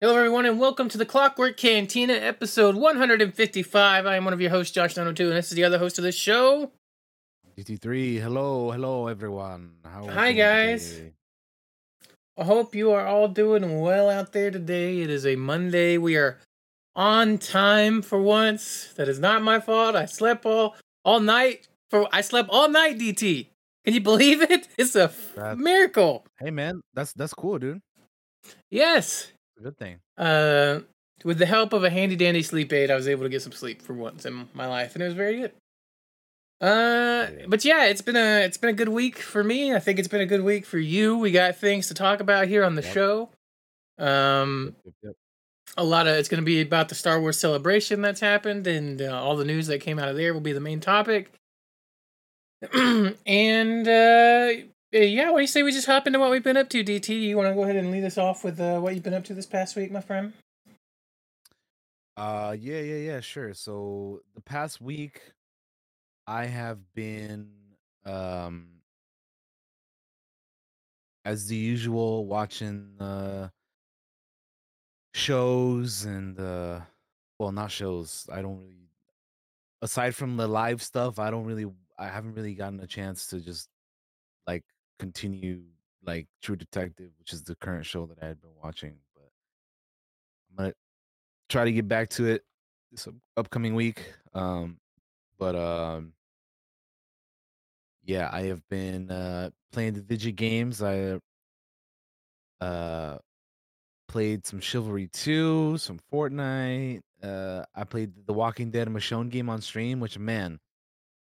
Hello, everyone, and welcome to the Clockwork Cantina, episode 155. I am one of your hosts, Josh 902, and this is the other host of this show. GT3, hello, hello, everyone. How are Hi, you guys. today? I hope you are all doing well out there today. It is a Monday. We are on time for once. That is not my fault. I slept all all night. For I slept all night. DT. Can you believe it? It's a f- miracle. Hey, man, that's that's cool, dude. Yes. Good thing. Uh, with the help of a handy dandy sleep aid, I was able to get some sleep for once in my life, and it was very good. Uh, but yeah, it's been a it's been a good week for me. I think it's been a good week for you. We got things to talk about here on the Yep. show. Um, yep, yep. a lot of it's going to be about the Star Wars celebration that's happened, and uh, all the news that came out of there will be the main topic. and uh, yeah, what do you say we just hop into what we've been up to? DT, you want to go ahead and lead us off with uh, what you've been up to this past week, my friend? Uh, yeah, yeah, yeah, sure. So the past week, I have been, um, as the usual, watching uh shows and uh, well, not shows. I don't really, aside from the live stuff, I don't really, I haven't really gotten a chance to just like continue like True Detective, which is the current show that I had been watching. But I'm gonna try to get back to it this upcoming week. Um, but um, yeah, I have been uh playing the Digi games. I uh played some Chivalry 2, some Fortnite. Uh, I played the Walking Dead and Michonne game on stream, which man,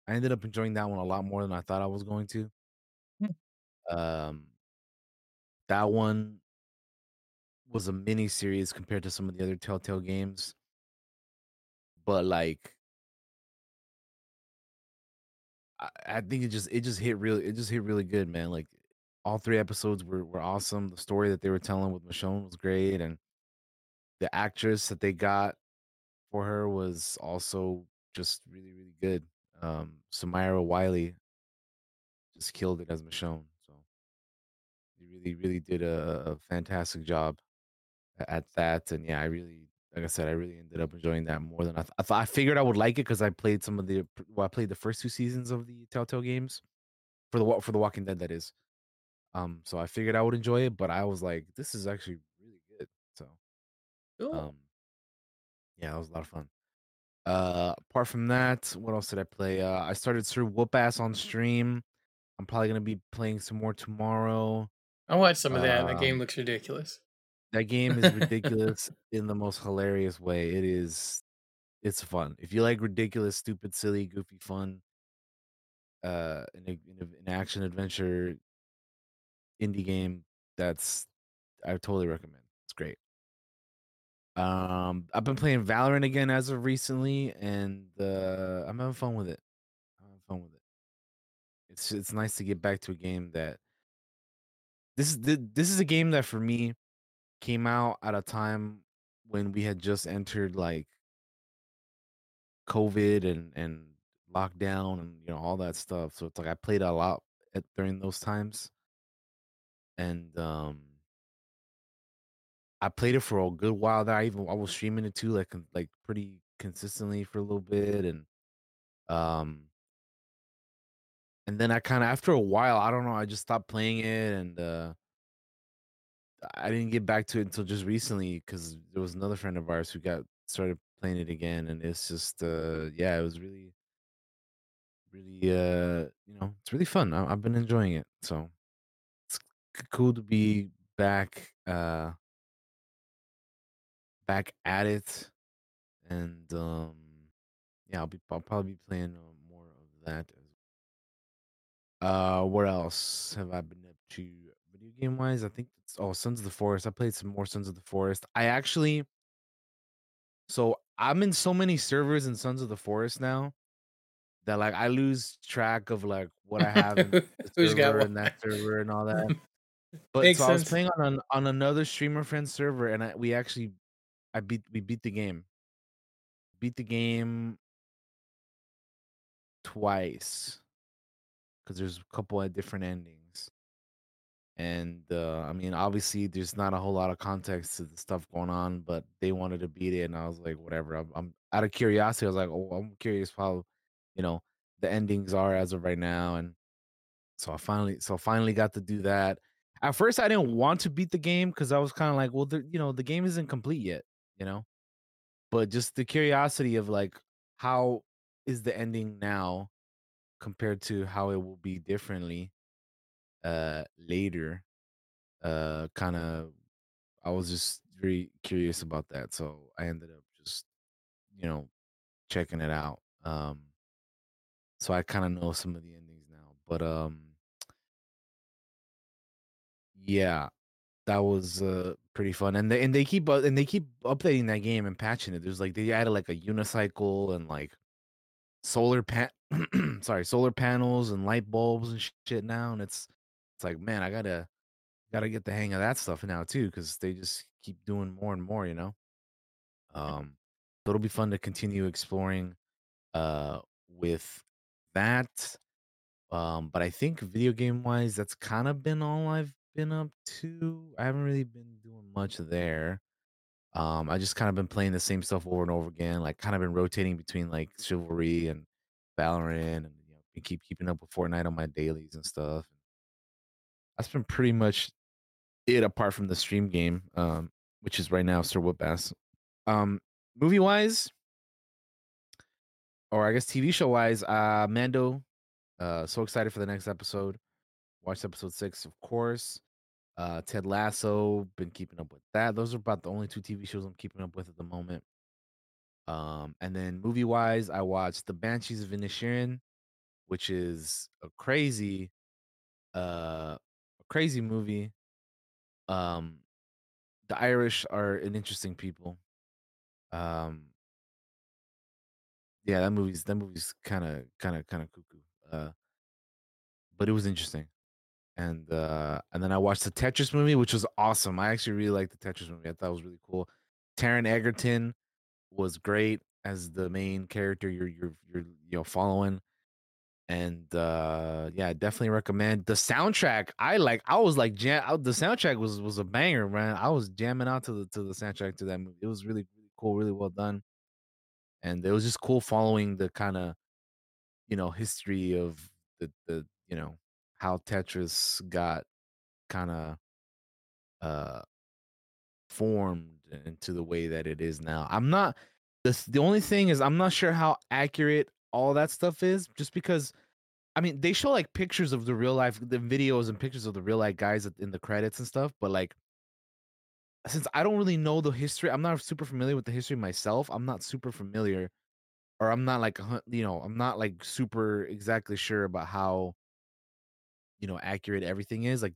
I ended up enjoying that one a lot more than I thought I was going to. Um, that one was a mini series compared to some of the other Telltale games. But like I, I think it just it just hit really it just hit really good, man. Like all three episodes were, were awesome. The story that they were telling with Michonne was great, and the actress that they got for her was also just really, really good. Um Samira Wiley just killed it as Michonne. Really, really did a, a fantastic job at that. And yeah, I really, like I said, I really ended up enjoying that more than I, th- I thought. I figured I would like it because I played some of the, well, I played the first two seasons of the Telltale games for the for the Walking Dead. That is. Um, so I figured I would enjoy it, but I was like, this is actually really good. So, Cool. um, yeah, that was a lot of fun. Uh, apart from that, what else did I play? Uh, I started through Whoop Ass on stream. I'm probably gonna be playing some more tomorrow. I watched some of that. That game Um, looks ridiculous. That game is ridiculous in the most hilarious way. It is it's fun. If you like ridiculous, stupid, silly, goofy fun, uh in a, in a, an action adventure indie game, that's I totally recommend. It's great. Um I've been playing Valorant again as of recently and uh I'm having fun with it. I'm having fun with it. It's it's nice to get back to a game that this is th- this is a game that for me came out at a time when we had just entered like COVID and and lockdown and you know all that stuff. So it's like I played a lot at, during those times, and um, I played it for a good while. There, I even I was streaming it too, like like pretty consistently for a little bit, and um, and then I kind of after a while, I don't know, I just stopped playing it, and uh, I didn't get back to it until just recently because there was another friend of ours who got started playing it again, and it's just uh, yeah, it was really really uh you know it's really fun I, i've been enjoying it so it's c- cool to be back uh back at it and um yeah i'll be i'll probably be playing uh, more of that uh what else have i been up to video game wise? I think it's oh sons of the forest. I played some more sons of the forest. I actually so i'm in so many servers in sons of the forest now that like i lose track of like what i have in this server and that server and all that. But Makes so I was sense. playing on an, on another streamer friend server, and I, we actually, I beat we beat the game. Beat the game twice because there's a couple of different endings. And uh, I mean, obviously, there's not a whole lot of context to the stuff going on, but they wanted to beat it, and I was like, whatever. I'm, I'm out of curiosity. I was like, oh, I'm curious how, you know, the endings are as of right now, and so I finally, so finally got to do that. At first, I didn't want to beat the game because I was kind of like, well, you know, the game isn't complete yet, you know. But just the curiosity of like, how is the ending now compared to how it will be differently uh later uh kind of I was just very curious about that. So I ended up just, you know, checking it out. Um so I kind of know some of the endings now. But um yeah, that was uh pretty fun. And they and they keep uh, and they keep updating that game and patching it. There's like they added like a unicycle and like solar pan sorry, solar panels and light bulbs and shit now and it's it's like, man, I got to got to get the hang of that stuff now too cuz they just keep doing more and more, you know. Um, so it'll be fun to continue exploring uh with that. Um, but I think video game wise, that's kind of been all I've been up to. I haven't really been doing much there. Um, I just kind of been playing the same stuff over and over again, like kind of been rotating between like Chivalry and Valorant, and you know, keep keeping up with Fortnite on my dailies and stuff. That's been pretty much it, apart from the stream game, um, which is right now Sir Whoop Ass. Um, movie wise, or I guess TV show wise, uh, Mando. Uh, so excited for the next episode. Watched episode six, of course. Uh, Ted Lasso. Been keeping up with that. Those are about the only two TV shows I'm keeping up with at the moment. Um, and then movie wise, I watched The Banshees of Inisherin, which is a crazy, uh, a crazy movie. Um, the Irish are an interesting people. Um, yeah, that movie's that movie's kind of kind of kind of cuckoo. Uh, but it was interesting. And uh and then I watched the Tetris movie, which was awesome. I actually really liked the Tetris movie. I thought it was really cool. Taron Egerton was great as the main character you're you're you're you know following. And uh yeah, I definitely recommend the soundtrack. I like I was like jam the soundtrack was was a banger, man. I was jamming out to the to the soundtrack to that movie. It was really really cool, really well done. And it was just cool following the kind of you know history of the the you know how Tetris got kind of uh formed into the way that it is now. I'm not the the only thing is I'm not sure how accurate all that stuff is just because I mean they show like pictures of the real life the videos and pictures of the real life guys in the credits and stuff but like since I don't really know the history I'm not super familiar with the history myself I'm not super familiar or I'm not like you know I'm not like super exactly sure about how you know accurate everything is like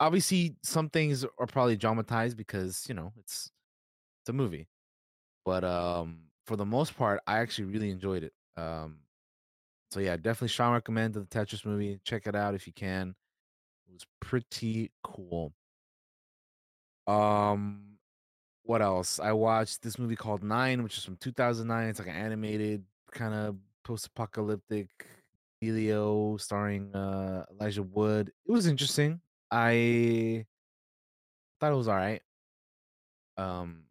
obviously some things are probably dramatized because you know it's it's a movie. But um for the most part i actually really enjoyed it um so yeah definitely strong recommend the tetris movie. Check it out if you can. It was pretty cool. Um what else? I watched this movie called nine which is from 2009 it's like an animated kind of post-apocalyptic Elio starring uh, Elijah Wood. It was interesting. I thought it was all right. Um,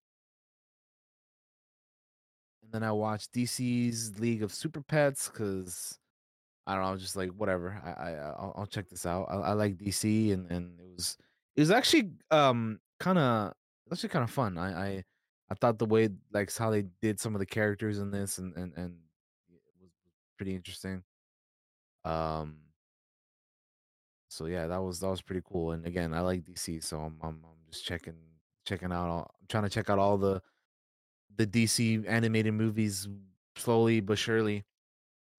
and then I watched DC's League of Super Pets because I don't know, just like whatever. I, I I'll, I'll check this out. I, I, like DC, and and it was it was actually um kind of actually kind of fun. I, I I thought the way like how they did some of the characters in this and and and it was pretty interesting. Um, so yeah, that was that was pretty cool. And again, I like DC, so I'm I'm, I'm just checking checking out. All, I'm trying to check out all the the DC animated movies slowly but surely,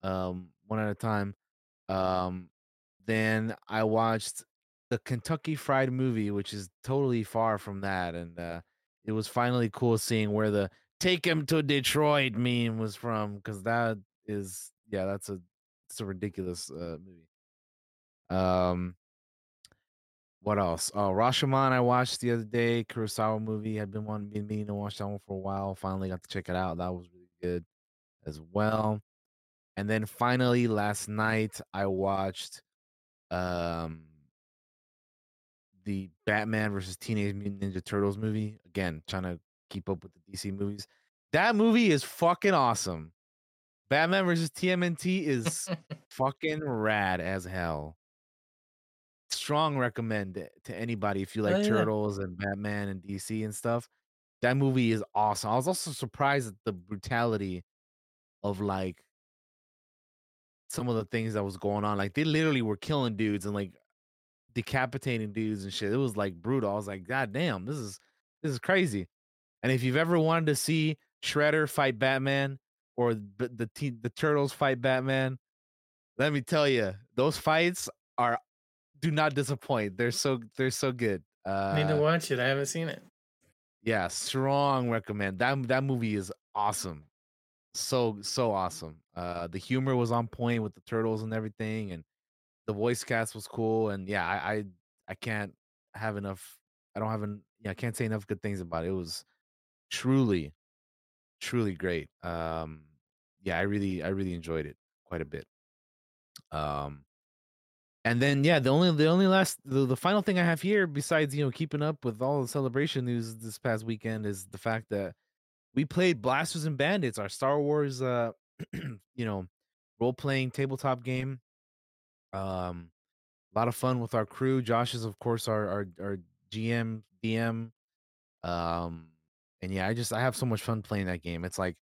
um, one at a time. Um, then I watched the Kentucky Fried Movie, which is totally far from that, and uh, it was finally cool seeing where the "Take him to Detroit" meme was from, because that is yeah, that's a it's a ridiculous uh, movie. Um, what else? Oh, Rashomon I watched the other day. Kurosawa movie. I've been wanting been meaning to watch that one for a while. Finally got to check it out. That was really good as well. And then finally last night I watched um the Batman versus Teenage Mutant Ninja Turtles movie. Again, trying to keep up with the DC movies. That movie is fucking awesome. Batman versus TMNT is fucking rad as hell. Strong recommend it to anybody if you oh, like Oh, yeah. Turtles and Batman and DC and stuff. That movie is awesome. I was also surprised at the brutality of like some of the things that was going on. Like they literally were killing dudes and like decapitating dudes and shit. It was like brutal. I was like, God damn, this is this is crazy. And if you've ever wanted to see Shredder fight Batman or the the, te- the Turtles fight Batman, let me tell you, those fights are do not disappoint. They're so they're so good. Uh, I need to watch it. I haven't seen it. yeah, strong recommend. That that movie is awesome. So so awesome. Uh the humor was on point with the turtles and everything and the voice cast was cool and yeah, I I, I can't have enough I don't have an yeah, I can't say enough good things about it. It was truly truly great. Um yeah, I really I really enjoyed it quite a bit. Um and then yeah, the only the only last the, the final thing I have here besides, you know, keeping up with all the celebration news this past weekend is the fact that we played Blasters and Bandits, our Star Wars uh you know, role playing tabletop game. Um a lot of fun with our crew. Josh is of course our our, our GM, DM. Um and yeah, I just I have so much fun playing that game. It's like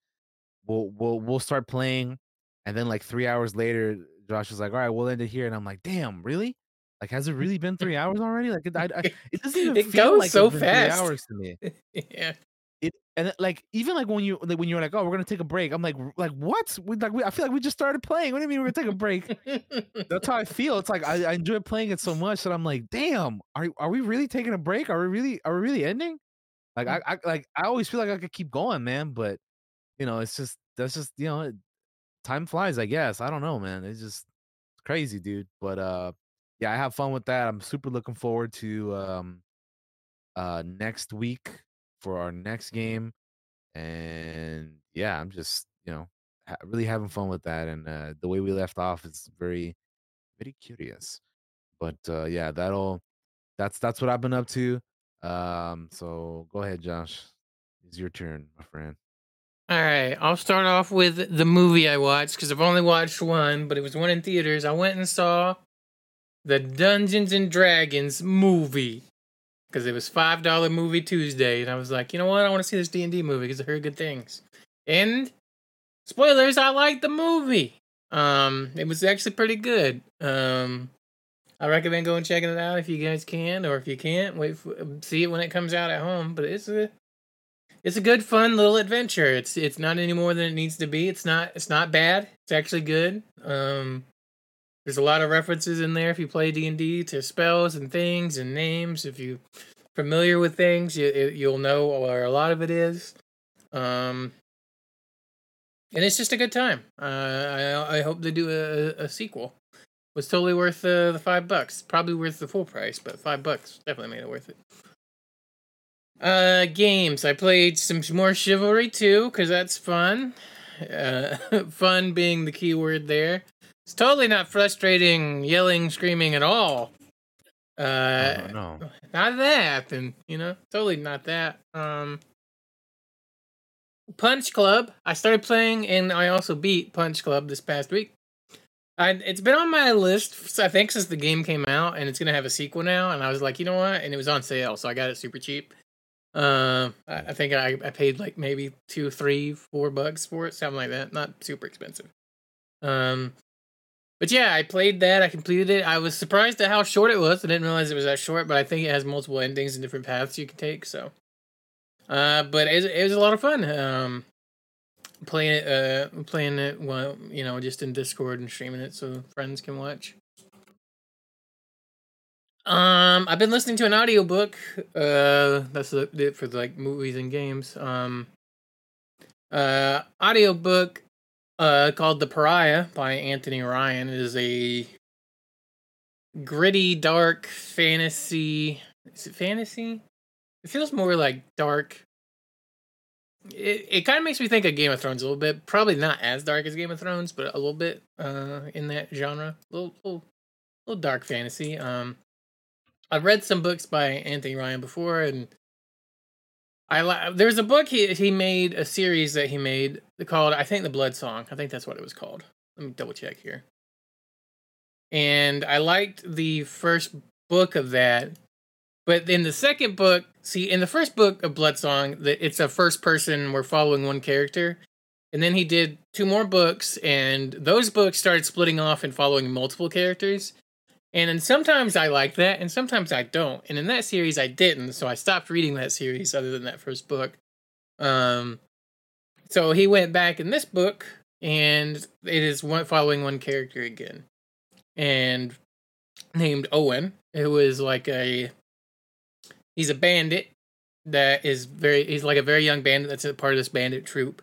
we'll we'll we'll start playing and then like 3 hours later Josh is like, "All right, we'll end it here." And I'm like, "Damn, really? Like has it really been 3 hours already? Like it, I, I, it doesn't even It feel goes like so it's 3 fast. hours to me." yeah. it and like even like when you like when you're like oh we're gonna take a break i'm like like what we like we, i feel like we just started playing what do you mean we're gonna take a break that's how i feel it's like I, I enjoy playing it so much that i'm like damn are are we really taking a break are we really are we really ending like mm. I, I like i always feel like i could keep going man but you know it's just that's just you know time flies i guess i don't know man it's just crazy dude but uh yeah i have fun with that i'm super looking forward to um uh next week for our next game and yeah i'm just you know ha- really having fun with that and uh the way we left off is very very curious but uh yeah that'll that's that's what i've been up to um so go ahead josh it's your turn my friend All right, I'll start off with the movie I watched because I've only watched one, but it was one in theaters. I went and saw the Dungeons and Dragons movie because it was five dollar movie Tuesday, and I was like, you know what, I want to see this D and D movie because I heard good things. And spoilers, I liked the movie. Um, it was actually pretty good. Um, I recommend going checking it out if you guys can, or if you can't, wait for, see it when it comes out at home. But it's a it's a good fun little adventure. It's it's not any more than it needs to be. It's not it's not bad. It's actually good. Um there's a lot of references in there. If you play d&d to spells and things and names if you familiar with things you you'll know where a lot of it is. Um and it's just a good time. Uh i i hope they do a, a sequel. It was totally worth uh, the five bucks. Probably worth the full price but five bucks definitely made it worth it uh, games. I played some more Chivalry too, because that's fun. Uh, fun being the key word there. It's totally not frustrating, yelling, screaming at all. Uh, oh, no not that, and you know, totally not that. Um, Punch Club. I started playing, and I also beat Punch Club this past week. I, it's been on my list, I think, since the game came out, and it's gonna have a sequel now. And I was like, you know what? And it was on sale, so I got it super cheap. Uh, I, I think I, I paid like maybe two, three, four bucks for it, something like that. Not super expensive. Um, but yeah, I played that. I completed it. I was surprised at how short it was. I didn't realize it was that short, but I think it has multiple endings and different paths you can take. So, uh, but it, it was a lot of fun. Um, playing it, uh, playing it, well, you know, just in Discord and streaming it so friends can watch. Um, I've been listening to an audiobook. Uh, that's it for like movies and games. Um, uh, audiobook uh called The Pariah by Anthony Ryan It is a gritty, dark fantasy. Is it fantasy? It feels more like dark. It it kind of makes me think of Game of Thrones a little bit. Probably not as dark as Game of Thrones, but a little bit uh in that genre. A little little, little dark fantasy. Um I've read some books by Anthony Ryan before, and I li- there's a book he he made a series that he made called I think the Blood Song. I think that's what it was called. Let me double check here. And I liked the first book of that, but in the second book, see, in the first book of Blood Song, that it's a first person. We're following one character, and then he did two more books, and those books started splitting off and following multiple characters. And then sometimes I like that, and sometimes I don't. And in that series, I didn't, so I stopped reading that series other than that first book. Um, so he went back in this book, and it is one following one character again, and named Owen. It was like a he's a bandit that is very he's like a very young bandit that's a part of this bandit troop,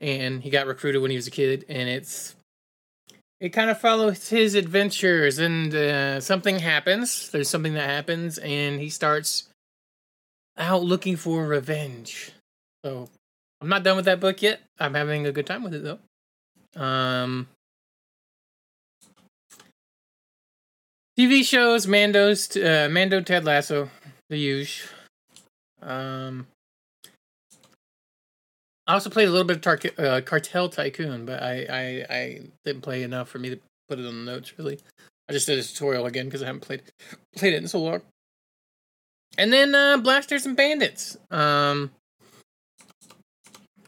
and he got recruited when he was a kid, and it's it kind of follows his adventures and uh, something happens there's something that happens and he starts out looking for revenge. So i'm not done with that book yet. I'm having a good time with it though. Um tv shows mando's uh, mando ted lasso the huge. Um I also played a little bit of Tar- uh, Cartel Tycoon, but I, I I didn't play enough for me to put it on the notes. Really, I just did a tutorial again because I haven't played played it in so long. And then uh, Blasters and Bandits. Um,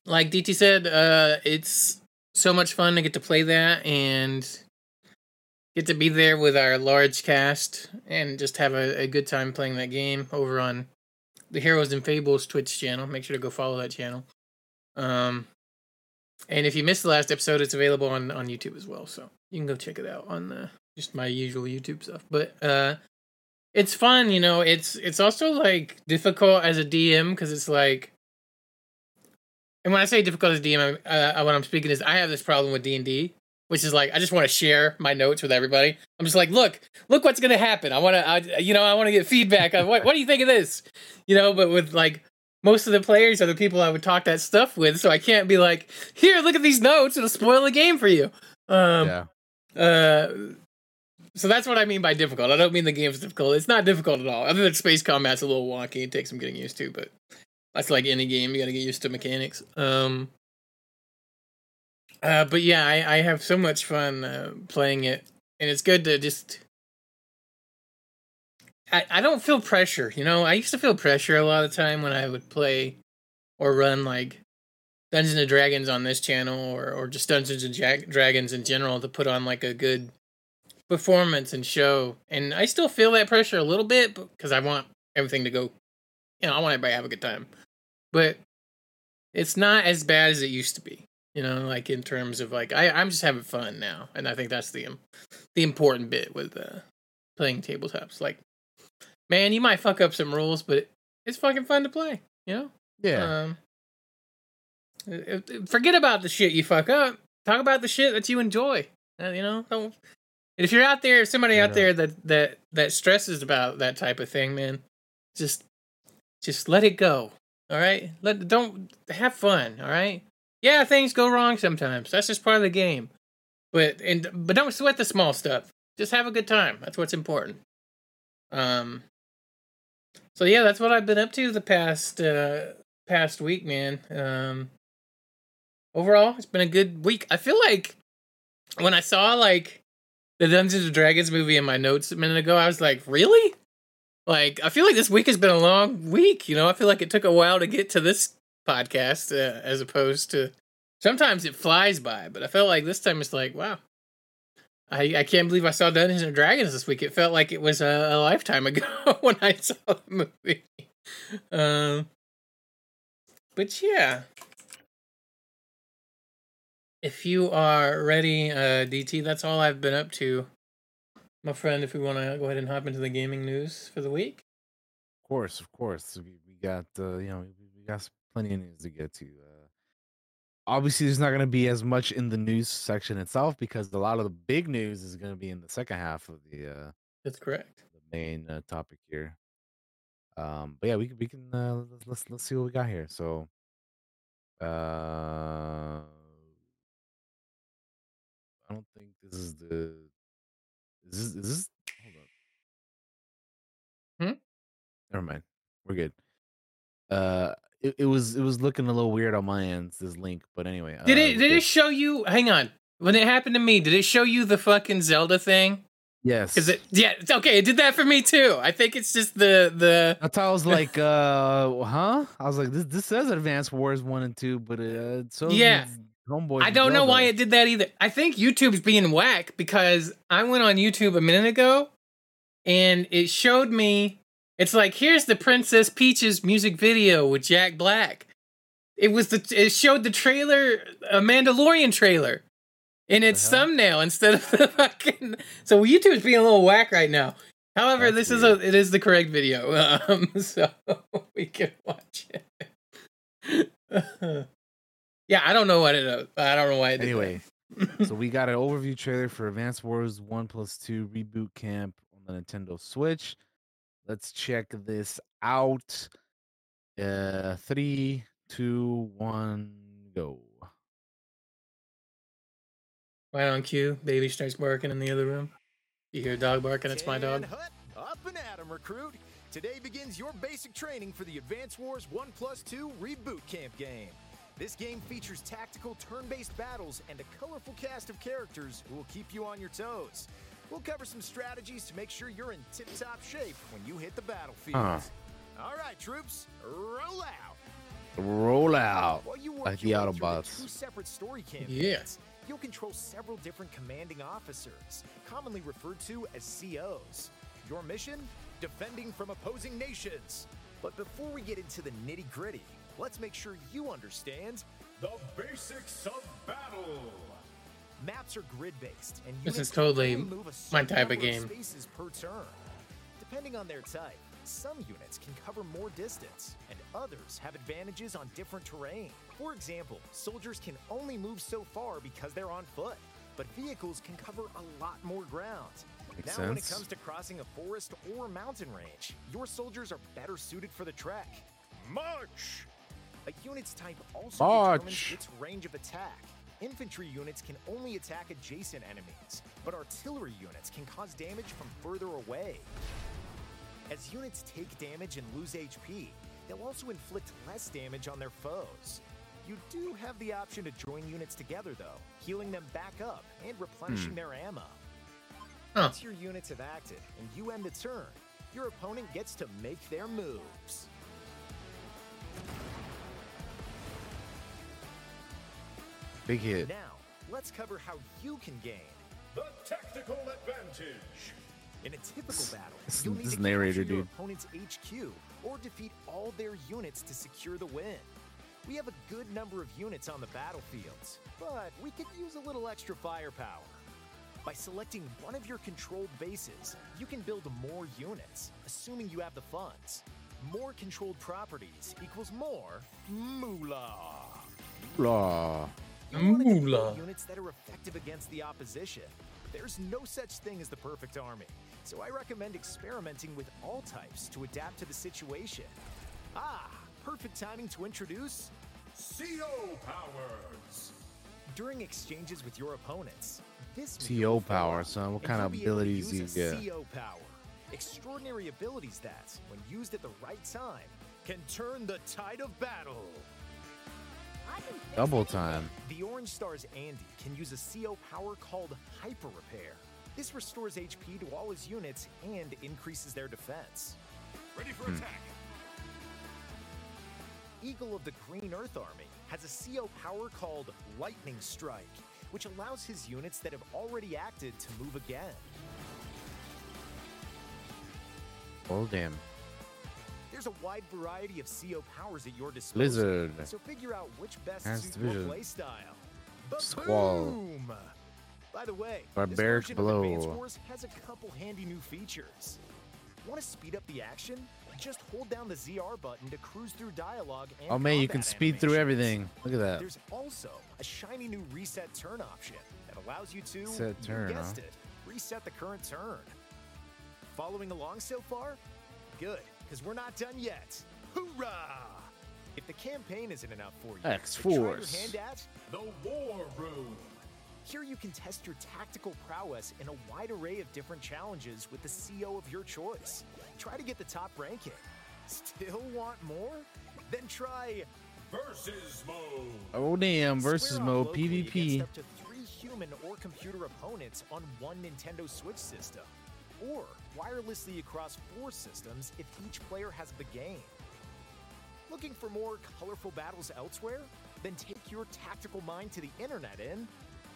like DT said, uh, it's so much fun to get to play that and get to be there with our large cast and just have a, a good time playing that game over on the Heroes and Fables Twitch channel. Make sure to go follow that channel. Um, and if you missed the last episode, it's available on on YouTube as well, so you can go check it out on the just my usual YouTube stuff. But uh, it's fun, you know. It's it's also like difficult as a DM because it's like, and when I say difficult as a DM, uh, what I'm speaking is I have this problem with D and D, which is like I just want to share my notes with everybody. I'm just like, look, look what's gonna happen. I want to, you know, I want to get feedback on what what do you think of this, you know. But with like most of the players are the people I would talk that stuff with, so I can't be like, "Here, look at these notes; it'll spoil the game for you." Um, yeah. Uh, so that's what I mean by difficult. I don't mean the game's difficult. It's not difficult at all. Other than space combat's a little wonky; it takes some getting used to. But that's like any game; you got to get used to mechanics. Um, uh, but yeah, I, I have so much fun uh, playing it, and it's good to just I, I don't feel pressure. You know, I used to feel pressure a lot of time when I would play or run like Dungeons and Dragons on this channel or or just Dungeons and Dragons in general to put on like a good performance and show. And I still feel that pressure a little bit because I want everything to go. You know, I want everybody to have a good time, but it's not as bad as it used to be. You know, like in terms of like I I'm just having fun now, and I think that's the the important bit with uh, playing tabletops. Like man, you might fuck up some rules, but it's fucking fun to play. You know? Yeah. Um, forget about the shit you fuck up. Talk about the shit that you enjoy. Uh, you know, don't. if you're out there, if somebody yeah. out there that that that stresses about that type of thing, man, just just let it go. All right, let don't have fun. All right. Yeah, things go wrong sometimes. That's just part of the game. But and but don't sweat the small stuff. Just have a good time. That's what's important. Um, so yeah, that's what I've been up to the past uh past week, man. Um overall, it's been a good week. I feel like when I saw like the Dungeons and Dragons movie in my notes a minute ago, I was like, really? Like, I feel like this week has been a long week. You know, I feel like it took a while to get to this podcast uh, as opposed to sometimes it flies by, but I felt like this time it's like, wow, I, I can't believe I saw Dungeons and Dragons this week. It felt like it was a, a lifetime ago when I saw the movie. Um, but yeah, if you are ready, uh, DT, that's all I've been up to, my friend. If we want to go ahead and hop into the gaming news for the week. Of course, of course, we, we got uh, you know we got plenty of news to get to. Uh, obviously there's not going to be as much in the news section itself because a lot of the big news is going to be in the second half of the uh that's correct. the main uh, topic here. Um but yeah we, can we can uh let's, let's see what we got here. So uh i don't think this is the is this, is this hold Never mind. We're good. Uh, it, it was it was looking a little weird on my end. This link, but anyway. Did uh, it? Did it show you? Hang on. When it happened to me, did it show you the fucking Zelda thing? Yes. because it? Yeah. it's Okay. It did that for me too. I think it's just the the. That's how I was like, uh, huh? I was like, this this says Advance Wars one and two, but uh, so Yeah. Homeboy. I don't know why it did that either. I think YouTube's being whack because I went on YouTube a minute ago and it showed me it's like here's the Princess Peach's music video with Jack Black. It was the it showed the trailer, a Mandalorian trailer in its hell? thumbnail instead of the fucking So YouTube's being a little whack right now. However, That's this is a it is the correct video. Um so we can watch it. yeah, I don't know what it I don't know why it. Anyway, so we got an overview trailer for Advance Wars One Plus Two Reboot Camp on the Nintendo Switch. Let's check this out. Uh, three, two, one, go. Right on cue, baby starts barking in the other room. You hear a dog barking, it's my dog. Tan up and at 'em, recruit. Today begins your basic training for the Advance Wars 1 Plus 2 Reboot Camp game. This game features tactical turn-based battles and a colorful cast of characters who will keep you on your toes. We'll cover some strategies to make sure you're in tip-top shape when you hit the battlefield. Huh. All right, troops, roll out. Roll out. While you work Like the your way through Autobots. two separate story campaigns, Yes. you'll control several different commanding officers, commonly referred to as COs. Your mission? Defending from opposing nations. But before we get into the nitty gritty, let's make sure you understand The basics of battle. Maps are grid-based, and This is totally move a my type of game. spaces per turn. Depending on their type, some units can cover more distance, and others have advantages on different terrain. For example, soldiers can only move so far because they're on foot, but vehicles can cover a lot more ground. Makes now, when it comes to crossing a forest or mountain range, your soldiers are better suited for the trek. March. A unit's type also March. determines its range of attack. Infantry units can only attack adjacent enemies, but artillery units can cause damage from further away. As units take damage and lose HP, they'll also inflict less damage on their foes. You do have the option to join units together, though, healing them back up and replenishing hmm. their ammo. Huh. Once your units have acted and you end the turn, your opponent gets to make their moves. Big hit. Now, let's cover how you can gain. The tactical advantage. In a typical This- battle, this- you'll need this to narrator, capture your dude. opponent's HQ or defeat all their units to secure the win. We have a good number of units on the battlefields, but we could use a little extra firepower. By selecting one of your controlled bases, you can build more units, assuming you have the funds. More controlled properties equals more moolah. Blah. Moolah. units that are effective against the opposition. There's no such thing as the perfect army, so I recommend experimenting with all types to adapt to the situation. Ah, perfect timing to introduce CO powers. during exchanges with your opponents. This CO power, son. What kind of be able to abilities do you get? CO power. Extraordinary abilities that, when used at the right time, can turn the tide of battle. Double time. The Orange Star's Andy can use a CO power called Hyper Repair. This restores HP to all his units and increases their defense. Ready for Hmm. attack. Eagle of the Green Earth Army has a CO power called Lightning Strike, which allows his units that have already acted to move again. Oh damn. There's a wide variety of CO powers at your disposal. Blizzard. So figure out which best suits your playstyle. Squall. Boom! By the way, Barbaric this version of Advance blow. Wars has a couple handy new features. Want to speed up the action? Just hold down the ZR button to cruise through dialogue and Oh man, you can speed through everything. Look at that. There's also a shiny new reset turn option that allows you to, Set you turn, guessed huh? it, reset the current turn. Following along so far? Good, because we're not done yet. Hoorah! If the campaign isn't enough for you, X-Force. try your hand at The war room. here you can test your tactical prowess in a wide array of different challenges with the CO of your choice. Try to get the top ranking. Still want more? Then try Versus mode. Oh damn! Versus off mode PvP. Up to three human or computer opponents on one Nintendo Switch system, or wirelessly across four systems if each player has the game. Looking for more colorful battles elsewhere? Then take your tactical mind to the internet in.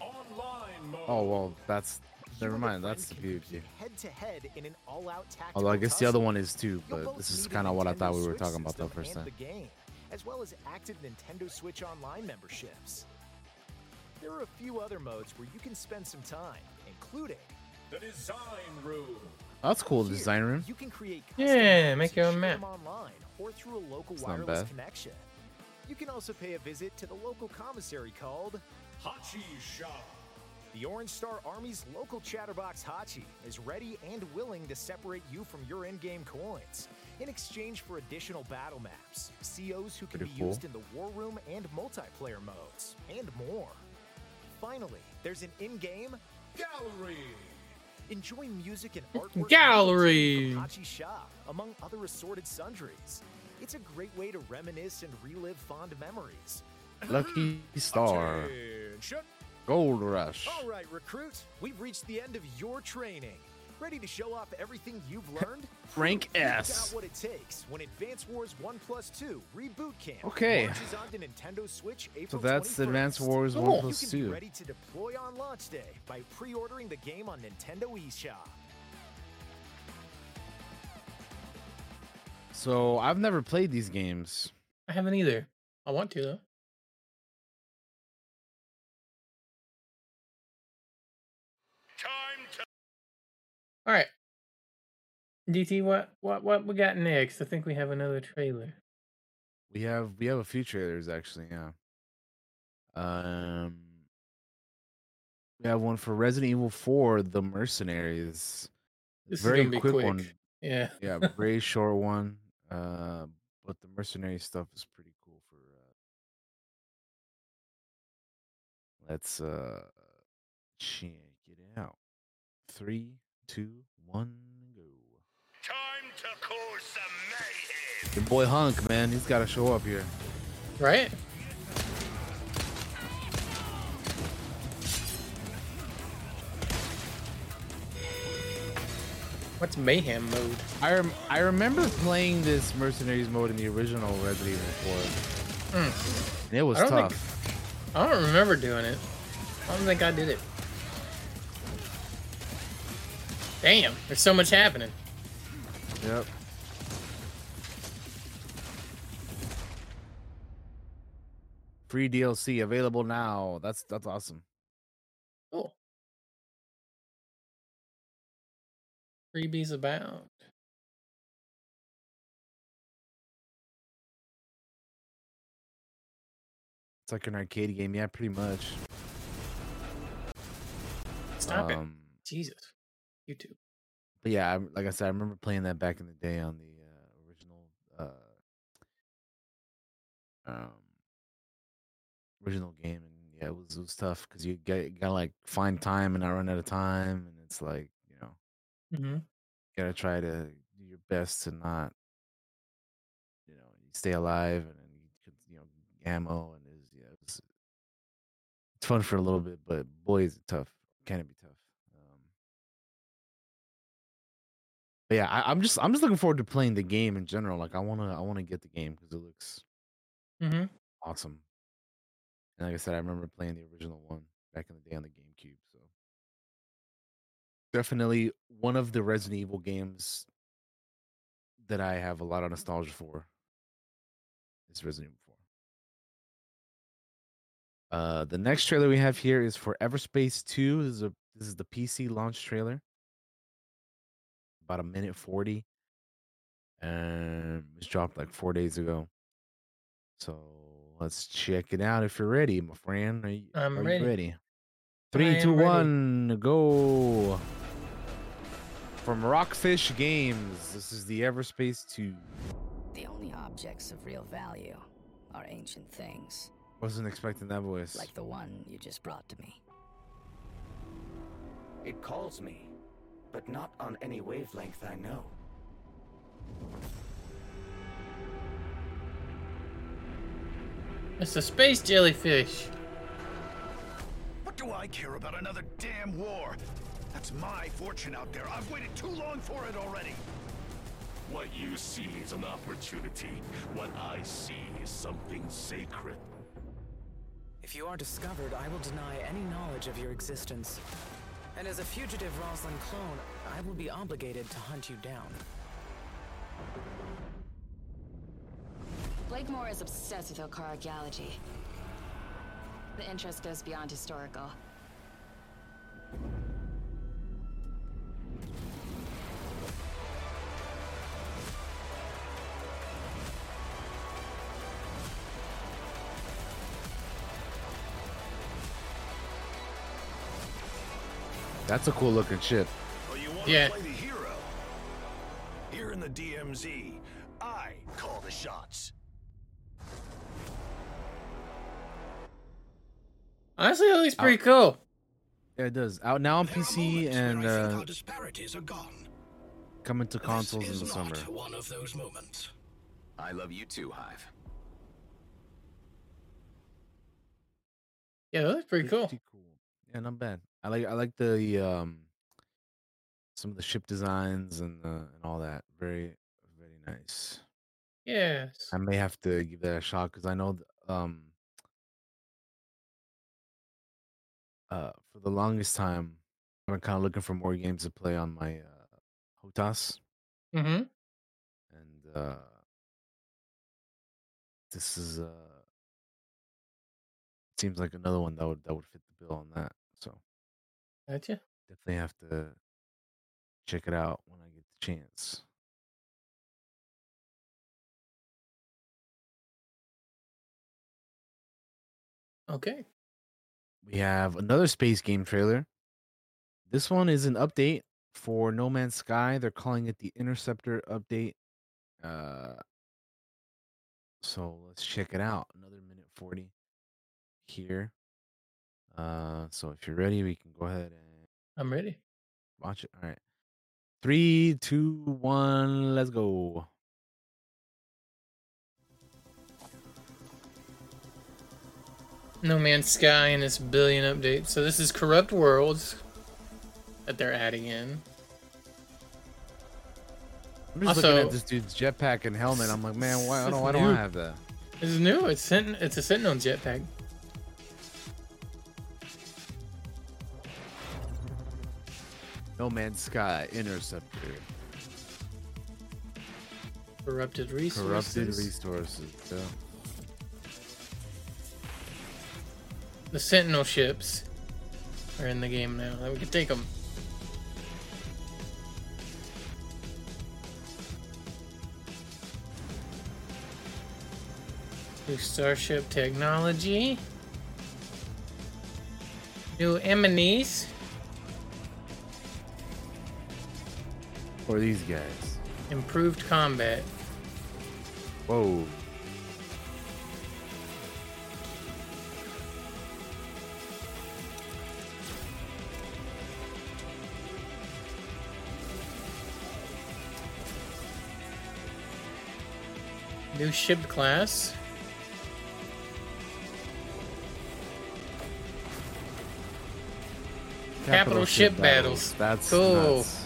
Online mode. Oh well, that's never mind. That's the can PvP. compete Head-to-head in an all-out tactical Although I guess the other one is too, but this is kind of what I thought we were talking about the first time. The game, as well as active Nintendo Switch Online memberships. There are a few other modes where you can spend some time, including The design room. That's cool. The here, design room. You can create Yeah, make your own map. online or through a local It's not bad. connection. You can also pay a visit to the local commissary called Hachi Shop. The Orange Star Army's local chatterbox Hachi is ready and willing to separate you from your in-game coins in exchange for additional battle maps, COs who can Pretty be cool. used in the War Room and multiplayer modes, and more. Finally, there's an in-game Gallery. Enjoy music and artwork Gallery. from Shop, among other assorted sundries. It's a great way to reminisce and relive fond memories. Lucky Star. Attention! Gold Rush. All right, recruit, we've reached the end of your training. Ready to show off everything you've learned? Rank You've S. got what it takes when Advance Wars 1 Plus 2 Reboot Camp Okay. launches onto Nintendo Switch So that's 21st. Advance Wars Cool. 1 You can be 2. ready to deploy on launch day by pre-ordering the game on Nintendo eShop. So I've never played these games. I haven't either. I want to though. All right. DT, what what what we got next? I think we have another trailer. We have we have a few trailers actually, yeah. Um we have one for Resident Evil 4, The Mercenaries. This Very is gonna be quick, quick. one. Yeah. Yeah, very short one. Uh but the mercenary stuff is pretty cool for uh let's uh check it out. Three, two, one, go. time to cause some mayhem. Your boy Hunk, man, he's gotta show up here. Right? What's mayhem mode? I rem- I remember playing this mercenaries mode in the original Resident Evil 4. Hmm. And it was I don't think- tough. I don't remember doing it. I don't think I did it. Damn, there's so much happening. Yep. Free DLC available now. That's that's awesome. Cool. Freebies abound. It's like an arcade game. Yeah, pretty much. Stop it. Um, Jesus. YouTube. But yeah, I, like I said, I remember playing that back in the day on the uh, original, uh, um, original game, and yeah, it was it was tough because you get you gotta like find time and not run out of time, and it's like you know Mm-hmm. you gotta try to do your best to not, you know, stay alive, and then you you know ammo, and it's yeah, it's, it's fun for a little bit, but boy, is it tough. Can it be tough? But yeah, I, I'm just I'm just looking forward to playing the game in general. Like I wanna I wanna get the game because it looks Mm-hmm. awesome. And like I said, I remember playing the original one back in the day on the GameCube. So definitely one of the Resident Evil games that I have a lot of nostalgia for. Is Resident Evil 4. Uh, the next trailer we have here is for Everspace 2. This is a this is the PC launch trailer. About a minute 40. And it's dropped like four days ago. So let's check it out if you're ready, my friend. Are you, I'm are you ready. ready? Three, I two, ready. one, go. From Rockfish Games, this is the Everspace 2. The only objects of real value are ancient things, Wasn't expecting that voice. like the one you just brought to me. It calls me, but not on any wavelength I know. It's a space jellyfish. What do I care about another damn war? That's my fortune out there. I've waited too long for it already. What you see is an opportunity. What I see is something sacred. If you are discovered, I will deny any knowledge of your existence. And as a fugitive Roslyn clone, I will be obligated to hunt you down. Blakemore is obsessed with archaeology. The interest goes beyond historical. That's a cool looking ship. Oh, you want Yeah. to play the hero? Here in the DMZ, I call the shots. Honestly, it looks pretty cool. Yeah, it does. Out now on There PC and uh, disparities are gone. coming to This consoles in is the not summer. one of those moments. I love you too, Hive. Yeah, it looks pretty cool. Pretty cool. Yeah, not bad. I like I like the um some of the ship designs and uh, and all that. Very very nice. Yes. I may have to give that a shot because I know th- um uh for the longest time I've been kind of looking for more games to play on my uh Hotas Mm-hmm. and uh this is uh seems like another one that would that would fit the bill on that. Gotcha. definitely have to check it out when I get the chance. Okay. We have another space game trailer. This one is an update for No Man's Sky. They're calling it the Interceptor update. Uh, so let's check it out. Another minute 40 here. Uh, so if you're ready, we can go ahead and I'm ready. watch it. All right. Three, two, one, let's go. No Man's Sky and its billion updates. So this is Corrupt Worlds that they're adding in. I'm just looking at this dude's jetpack and helmet. I'm like, man, why, I don't, why don't I have that? It's new. It's Sent- it's a Sentinel jetpack. No Man's Sky Interceptor. Corrupted resources. Corrupted resources. Yeah. the Sentinel ships are in the game now. We can take them. New starship technology. New enemies. Or these guys. Improved combat. Whoa. New ship class. Capital ship battles. That's Cool. nuts.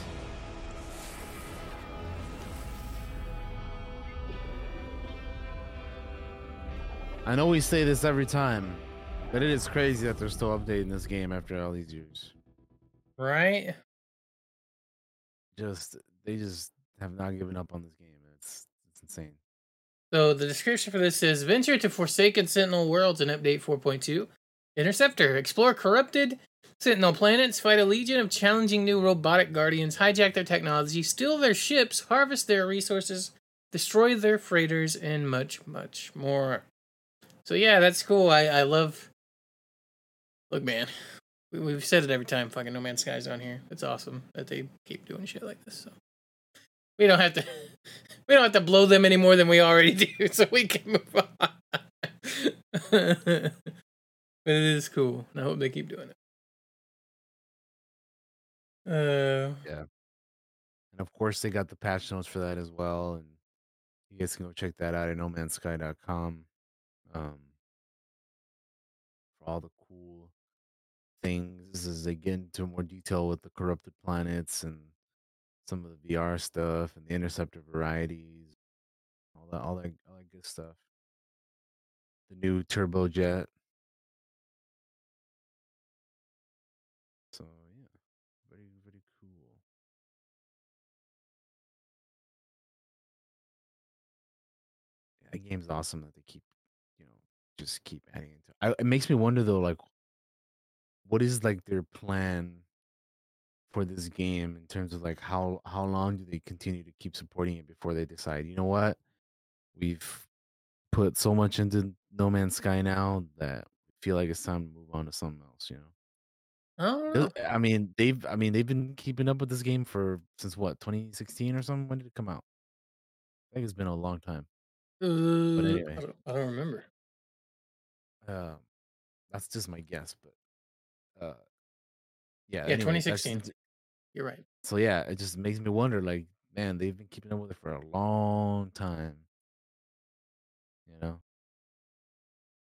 I know we say this every time, but it is crazy that they're still updating this game after all these years. Right? Just they just have not given up on this game. It's it's insane. So the description for this says venture to Forsaken Sentinel worlds in update 4.2. Interceptor, explore corrupted Sentinel planets, fight a legion of challenging new robotic guardians, hijack their technology, steal their ships, harvest their resources, destroy their freighters, and much, much more. So yeah, that's cool. I, I love. Look, man, we, we've said it every time. Fucking No Man's Sky's on here. It's awesome that they keep doing shit like this. So we don't have to. We don't have to blow them any more than we already do, so we can move on. but it is cool. and I hope they keep doing it. Uh, yeah. And of course, they got the patch notes for that as well. And you guys can go check that out at nomanssky.com. Um, for all the cool things as they get into more detail with the corrupted planets and some of the VR stuff and the interceptor varieties, all that, all that, all that good stuff. The new turbojet. So yeah, very very cool. That game's awesome that they keep, just keep adding into. It. I, it makes me wonder though, like, what is like their plan for this game in terms of like how how long do they continue to keep supporting it before they decide, you know what, we've put so much into No Man's Sky now that I feel like it's time to move on to something else, you know. I know. I mean, they've I mean, they've been keeping up with this game for since what, 2016 or something? When did it come out? I think it's been a long time. But Uh, I don't, I don't remember. Um, that's just my guess, but uh yeah, Yeah, anyway, that's 2016. You're right. so yeah, it just makes me wonder like, man, they've been keeping up with it for a long time, you know.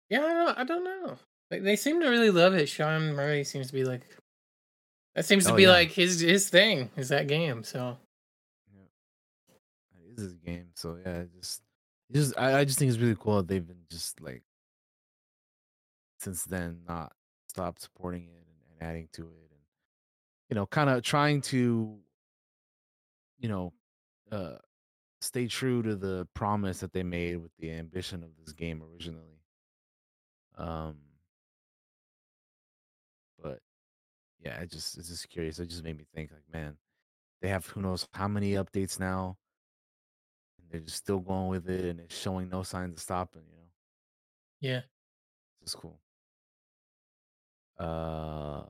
Yeah, I don't, I don't know. Like they seem to really love it. Sean Murray seems to be like that seems to Oh be yeah. like his his thing is that game. So Yeah. It is his game. So yeah, just it just I, I just think it's really cool that they've been just like since then not stopped supporting it and, and adding to it and you know kind of trying to you know uh stay true to the promise that they made with the ambition of this game originally. Um but yeah it just it's just curious it just made me think like man they have who knows how many updates now and they're just still going with it and it's showing no signs of stopping you know? Yeah. it's cool uh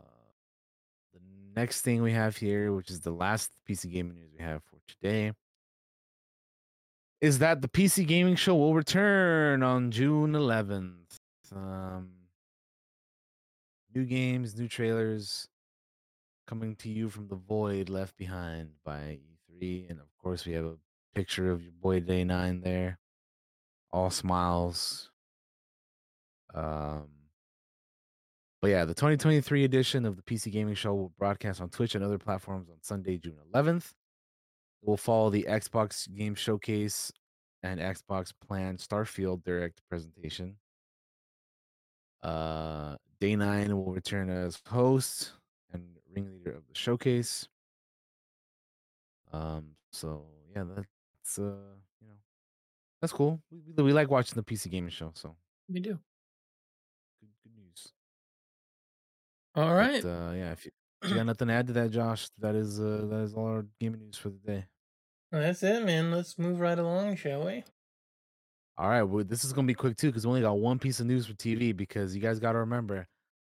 the next thing we have here which is the last pc gaming news we have for today is that the PC gaming show will return on June 11th. Um, new games, new trailers coming to you from the void left behind by E3. And of course, we have a picture of your boy Day 9 there. All smiles. Um, but yeah, the 2023 edition of the PC Gaming Show will broadcast on Twitch and other platforms on Sunday, June 11th. It will follow the Xbox Game Showcase and Xbox planned Starfield Direct presentation. Uh, Day Nine will return as host and ringleader of the showcase. Um, so yeah, that's uh, you know, that's cool. We, we like watching the PC gaming show, so We do. All But, uh, yeah, if you, if you got nothing to add to that, Josh, that is uh, that is all our gaming news for the day. Well, that's it, man. Let's move right along, shall we? All right, well, this is gonna be quick too because we only got one piece of news for TV because you guys got to remember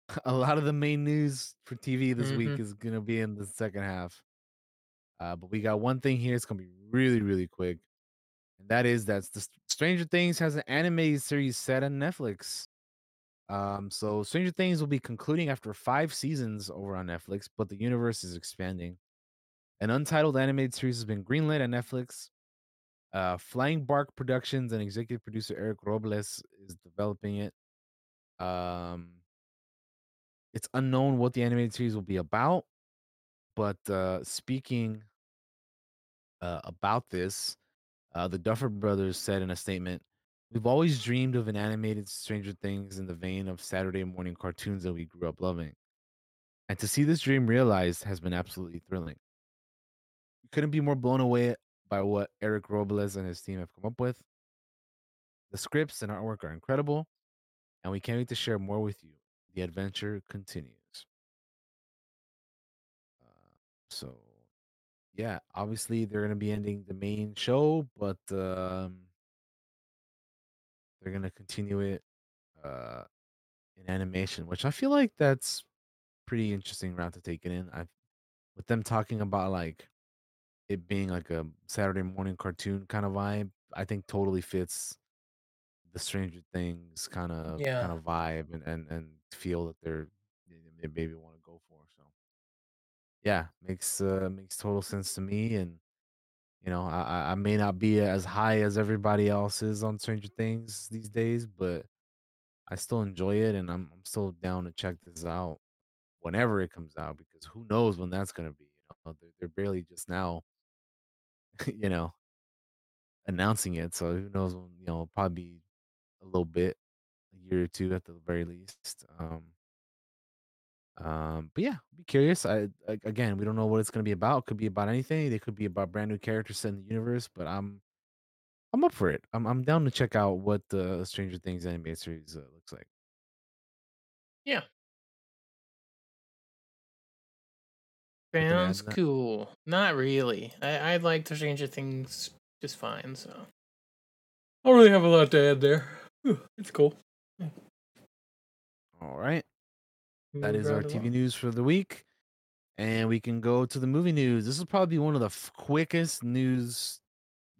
a lot of the main news for TV this week Mhm. is gonna be in the second half. Uh, but we got one thing here. It's gonna be really, really quick, and that is that the Stranger Things has an animated series set on Netflix. Um, so Stranger Things will be concluding after five seasons over on Netflix, but the universe is expanding. An untitled animated series has been greenlit at Netflix. Uh, Flying Bark Productions and executive producer Eric Robles is developing it. Um, it's unknown what the animated series will be about, but uh, speaking uh, about this, uh, the Duffer Brothers said in a statement, "We've always dreamed of an animated Stranger Things in the vein of Saturday morning cartoons that we grew up loving, and to see this dream realized has been absolutely thrilling. We couldn't be more blown away by what Eric Robles and his team have come up with. The scripts and artwork are incredible, and we can't wait to share more with you. The adventure continues. Uh, so, yeah, obviously they're going to be ending the main show, but um, they're going to continue it uh, in animation, which I feel like that's pretty interesting route to take it in. I, with them talking about like it being like a Saturday morning cartoon kind of vibe, I think totally fits the Stranger Things kind of Yeah. kind of vibe and and and feel that they're they maybe want to go for. So yeah, makes uh makes total sense to me. And you know, I I may not be as high as everybody else is on Stranger Things these days, but I still enjoy it, and I'm I'm still down to check this out whenever it comes out because who knows when that's gonna be. You know, they're, they're barely just now, you know, announcing it. So who knows when you know probably a little bit, a year or two at the very least. Um, um, but yeah, be curious. I again, we don't know what it's gonna be about. Could be about anything. They could be about brand new characters set in the universe. But I'm I'm up for it. I'm I'm down to check out what the Stranger Things animated series uh, looks like. Yeah. To add Sounds to that? cool. Not really. I I like the Stranger Things just fine. So I don't really have a lot to add there. It's cool. All right. That is our TV news for the week. And we can go to the movie news. This is probably one of the f- quickest news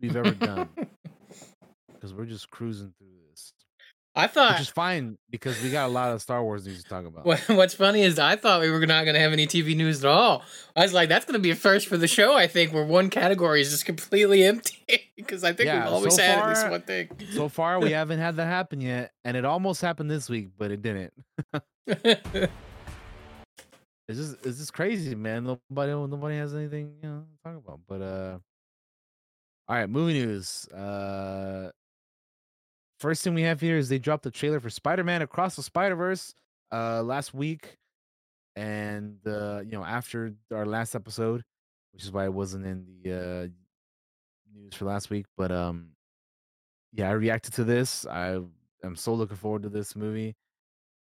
we've ever done because we're just cruising through this, I thought, which is fine because we got a lot of Star Wars news to talk about. what's funny is I thought we were not going to have any TV news at all. I was like, that's going to be a first for the show. I think where one category is just completely empty because I think Yeah, we've always so had at least one thing. So far, we haven't had that happen yet, and it almost happened this week, but it didn't. It's just it's just crazy, man. Nobody nobody has anything you know to talk about. But uh, all right, movie news. Uh, first thing we have here is they dropped the trailer for Spider-Man Across the Spider-Verse uh last week, and uh, you know after our last episode, which is why it wasn't in the uh news for last week. But um, yeah, I reacted to this. I am so looking forward to this movie.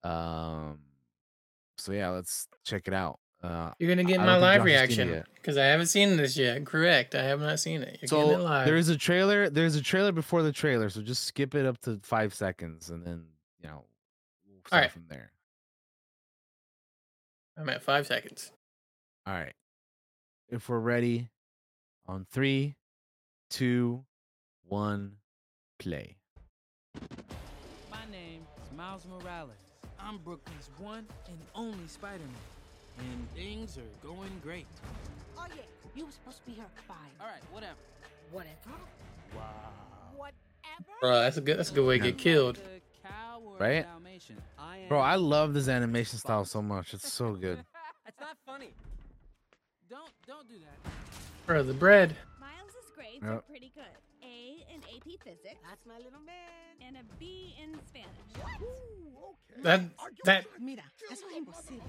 Um, so yeah, let's check it out. Uh, You're gonna get I my live Josh has seen it reaction because I haven't seen this yet. Correct, I have not seen it. You're getting it so live. there is a trailer. There's a trailer before the trailer, so just skip it up to five seconds, and then you know we'll start right. from there. I'm at five seconds. All right. If we're ready, on three, two, one, play. My name is Miles Morales. I'm Brooklyn's one and only Spider-Man. And things are going great. Oh yeah, you were supposed to be here at five. All right, whatever. Whatever. Wow. Whatever. Bro, that's a good. That's a good way to get killed. Right? Bro, I love this animation style so much. It's so good. That's not funny. Don't don't do that. Bro, the bread. Miles's grades are pretty good. A in AP Physics. That's my little man. And a B in Spanish. That that Mira, eso es imposible.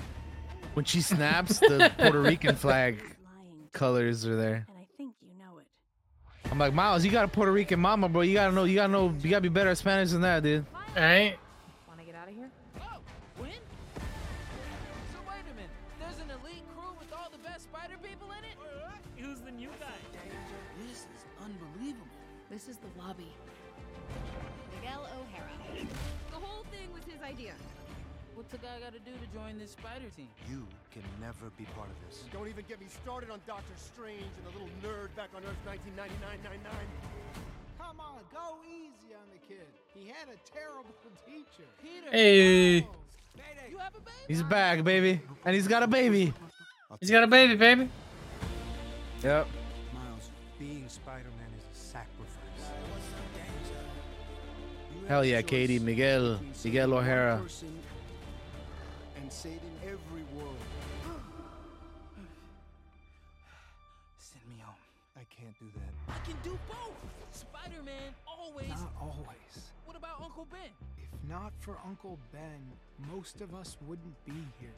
When she snaps, the Puerto Rican flag colors are there. And I think you know it. I'm like, Miles, you got a Puerto Rican mama, bro. You gotta know, you gotta know, you gotta be better at Spanish than that, dude. Alright. Wanna join this spider team? You can never be part of this. Don't even get me started on Doctor Strange and the little nerd back on Earth 1999-99. Come on, go easy on the kid. He had a terrible teacher. Peter. Hey, You have a baby? He's back, baby, and he's got a baby. he's got a baby, baby. Yep. Miles, being Spider-Man is a sacrifice. Hell yeah, Katie, Miguel, Miguel one O'Hara. Person And saving every world. Send me home. I can't do that. I can do both. Spider-Man always. Not always. What about Uncle Ben? If not for Uncle Ben, most of us wouldn't be here.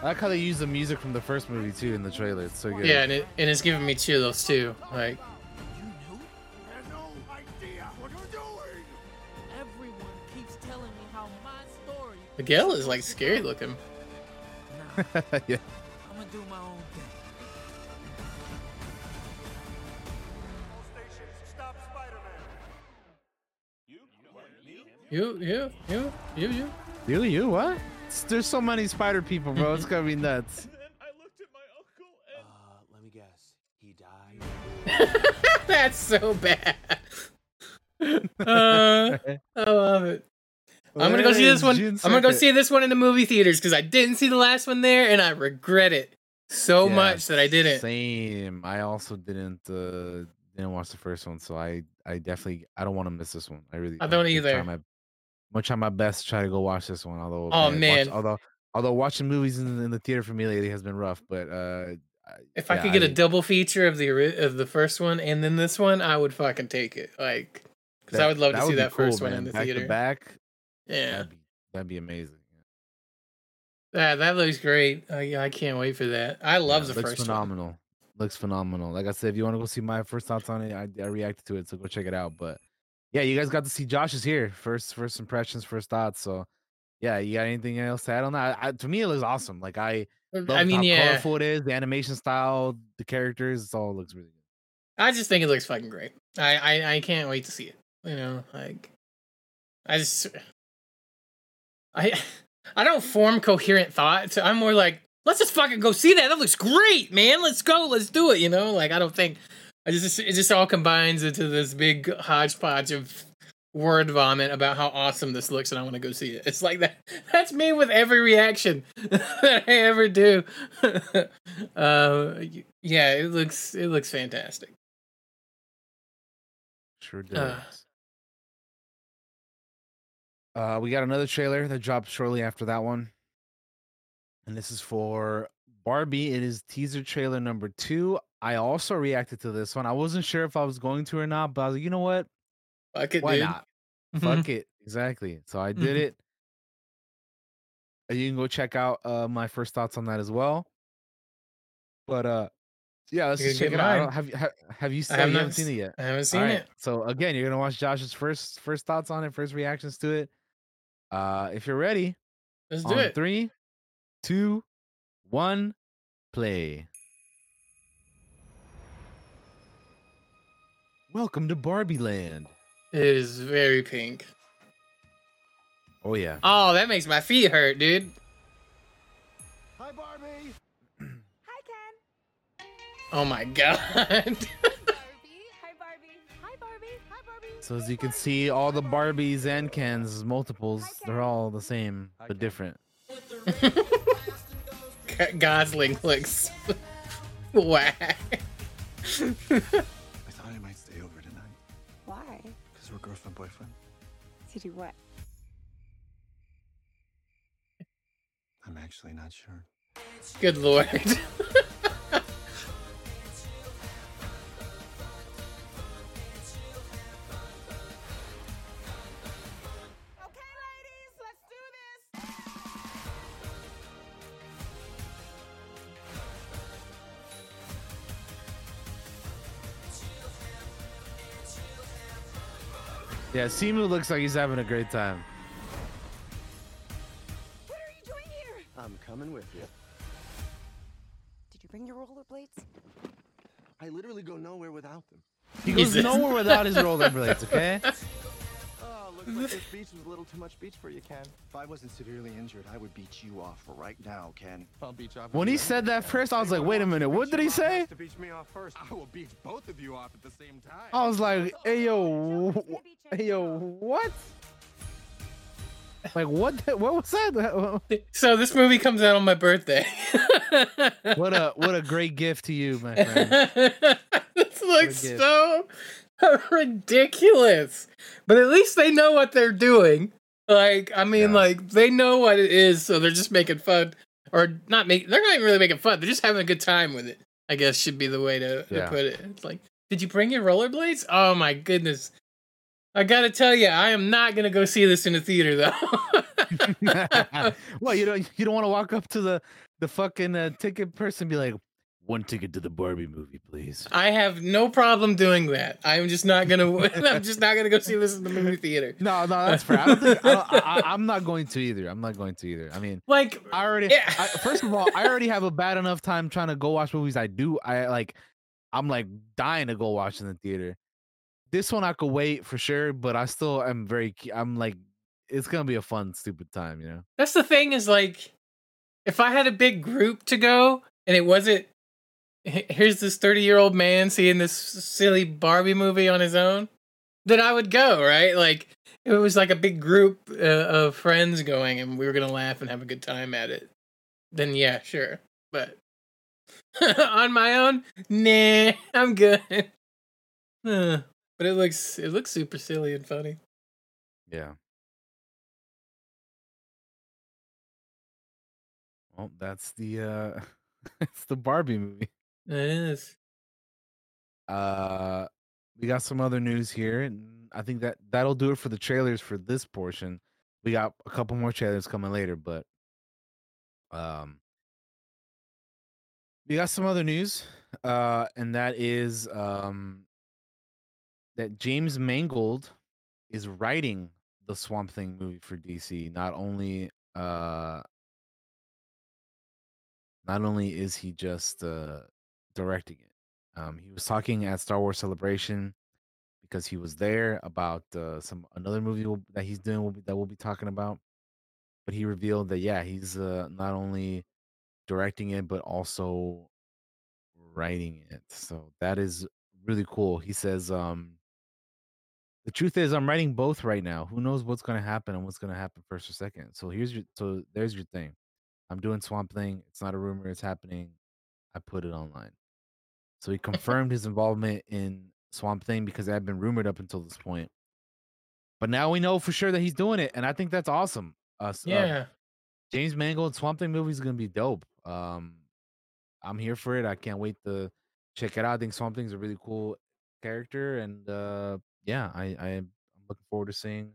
I like how they use the music from the first movie too in the trailer. It's so good. Yeah, and it and it's giving me chills too. Like Miguel is like scary looking. yeah. I'm gonna do my own thing. Stop Spider Man. You, you, you, you, you. You, you, what? It's- There's so many spider people, bro. It's gonna be nuts. Uh, let me guess. He died. That's so bad. Uh, I love it. I'm gonna go see this one. June I'm gonna go see this one in the movie theaters because I didn't see the last one there, and I regret it so Yeah, much that I didn't. Same. I also didn't uh, didn't watch the first one, so I I definitely I don't want to miss this one. I really I don't gonna either. I'm gonna try my best to try to go watch this one. Although Oh, watch- man. although although watching movies in, in the theater for me lately has been rough, but uh, If I could get a I- double feature of the of the first one and then this one, I would fucking take it. Like, because I would love to see that first cool, one in the back theater. Back, Yeah, that'd be that'd be amazing. that that looks great. Yeah, I can't wait for that. I love Yeah, the looks first one. phenomenal. Looks phenomenal. Like I said, if you want to go see my first thoughts on it, I, I reacted to it, so go check it out. But yeah, you guys got to see Josh's here. First first impressions, first thoughts. So yeah, you got anything else to add on that? I, I- to me, it looks awesome. Like I, I mean, how yeah, colorful it is, the animation style, the characters, it all looks really good. I just think it looks fucking great. I, I I can't wait to see it. You know, like I just I I don't form coherent thoughts. I'm more like, let's just fucking go see that. That looks great, man. Let's go. Let's do it. You know, like I don't think I just it just all combines into this big hodgepodge of word vomit about how awesome this looks and I want to go see it. It's like that that's me with every reaction that I ever do. uh yeah, it looks it looks fantastic. Sure does. Uh. Uh, we got another trailer that dropped shortly after that one, and this is for Barbie. It is teaser trailer number two. I also reacted to this one. I wasn't sure if I was going to or not, but I was like, you know what? Fuck it, Why dude. not? Fuck it. Exactly. So I did Mhm. it. You can go check out uh, my first thoughts on that as well. But uh, yeah, let's just can check it out. I mine. don't- Have you have, have you, I seen, have you not haven't seen it yet? I haven't seen All right, it. So again, you're gonna watch Josh's first first thoughts on it, first reactions to it. Uh, if you're ready, Let's do on it. three, two, one, play. Welcome to Barbie Land. It is very pink. Oh yeah. Oh, that makes my feet hurt, dude. Hi, Barbie. Hi, Ken. Oh my god. So as you can see, all the Barbies and Kens, multiples, they're all the same but different. Gosling looks whack. I thought I might stay over tonight Why? because we're girlfriend boyfriend. To do what? I'm actually not sure. Good lord. Yeah, Simu looks like he's having a great time. What are you doing here? I'm coming with you. Did you bring your rollerblades? I literally go nowhere without them. He goes Jesus. nowhere without his rollerblades, okay? Oh, looks like this beach was a little too much beach for you, Ken. If I wasn't severely injured, I would beat you off right now, Ken. I'll beat you off. When he said that first, I was like, wait a minute, what did he say? To beat me off first. I will beat both of you off at the same time. I was like, hey yo, wh- hey yo, what? Like what? the- What was that? so this movie comes out on my birthday. What a what a great gift to you, my friend. this looks so ridiculous. But at least they know what they're doing. Like, I mean, Yeah. like they know what it is, so they're just making fun, or not make. They're not even really making fun. They're just having a good time with it. I guess should be the way to, to put it. It's like, did you bring your rollerblades? Oh my goodness! I gotta tell you, I am not gonna go see this in the theater though. well, you don't you don't want to walk up to the the fucking uh, ticket person and be like, one ticket to the Barbie movie, please. I have no problem doing that. I'm just not gonna. I'm just not gonna go see this in the movie theater. No, no, that's fair. I don't think, I don't, I, I'm not going to either. I'm not going to either. I mean, Like, I already. Yeah. I, first of all, I already have a bad enough time trying to go watch movies. I do. I like. I'm like dying to go watch in the theater. This one I could wait for sure, but I still am very. I'm like, it's gonna be a fun, stupid time, you know. That's the thing is like, if I had a big group to go and it wasn't, here's this 30 year old man seeing this silly Barbie movie on his own, then I would go, right? Like, if it was like a big group uh, of friends going and we were to laugh and have a good time at it, then yeah, sure. But on my own, nah, I'm good. But it looks it looks super silly and funny. Yeah. Well, that's the uh it's the Barbie movie. It is. Uh we got some other news here and I think that that'll do it for the trailers for this portion. We got a couple more trailers coming later, but um we got some other news uh and that is um that James Mangold is writing the Swamp Thing movie for DC. Not only uh not only is he just uh directing it. Um he was talking at Star Wars Celebration because he was there about uh, some another movie will- that he's doing will be, that we'll be talking about. But he revealed that yeah, he's uh, not only directing it but also writing it. So that is really cool. He says um the truth is I'm writing both right now. Who knows what's going to happen and what's going to happen first or second. So here's your so there's your thing. I'm doing Swamp Thing. It's not a rumor, it's happening. I put it online. So he confirmed his involvement in Swamp Thing because it had been rumored up until this point. But now we know for sure that he's doing it, and I think that's awesome. Uh, s- uh, Yeah. James Mangold Swamp Thing movie is gonna be dope. Um, I'm here for it. I can't wait to check it out. I think Swamp Thing's a really cool character, and uh, yeah, I, I am looking forward to seeing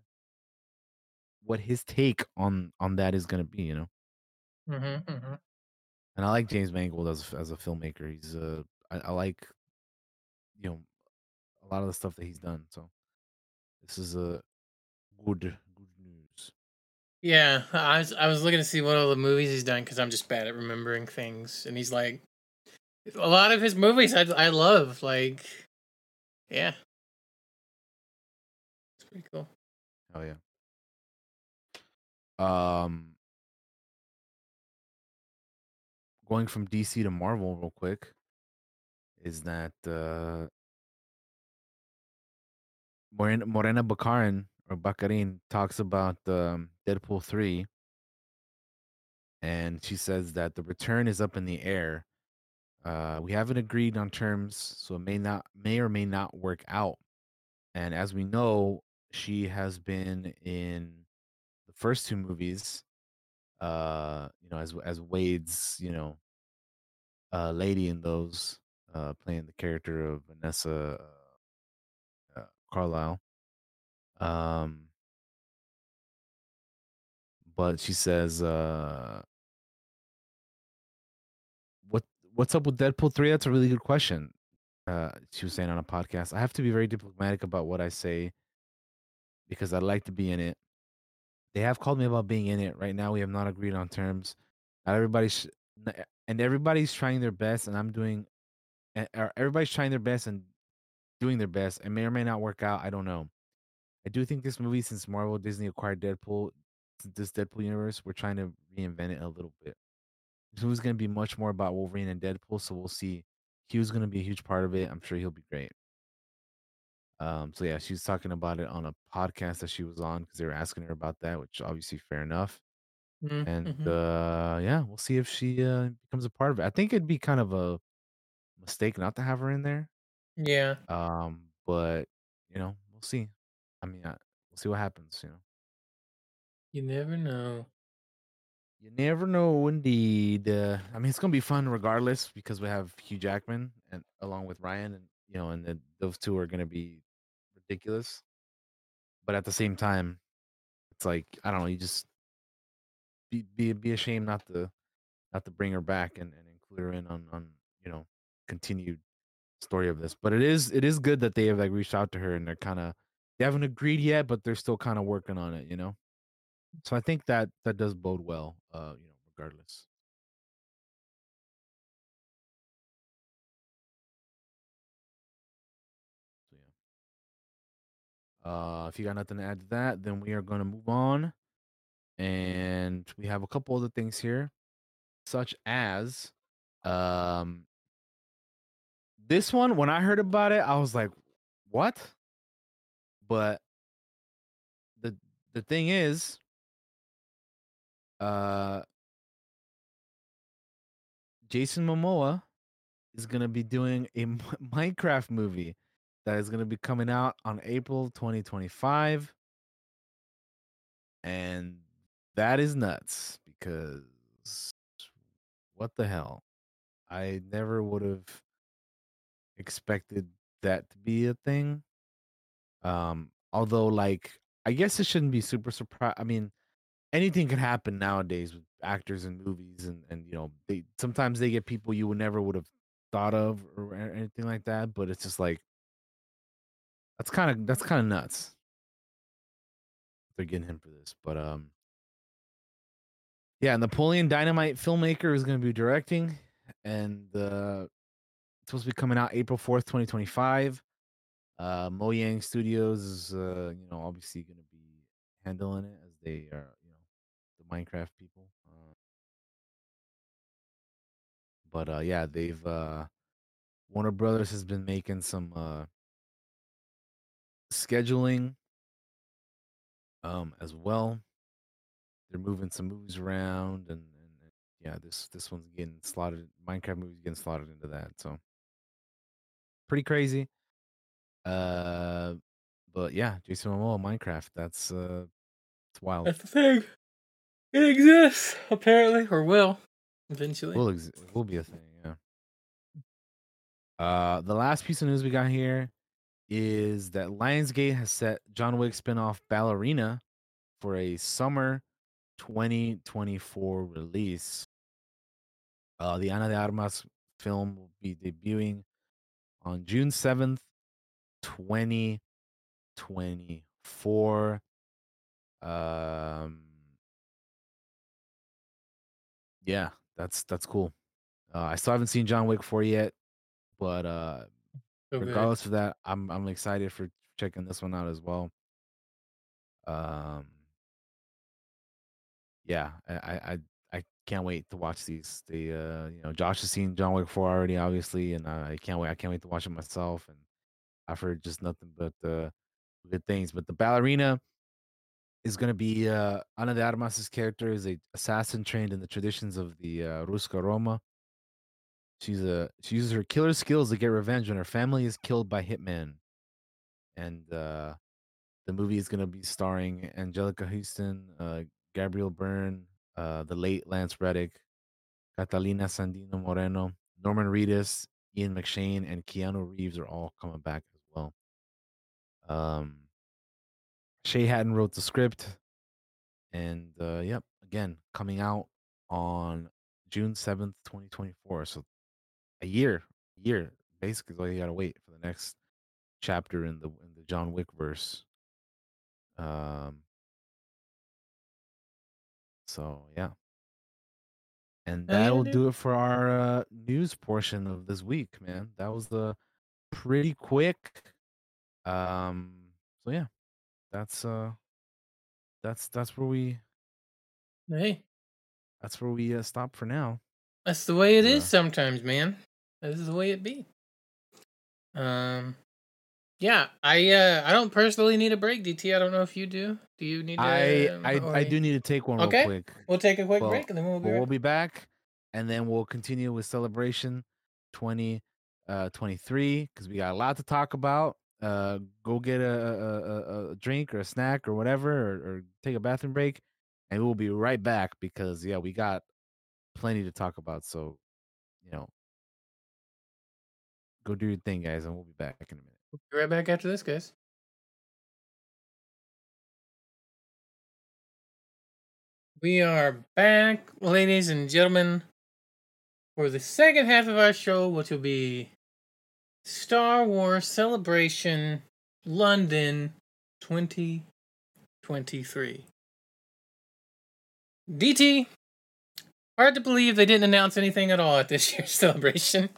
what his take on on that is gonna be. You know, Mm-hmm, mm-hmm. and I like James Mangold as as a filmmaker. He's uh, I, I like you know a lot of the stuff that he's done. So this is a good good news. Yeah, I was I was looking to see what all the movies he's done because I'm just bad at remembering things, and he's like, a lot of his movies I I love. Like, yeah, pretty cool. Oh yeah. Um, going from DC to Marvel real quick is that uh Morena, Morena Baccarin or Baccarin talks about um, Deadpool 3 and she says that the return is up in the air. Uh, we haven't agreed on terms, so it may not may or may not work out. And as we know, she has been in the first two movies, uh, you know, as as Wade's, you know, uh, lady in those, uh, playing the character of Vanessa uh, uh, Carlysle. Um, but she says, uh, "What what's up with Deadpool three? That's a really good question." Uh, she was saying on a podcast. I have to be very diplomatic about what I say because I'd like to be in it. They have called me about being in it. Right now, we have not agreed on terms. Not everybody's n- eh, and everybody's trying their best, and I'm doing. Eh, and- Everybody's trying their best and doing their best. It may or may not work out. I don't know. I do think this movie, since Marvel Disney acquired Deadpool, this Deadpool universe, we're trying to reinvent it a little bit. This movie's going to be much more about Wolverine and Deadpool, so we'll see. Hugh's going to be a huge part of it. I'm sure he'll be great. Um, so yeah, she's talking about it on a podcast that she was on because they were asking her about that, which obviously fair enough. Mm, And mhm. uh yeah, we'll see if she uh becomes a part of it. I think it'd be kind of a mistake not to have her in there. Yeah, Um, but you know, we'll see. I mean, uh, we'll see what happens. You know, you never know. you never know. Indeed, uh, I mean, it's gonna be fun regardless because we have Hugh Jackman and along with Ryan, and you know, and then those two are gonna be ridiculous. But at the same time, it's like I don't know. You just be be be ashamed not to not to bring her back and, and include her in on on you know continued story of this. But it is it is good that they have like reached out to her and they're kind of they haven't agreed yet, but they're still kind of working on it. You know, so I think that that does bode well. Uh, you know, regardless. Uh, if you got nothing to add to that, then we are going to move on, and we have a couple other things here, such as um this one. When I heard about it, I was like, "What?" But the the thing is, uh, Jason Momoa is gonna be doing a Minecraft movie that is going to be coming out on April 2025. And that is nuts because what the hell? I never would have expected that to be a thing. Um, although, like, I guess it shouldn't be super surprised. I mean, anything can happen nowadays with actors and movies, and and you know, they sometimes they get people you would never would have thought of or anything like that. But it's just like that's kind of that's kind of nuts. They're getting him for this, but um, yeah, Napoleon Dynamite filmmaker is going to be directing, and uh, it's supposed to be coming out April fourth, twenty twenty five. Uh, Mojang Studios is, uh, you know, obviously going to be handling it as they are, you know, the Minecraft people. Uh, but uh, yeah, they've uh, Warner Brothers has been making some uh, scheduling um as well. They're moving some movies around, and, and, and yeah, this this one's getting slotted. Minecraft movies getting slotted into that, so pretty crazy. Uh, but yeah, Jason Momoa, Minecraft. That's uh, it's wild. That's the thing. It exists, apparently, or will eventually. Will ex- will be a thing. Yeah. Uh, the last piece of news we got here is that Lionsgate has set John Wick spinoff Ballerina for a summer 2024 release. Uh, the Ana de Armas film will be debuting on June 7th, 2024. Um, yeah, that's that's cool. Uh, I still haven't seen John Wick 4 yet, but uh, So regardless of that, I'm I'm excited for checking this one out as well. Um, yeah, I I I, can't wait to watch these. The uh, you know, Josh has seen John Wick 4 already, obviously, and I can't wait. I can't wait to watch it myself. And I've heard just nothing but uh, good things. But the ballerina is going to be uh, Ana de Armas's character is a assassin trained in the traditions of the uh, Ruska Roma. She's a she uses her killer skills to get revenge when her family is killed by hitmen. And uh, the movie is going to be starring Anjelica Huston, uh, Gabriel Byrne, uh, the late Lance Reddick, Catalina Sandino Moreno, Norman Reedus, Ian McShane, and Keanu Reeves are all coming back as well. Um, Shay Hatten wrote the script, and uh, yep, again coming out on June seventh, twenty twenty four. So a year, a year basically is all you gotta wait for the next chapter in the in the John Wick verse. Um. So yeah, and that'll do it for our uh, news portion of this week, man. That was the pretty quick. Um. So yeah, that's uh, that's that's where we Hey, that's where we uh, stop for now. That's the way it is Yeah. sometimes, man. This is the way it be. Um, yeah, I uh, I don't personally need a break, DT. I don't know if you do. Do you need? I um, I I do need to take one Okay, real quick. we'll take a quick Well, break and then we'll be. but we'll be back, and then we'll continue with celebration twenty uh twenty three because we got a lot to talk about. Uh, go get a a, a, a drink or a snack or whatever, or, or take a bathroom break, and we'll be right back because yeah, we got plenty to talk about. So, you know, go do your thing, guys, and we'll be back in a minute. We'll be right back after this, guys. We are back, ladies and gentlemen, for the second half of our show, which will be Star Wars Celebration London 2023. DT, hard to believe they didn't announce anything at all at this year's celebration.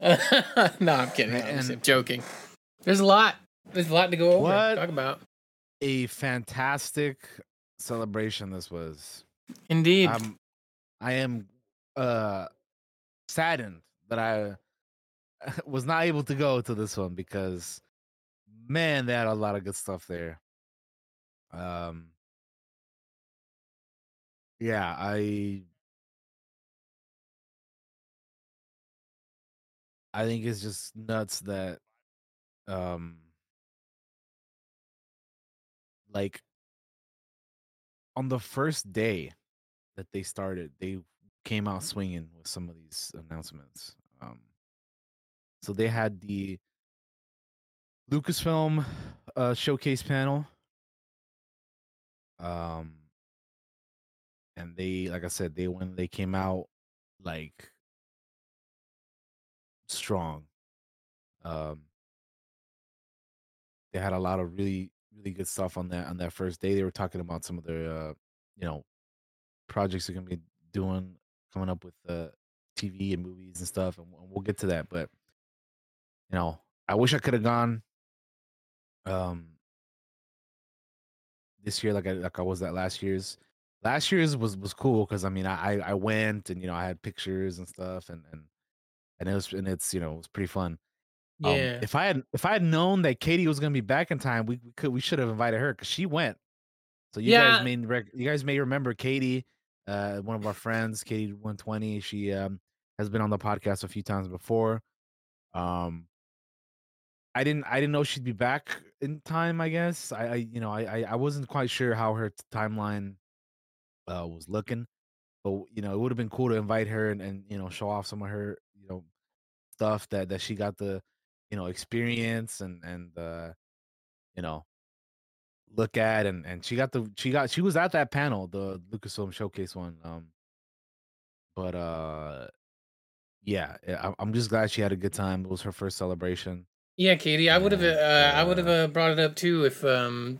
no, I'm kidding. I'm joking. There's a lot. There's a lot to go over. What? Talk about. A fantastic celebration this was. Indeed. I'm, I am uh saddened that I was not able to go to this one because man, they had a lot of good stuff there. Um yeah, I I think it's just nuts that um like on the first day that they started, they came out swinging with some of these announcements. Um, so they had the Lucasfilm uh, showcase panel. Um, and they, like I said, they when they came out like strong. Um, they had a lot of really really good stuff on that on that first day. They were talking about some of their uh, you know projects they're gonna be doing coming up with uh, TV and movies and stuff, and we'll get to that. But you know, I wish I could have gone um this year like I like I was at last year's. Last year's was was cool because I mean I I went and you know I had pictures and stuff and and and it was and it's you know it was pretty fun. Um, Yeah. if I had if I had known that Katie was gonna be back in time, we, we could we should have invited her because she went. So you Yeah. guys may you guys may remember Katie, uh, one of our friends, Katie one twenty. She um has been on the podcast a few times before. Um, I didn't I didn't know she'd be back in time. I guess I, I you know I, I I wasn't quite sure how her timeline uh was looking, but you know it would have been cool to invite her and, and you know show off some of her you know stuff that that she got the you know experience and and uh you know look at and and she got the she got she was at that panel the lucasfilm showcase one um but uh yeah I, i'm just glad she had a good time. It was her first celebration Yeah, Katie, I would have uh, I would have uh, uh, brought it up too if um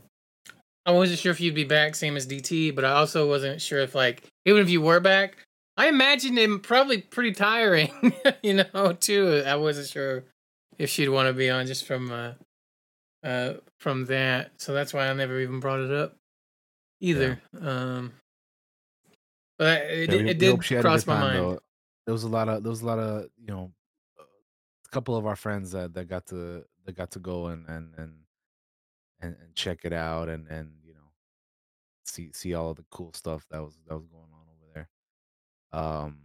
I wasn't sure if you'd be back same as DT, but I also wasn't sure if like even if you were back, I imagine it probably pretty tiring, you know, too. I wasn't sure if she'd want to be on just from uh uh from that. So that's why I never even brought it up either. Um but it, yeah, it, we- it did she had a cross my time, mind. though. there was a lot of there was a lot of you know a couple of our friends that that got to that got to go and and and and, and check it out and and you know see see all of the cool stuff that was that was going on over there um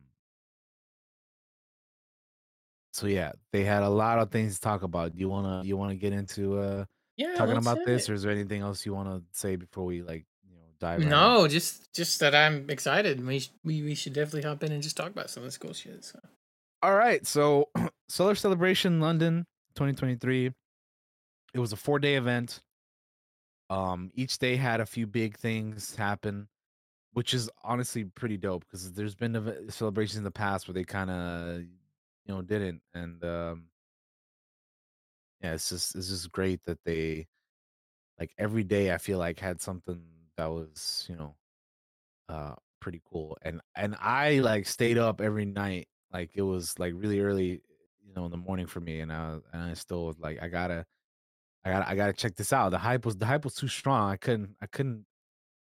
so yeah they had a lot of things to talk about do you want to you want to get into uh Yeah, talking about this it. or is there anything else you want to say before we like you know dive right? No, just just that I'm excited. We we we should definitely hop in and just talk about some of this cool shit. So. All right. So, Solar Celebration London 2023. It was a four day event. Um, each day had a few big things happen, which is honestly pretty dope because there's been ev- celebrations in the past where they kind of, you know, didn't. And um, yeah, it's just it's just great that they like every day. I feel like had something that was, you know, uh, pretty cool. And and I like stayed up every night. Like it was like really early, you know, in the morning for me. And I and I still was like, I gotta, I gotta, I gotta check this out. The hype was the hype was too strong. I couldn't, I couldn't,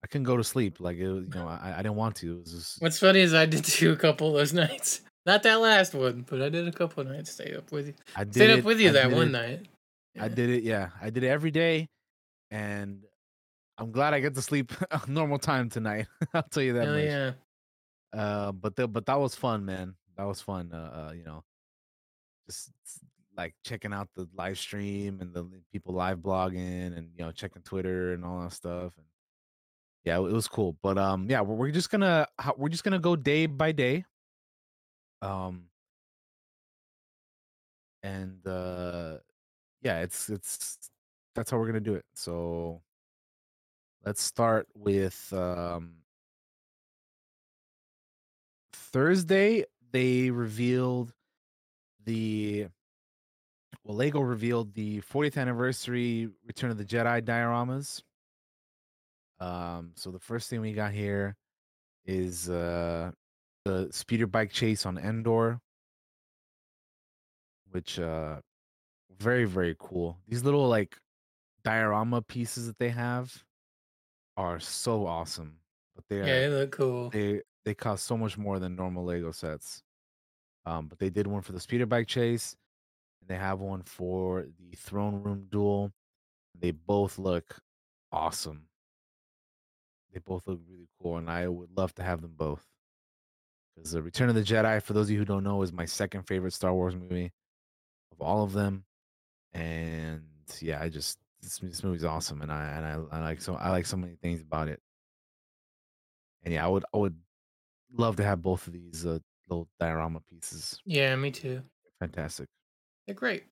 I couldn't go to sleep. Like it was, you know, I, I didn't want to. It was just What's funny is I did do a couple of those nights. Not that last one, but I did a couple of nights. Stay up with you. I did Stayed it, up with you I that one it- night. I did it. Yeah, I did it every day, and I'm glad I get to sleep a normal time tonight. I'll tell you that Hell much. yeah. Uh, but the, but that was fun, man. That was fun. Uh, uh you know, just like checking out the live stream and the people live blogging and you know checking Twitter and all that stuff. And yeah, it was cool. But um, yeah, we're, we're just gonna we're just gonna go day by day. Um, and uh, yeah, it's it's that's how we're gonna do it. So let's start with um Thursday. They revealed the well, Lego revealed the 40th anniversary Return of the Jedi dioramas. Um, so the first thing we got here is uh the speeder bike chase on Endor, which uh very very cool. These little like diorama pieces that they have are so awesome. But they are Yeah, they look cool. they they cost so much more than normal Lego sets. Um, but they did one for the speeder bike chase, and they have one for the throne room duel. They both look awesome. They both look really cool, and I would love to have them both. Because the Return of the Jedi, for those of you who don't know, is my second favorite Star Wars movie of all of them. and yeah, I just this, this movie's awesome, and I and I, I like so I like so many things about it. And yeah, I would I would love to have both of these uh, little diorama pieces. Yeah, me too. Fantastic. They're great.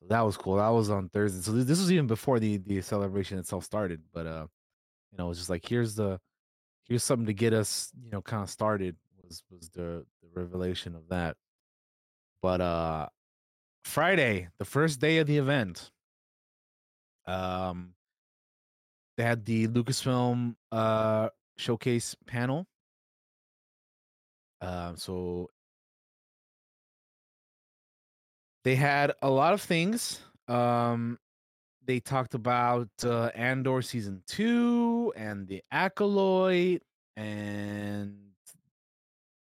So that was cool. That was on Thursday. So this, this was even before the the celebration itself started. But uh, you know, it was just like here's the here's something to get us, you know, kind of started was was the the revelation of that. But uh Friday, the first day of the event, um they had the Lucasfilm uh showcase panel. Um so they had a lot of things. Um they talked about uh, Andor season two and the Acolyte and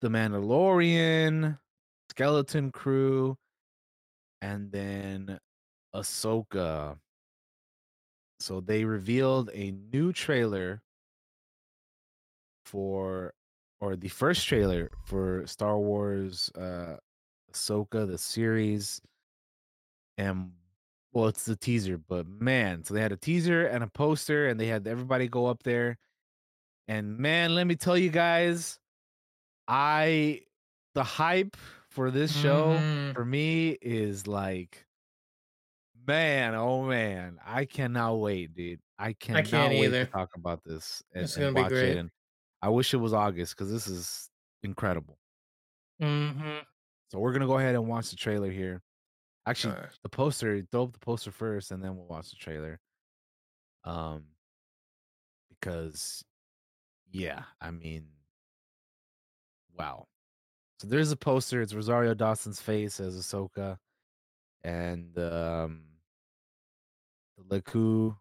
the Mandalorian, Skeleton Crew, and then Ahsoka. So they revealed a new trailer for, or the first trailer for Star Wars uh, Ahsoka, the series. And well, it's the teaser, but man, so they had a teaser and a poster, and they had everybody go up there. And man, let me tell you guys, I the hype for this show Mhm. for me is like man, oh man, I cannot wait, dude. I cannot can't wait either. to talk about this and, It's gonna be watch great. it. And I wish it was August because this is incredible. Mm-hmm. So we're gonna go ahead and watch the trailer here. Actually, Alright. the poster, throw up the poster first, and then we'll watch the trailer. Um, because yeah, I mean, wow. So there's a poster. It's Rosario Dawson's face as Ahsoka, and um, the Lekku.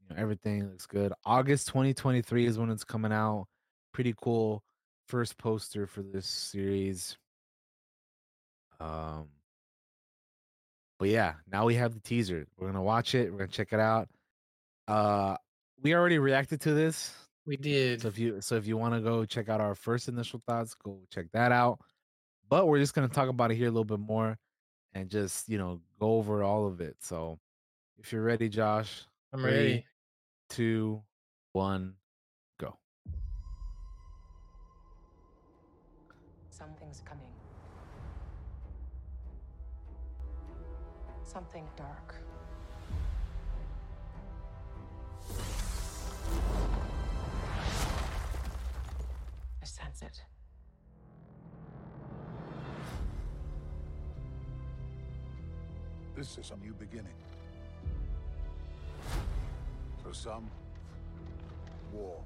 You know, everything looks good. August 2023 is when it's coming out. Pretty cool. First poster for this series. Um, but yeah, now we have the teaser. We're gonna watch it. We're gonna check it out. Uh, we already reacted to this. We did. So if you so if you want to go check out our first initial thoughts, go check that out. But we're just gonna talk about it here a little bit more and just you know go over all of it. So if you're ready, Josh, I'm three, ready. Two, one, go. Something's coming. Something dark. I sense it. This is a new beginning. For some, war.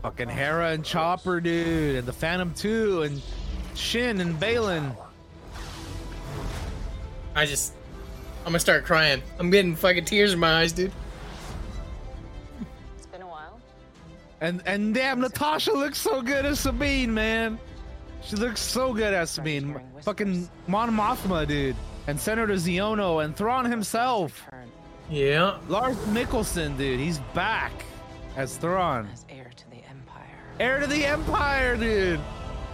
Fucking Hera and Chopper, dude, and the Phantom 2 and Shin and Baylan. I just, I'm gonna start crying. I'm getting fucking tears in my eyes, dude. It's been a while. And and damn, Natasha looks so good as Sabine, man. She looks so good as Sabine. Fucking Mon Mothma, dude. And Senator Xiono and Thrawn himself. Yeah. Lars Mikkelsen, dude. He's back as Thrawn. As heir to the Empire. Heir to the Empire, dude.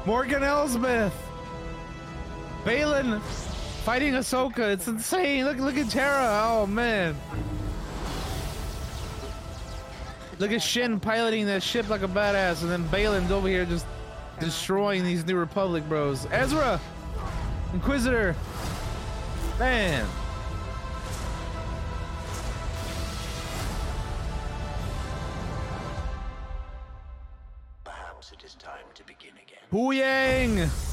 Morgan Elsbeth. Baylan fighting Ahsoka. It's insane. Look, look at Tara. Oh man. Look at Shin piloting that ship like a badass, and then Baylan's over here just destroying these New Republic bros. Ezra, Inquisitor. Man. Perhaps it is time to begin again. Booyang!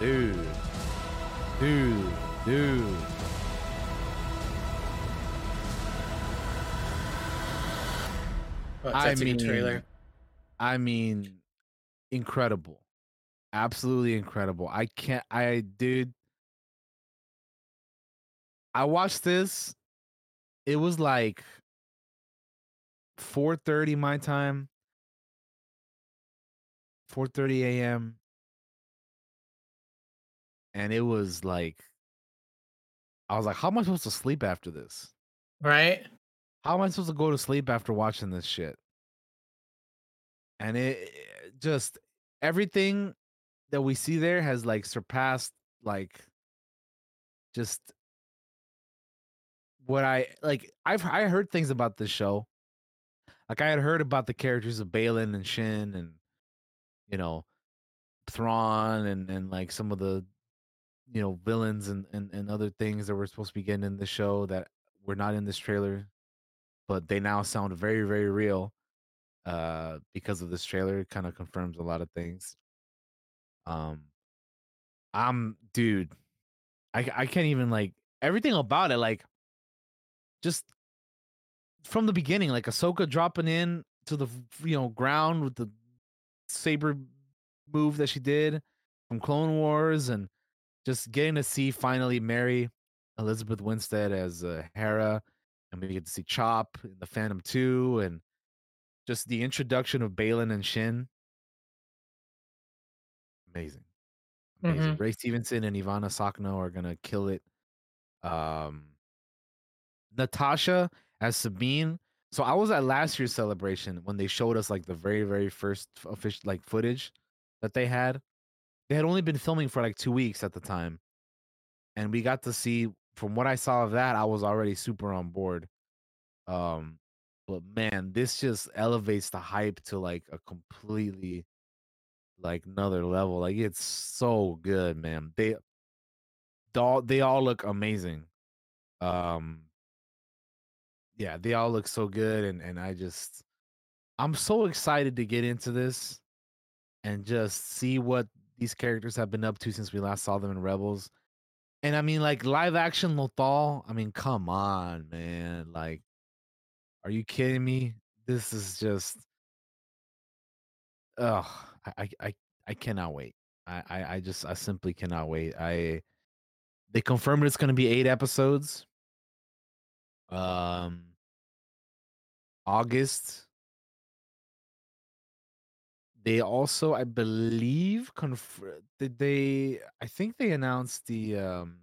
Dude. Dude. Dude. Oh, a good trailer. I mean, incredible. Absolutely incredible. I can't I dude. I watched this. It was like 4:30 my time. 4:30 a.m. And it was like I was like, how am I supposed to sleep after this? Right? How am I supposed to go to sleep after watching this shit? And it, it just everything that we see there has like surpassed like just what I like. I've I heard things about this show. Like I had heard about the characters of Baylan and Shin and you know Thrawn and and like some of the you know villains and and, and other things that we're supposed to be getting in the show that were not in this trailer, but they now sound very very real uh because of this trailer. Kind of confirms a lot of things. Um, I'm dude, I I can't even like everything about it like just from the beginning, like Ahsoka dropping in to the you know ground with the saber move that she did from Clone Wars, and just getting to see finally Mary Elizabeth Winstead as uh, Hera, and we get to see Chop in the Phantom Two, and just the introduction of Baylan and Shin. Amazing, amazing. Mhm. Ray Stevenson and Ivana Sakno are gonna kill it. Um, Natasha as Sabine. So I was at last year's celebration when they showed us like the very, very first official like footage that they had. They had only been filming for like two weeks at the time, and we got to see. From what I saw of that, I was already super on board. Um, but man, this just elevates the hype to like a completely like another level. Like it's so good, man. They they all they all look amazing. Um yeah, they all look so good and and I just I'm so excited to get into this and just see what these characters have been up to since we last saw them in Rebels. And I mean like live action Lothal, I mean come on, man. Like are you kidding me? This is just Ugh, I I I, cannot wait. I, I I just I simply cannot wait. I they confirmed it's going to be 8 episodes. Um August. They also, I believe, conf- did they? I think they announced the. um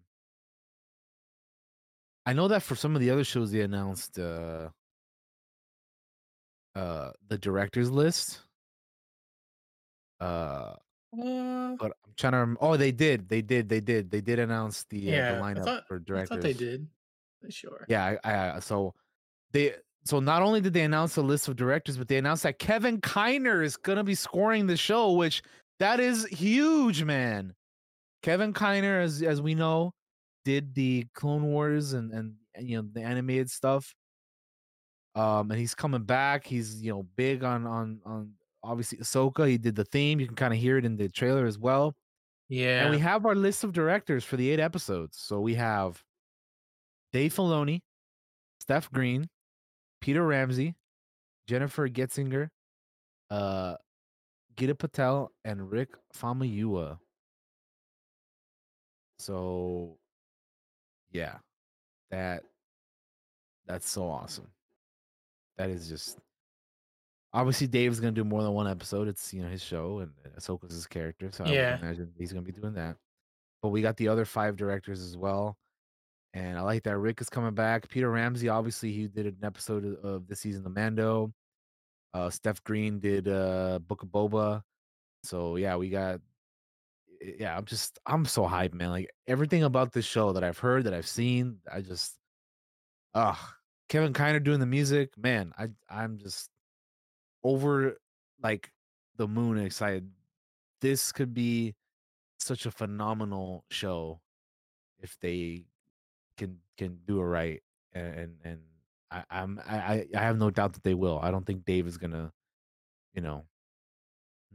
I know that for some of the other shows, they announced uh uh the directors list. Uh, Uh, but I'm trying to. Rem- oh, they did. They did. They did. They did announce the uh, yeah, the I lineup thought for I directors. thought they did. Sure. Yeah, I, I so they so not only did they announce the list of directors, but they announced that Kevin Kiner is gonna be scoring the show, which that is huge, man. Kevin Kiner, as as we know, did the Clone Wars and and, you know the animated stuff. Um, and he's coming back. He's you know big on on on obviously Ahsoka. He did the theme. You can kind of hear it in the trailer as well. Yeah. And we have our list of directors for the eight episodes. So we have Dave Filoni, Steph Green, Peter Ramsey, Jennifer Getzinger, uh, Geeta Patel, and Rick Famuyiwa. So, yeah, that that's so awesome. That is just obviously Dave's gonna do more than one episode. It's you know his show and Ahsoka's his character, so I Yeah. imagine he's gonna be doing that. But we got the other five directors as well. And I like that Rick is coming back. Peter Ramsey, obviously, he did an episode of, this season of Mando. Uh, Steph Green did uh, Book of Boba. So yeah, we got. Yeah, I'm just I'm so hyped, man. Like everything about this show that I've heard, that I've seen, I just, ah, Kevin Kiner doing the music, man. I I'm just over like the moon excited. This could be such a phenomenal show if they can can do it right and and I, I'm I I have no doubt that they will. I don't think Dave is gonna, you know,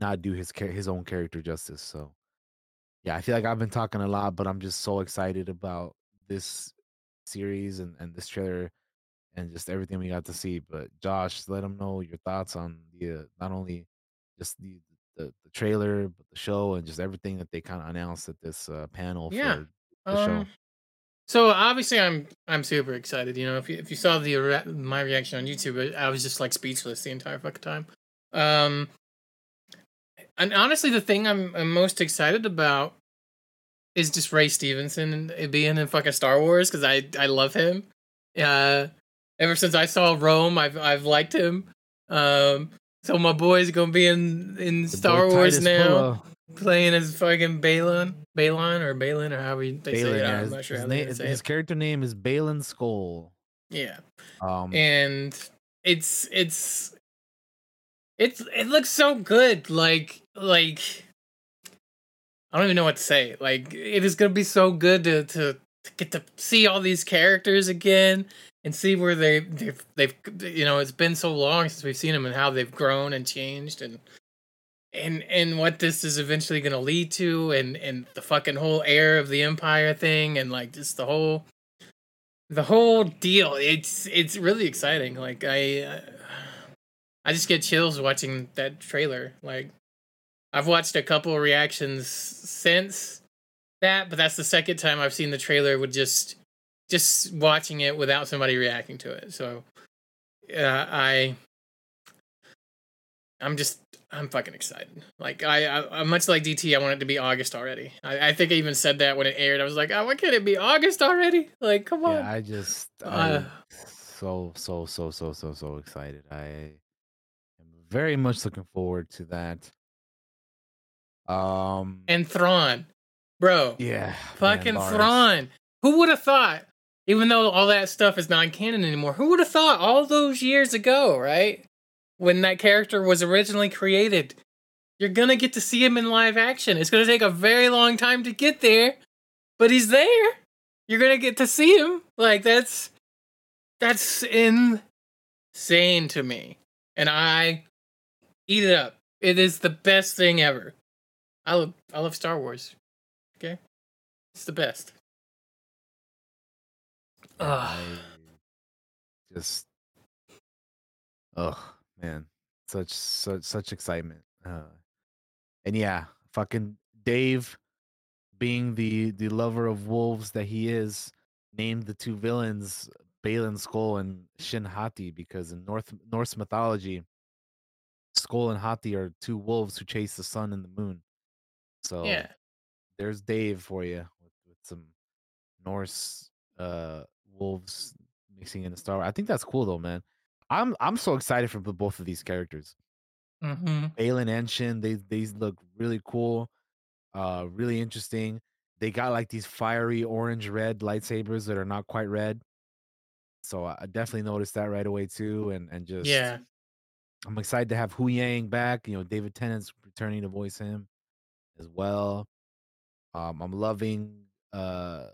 not do his char- his own character justice. So, yeah, I feel like I've been talking a lot, but I'm just so excited about this series and and this trailer and just everything we got to see. But Josh, let them know your thoughts on the uh, not only just the, the the trailer, but the show and just everything that they kind of announced at this uh, panel Yeah. for the show. Um, so obviously, I'm I'm super excited. You know, if you if you saw the my reaction on YouTube, I was just like speechless the entire fucking time. Um, and honestly, the thing I'm, I'm most excited about is just Ray Stevenson being in fucking Star Wars because I I love him. Uh, ever since I saw Rome, I've I've liked him. Um, So my boy's gonna be in in Star Wars Titus now, Pullo. Playing as fucking Balon, Balon or Balin or however you- they Balin, say it. yeah, I'm his, not sure his how they name- his it. character name is Baylan Skoll. Yeah, Um, and it's it's it's it looks so good. Like like I don't even know what to say. Like it is gonna be so good to to, to get to see all these characters again and see where they they've, they've you know it's been so long since we've seen them and how they've grown and changed and and and what this is eventually going to lead to and and the fucking whole heir of the empire thing and like just the whole the whole deal. It's it's really exciting. Like i uh, i just get chills watching that trailer. Like i've watched a couple reactions since that but that's the second time i've seen the trailer with just just watching it without somebody reacting to it. So uh, i i'm just i'm fucking excited like I, I i'm much like dt i want it to be august already i, I think i even said that when it aired i was like oh why can't it be august already like come on yeah, I just Uh, so so so so so so excited. I am very much looking forward to that. Um, and Thrawn, bro. Yeah, fucking Lars. Thrawn. Who would have thought? Even though all that stuff is non-canon anymore, who would have thought all those years ago, right? When that character was originally created, you're gonna get to see him in live action. It's gonna take a very long time to get there, but he's there. You're gonna get to see him. Like that's that's insane to me, and I eat it up. It is the best thing ever. I love I love Star Wars. Okay, it's the best. I just oh man such such such excitement uh and yeah fucking dave being the the lover of wolves that he is named the two villains baylan skoll and shin hati because in north norse mythology skull and hati are two wolves who chase the sun and the moon so Yeah. there's dave for you with, with some norse uh wolves mixing in the star Wars. i think that's cool though man i'm i'm so excited for both of these characters Mm-hmm. Baylan and Shin, they these look really cool, uh, really interesting. They got like these fiery orange red lightsabers that are not quite red. So I definitely noticed that right away too, and and just Yeah. I'm excited to have Huyang back. You know, David Tennant's returning to voice him as well. Um, I'm loving uh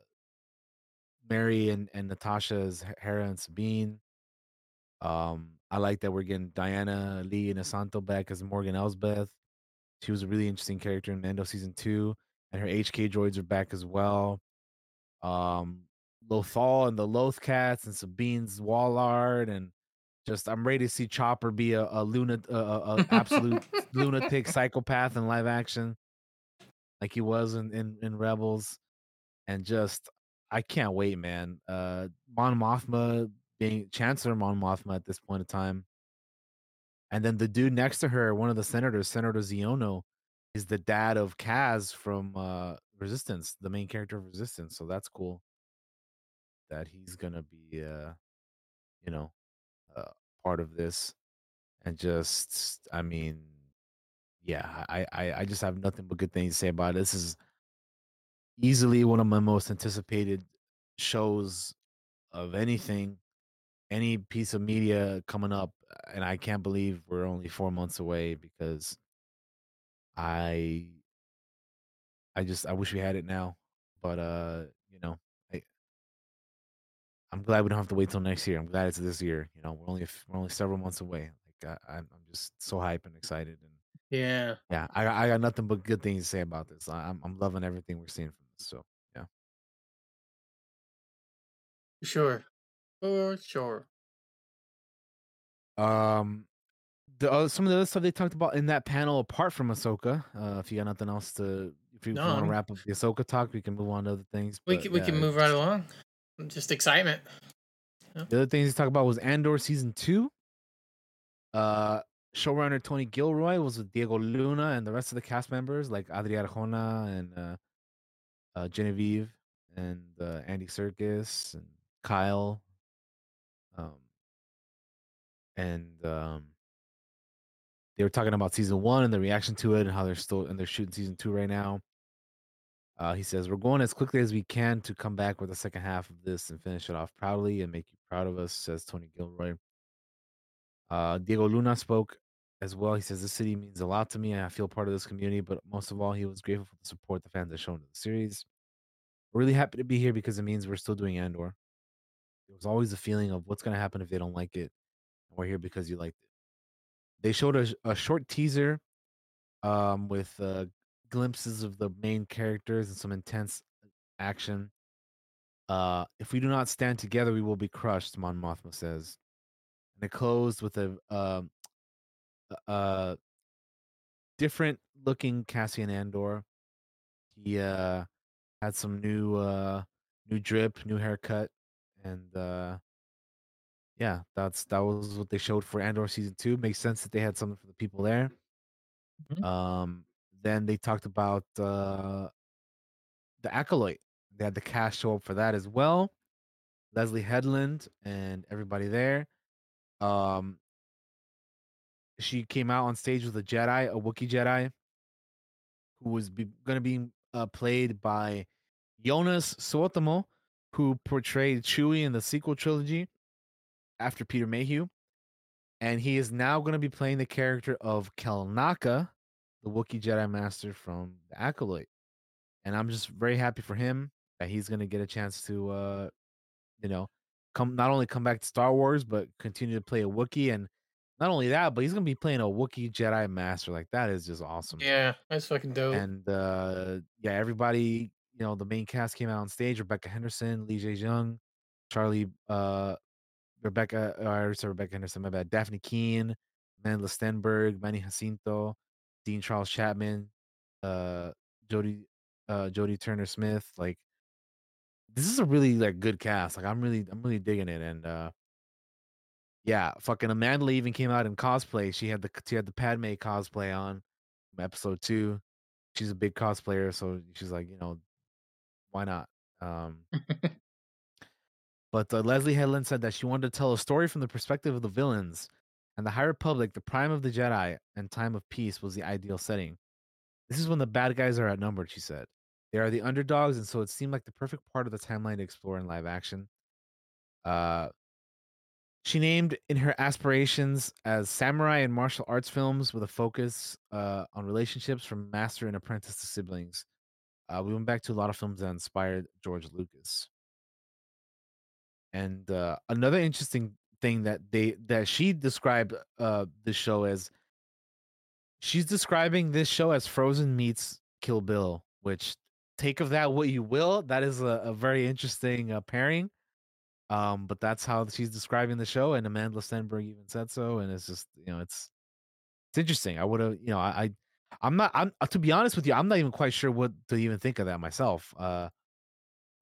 Mary and and Natasha's Hera and Sabine. Um, I like that we're getting Diana Lee Inosanto back as Morgan Elsbeth. She was a really interesting character in Mando season two, and her HK droids are back as well. Um, Lothal and the Loth Cats and Sabine's Wallard, and just I'm ready to see Chopper be a, a lunatic, a, a, a absolute lunatic psychopath in live action, like he was in, in in Rebels, and just I can't wait, man. Uh, Mon Mothma being Chancellor Mon Mothma at this point in time. And then the dude next to her, one of the senators, Senator Xiono, is the dad of Kaz from uh, Resistance, the main character of Resistance. So that's cool that he's gonna be, uh, you know, uh, part of this. And just, I mean, yeah, I, I, I just have nothing but good things to say about it. This is easily one of my most anticipated shows of anything, any piece of media coming up, and I can't believe we're only four months away because I, I just I wish we had it now, but uh, you know, I, I'm glad we don't have to wait till next year. I'm glad it's this year. You know, we're only we're only several months away. Like I, I'm I'm just so hyped and excited, and Yeah. yeah, I got- I got nothing but good things to say about this. I- I'm I'm loving everything we're seeing from this. So yeah. Sure. For sure. Um, the other, some of the other stuff they talked about in that panel, apart from Ahsoka, uh, if you got nothing else to, if you, No, want to wrap up the Ahsoka talk, we can move on to other things. We but can, we yeah, can move right along. Just excitement. The other things he talked about was Andor season two. Uh, showrunner Tony Gilroy was with Diego Luna and the rest of the cast members like Adria Arjona and uh, uh, Genevieve and uh, Andy Serkis and Kyle. Um, and um, they were talking about season one and the reaction to it and how they're still and they're shooting season two right now. Uh, he says we're going as quickly as we can to come back with the second half of this and finish it off proudly and make you proud of us, says Tony Gilroy. Uh, Diego Luna spoke as well. He says, This city means a lot to me, I feel part of this community. But most of all, he was grateful for the support the fans have shown in the series. We're really happy to be here because it means we're still doing Andor. There was always a feeling of what's going to happen if they don't like it. We're here because you liked it. They showed a, a short teaser um, with uh, glimpses of the main characters and some intense action. Uh, if we do not stand together, we will be crushed, Mon Mothma says. And it closed with a uh different looking Cassian Andor. He uh had some new uh new drip, new haircut, and uh yeah, that's that was what they showed for Andor season two. Makes sense that they had something for the people there. Mhm. Um then they talked about uh the acolyte. They had the cast show up for that as well. Leslie Headland and everybody there. Um she came out on stage with a Jedi, a Wookiee Jedi, who was be, going to be uh, played by Jonas Suotamo, who portrayed Chewie in the sequel trilogy after Peter Mayhew. And he is now going to be playing the character of Kelnacca, the Wookiee Jedi Master from The Acolyte. And I'm just very happy for him that he's going to get a chance to, uh, you know, come not only come back to Star Wars, but continue to play a Wookiee. And not only that, but he's going to be playing a Wookiee Jedi Master. Like, that is just awesome. Yeah, that's fucking dope. And uh yeah, everybody, you know, the main cast came out on stage. Rebecca Henderson, Lee Jae Jung, Charlie uh Rebecca uh, I already said Rebecca Henderson, my bad. Dafne Keen, Amanda Stenberg, Manny Jacinto, Dean Charles Chapman, uh Jodie uh Jodie Turner Smith. Like this is a really like good cast. Like I'm really I'm really digging it. And uh yeah, fucking Amanda even came out in cosplay. She had the she had the Padme cosplay on episode two. She's a big cosplayer, so she's like, you know, why not? Um, but uh, Leslie Headland said that she wanted to tell a story from the perspective of the villains, and the High Republic, the prime of the Jedi, and time of peace was the ideal setting. This is when the bad guys are outnumbered, she said. They are the underdogs, and so it seemed like the perfect part of the timeline to explore in live action. Uh, she named in her aspirations as samurai and martial arts films with a focus uh, on relationships from master and apprentice to siblings. Uh, we went back to a lot of films that inspired George Lucas. And uh, another interesting thing that they that she described uh, the show as she's describing this show as Frozen meets Kill Bill, which take of that what you will. That is a, a very interesting uh, pairing. Um, but that's how she's describing the show, and Amanda Stenberg even said so. And it's just you know, it's it's interesting. I would have, you know, I, I I'm not. I'm to be honest with you, I'm not even quite sure what to even think of that myself. Uh,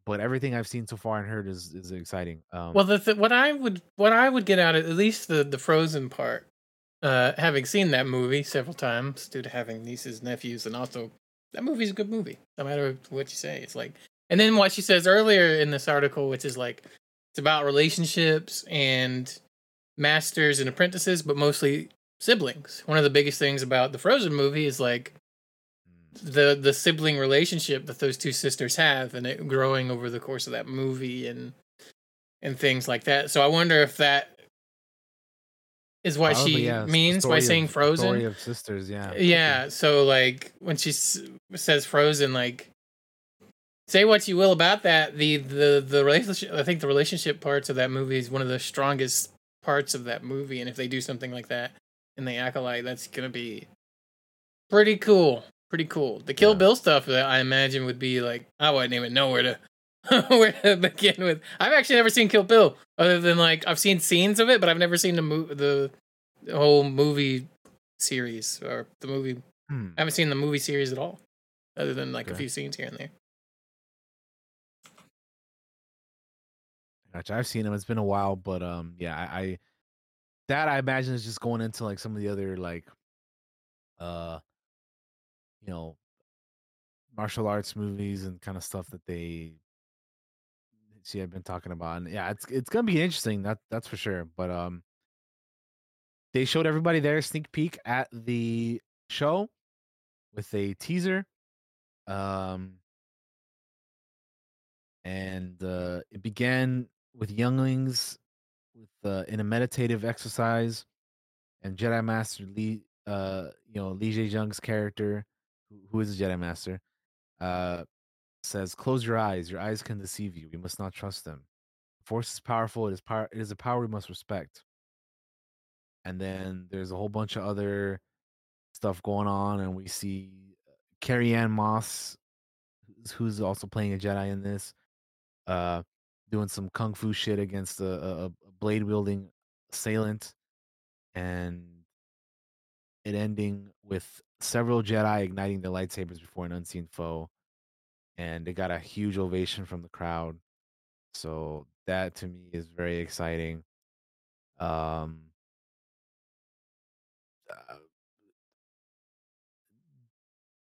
but everything I've seen so far and heard is is exciting. Um, well, the th- what I would what I would get out of at least the the Frozen part, uh, having seen that movie several times due to having nieces, nephews, and also that movie's a good movie. No matter what you say, it's like. And then what she says earlier in this article, which is like it's about relationships and masters and apprentices, but mostly siblings. One of the biggest things about the Frozen movie is like the the sibling relationship that those two sisters have and it growing over the course of that movie and and things like that. So I wonder if that is what probably, she yeah, means by saying of- frozen. Story of sisters, yeah. Yeah, so like when she s- says frozen like say what you will about that the the the relationship I think the relationship parts of that movie is one of the strongest parts of that movie and if they do something like that in the acolyte that's to be pretty cool. Pretty cool. The Kill Bill stuff that I imagine would be like I wouldn't even know where to where to begin with. I've actually never seen Kill Bill other than like I've seen scenes of it, but I've never seen the mo- the, whole movie series or the movie. Hmm. I haven't seen the movie series at all, other than like a few scenes here and there. Gotcha. I've seen them. It's been a while, but um, yeah, I, I that I imagine is just going into like some of the other like, uh, you know, martial arts movies and kind of stuff that they she had been talking about, and yeah, it's it's gonna be interesting. That that's for sure. But um, they showed everybody their sneak peek at the show with a teaser. Um, and uh, it began with younglings uh, in a meditative exercise, and Jedi Master Lee, uh, you know Lee Jae Jung's character, who, who is a Jedi Master, uh, says, "Close your eyes. Your eyes can deceive you. We must not trust them. Force is powerful. It is power. It is a power we must respect." And then there's a whole bunch of other stuff going on, and we see Carrie Ann Moss, who's- also playing a Jedi in this, uh, doing some kung fu shit against a blade wielding assailant, and it ending with several Jedi igniting their lightsabers before an unseen foe, and they got a huge ovation from the crowd. So that to me is very exciting. Um, uh,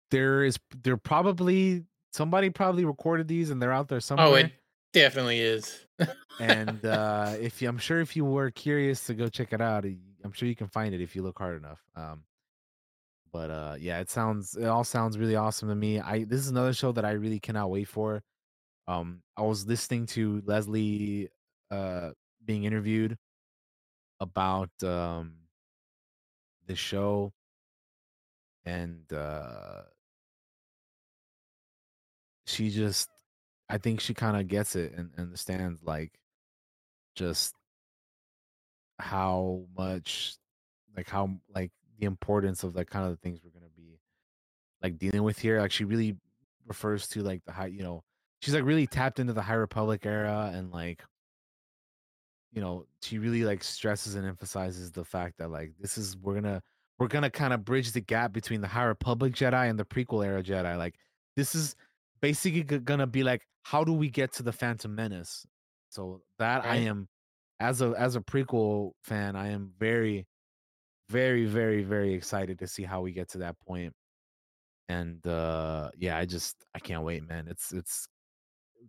there is there probably somebody probably recorded these and they're out there somewhere. Oh, it definitely is. and uh if you, I'm sure if you were curious to go check it out, I'm sure you can find it if you look hard enough. Um but uh yeah, it sounds it all sounds really awesome to me. I this is another show that I really cannot wait for. Um I was listening to Leslie uh being interviewed about um the show and uh she just I think she kind of gets it and understands like just how much like how like the importance of like kind of the things we're gonna be like dealing with here. Like she really refers to like the high, you know, she's like really tapped into the High Republic era and like you know, she really like stresses and emphasizes the fact that like this is we're gonna we're gonna kind of bridge the gap between the High Republic Jedi and the prequel era Jedi. Like this is basically g- gonna be like how do we get to the Phantom Menace? So that I am as a as a prequel fan, I am very, very, very, very excited to see how we get to that point. And uh yeah, I just I can't wait, man. It's it's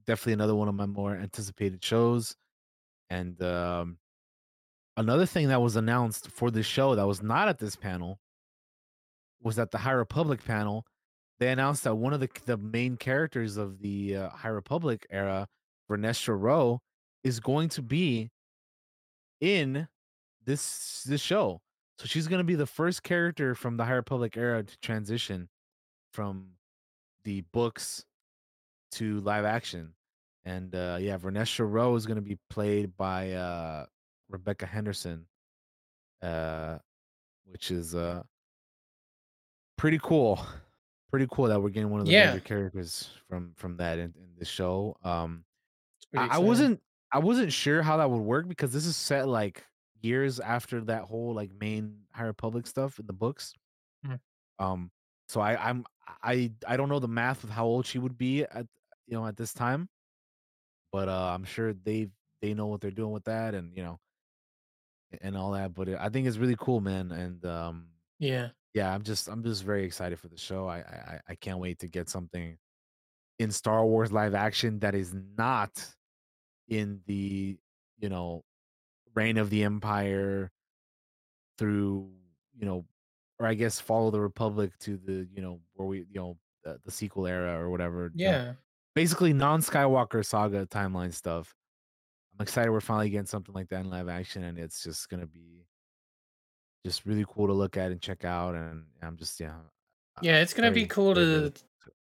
definitely another one of my more anticipated shows. And um another thing that was announced for this show that was not at this panel was at the High Republic panel. They announced that one of the the main characters of the uh, High Republic era, Vernestra Rowe, is going to be in this this show. So she's going to be the first character from the High Republic era to transition from the books to live action. And uh yeah, Vernestra Rowe is going to be played by uh Rebecca Henderson uh which is uh pretty cool. Pretty cool that we're getting one of the Yeah. major characters from from that in, in this show. Um I, I wasn't I wasn't sure how that would work because this is set like years after that whole like main High Republic stuff in the books. Mhm. Um so I I'm I I don't know the math of how old she would be at you know at this time. But uh I'm sure they they know what they're doing with that and you know and all that but I think it's really cool man and um Yeah. Yeah, I'm just I'm just very excited for the show. I I I- can't wait to get something in Star Wars live action that is not in the you know reign of the Empire through you know or I guess follow the Republic to the you know where we you know the, the sequel era or whatever. you know, Yeah. basically non Skywalker saga timeline stuff. I'm excited we're finally getting something like that in live action, and it's just gonna be just really cool to look at and check out. And I'm just yeah, Yeah, it's gonna be cool to very-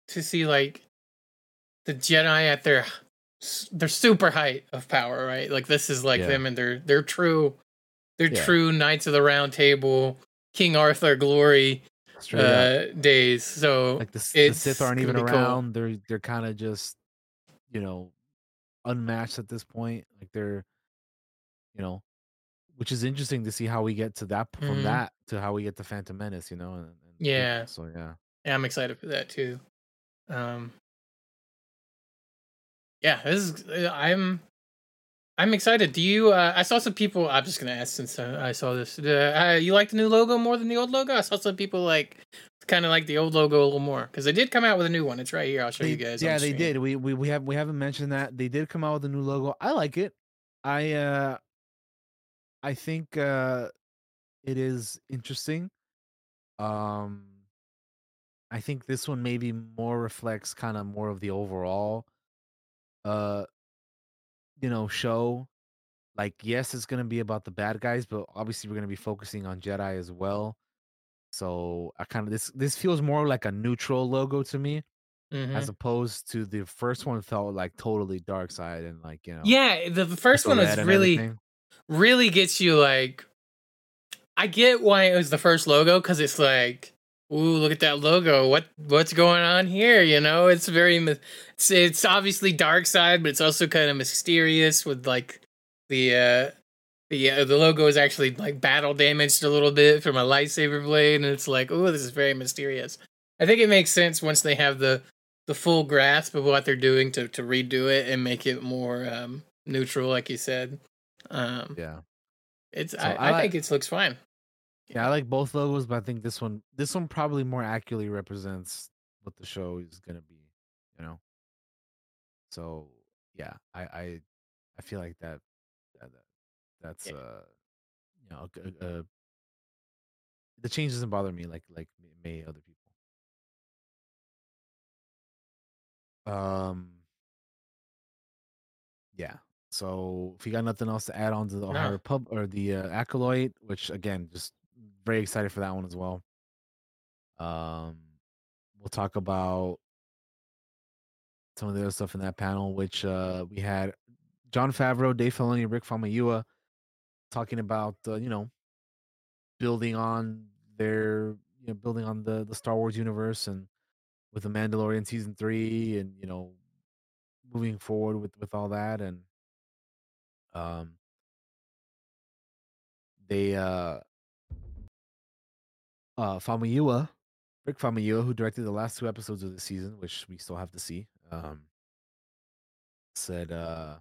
to see like the Jedi at their their super height of power, right? Like this is like Yeah. them and their their true their Yeah. true Knights of the Round Table, King Arthur glory uh days. So like the, the Sith aren't even be cool. around. They're they're kind of just you know unmatched at this point. Like they're you know, which is interesting to see how we get to that from Mhm. that to how we get to Phantom Menace. You know, and, and Yeah. So yeah, Yeah, I'm excited for that too. Um Yeah, this is uh, I'm I'm excited. Do you uh I saw some people I'm just going to ask since uh, I saw this. Uh, uh, you like the new logo more than the old logo? I saw some people like kind of like the old logo a little more cuz they did come out with a new one. It's right here. I'll show you guys. Yeah, the they did. We we we have we haven't mentioned that they did come out with a new logo. I like it. I uh I think uh it is interesting. Um, I think this one maybe more reflects kind of more of the overall, uh, you know, show. Like, yes, it's gonna be about the bad guys, but obviously we're gonna be focusing on Jedi as well. So I kind of this this feels more like a neutral logo to me, as Mhm. opposed to the first one felt like totally dark side and like you know, Yeah, the, the first one was really, everything. Really gets you like. I get why it was the first logo because it's like, ooh, look at that logo. What what's going on here? You know, it's very, it's it's obviously dark side, but it's also kind of mysterious with like the uh the uh, the logo is actually like battle damaged a little bit from a lightsaber blade, and it's like, ooh, this is very mysterious. I think it makes sense once they have the the full grasp of what they're doing to to redo it and make it more um neutral, like you said. Um, Yeah. it's So I, I I like- think it looks fine. Yeah, I like both logos, but I think this one this one probably more accurately represents what the show is gonna be, you know. So yeah, I I I feel like that, that, that that's uh you know a, a, a- the change doesn't bother me like like may other people. Um yeah. So if you got nothing else to add on to the No. Pub or the uh, Acolyte, which again, just very excited for that one as well. Um, we'll talk about some of the other stuff in that panel, which uh, we had Jon Favreau, Dave Filoni, Rick Famuyiwa talking about uh, you know building on their you know building on the the Star Wars universe and with the Mandalorian season three and you know moving forward with with all that and um they uh uh Famuyiwa, Rick Famuyiwa, who directed the last two episodes of the season, which we still have to see, um, said uh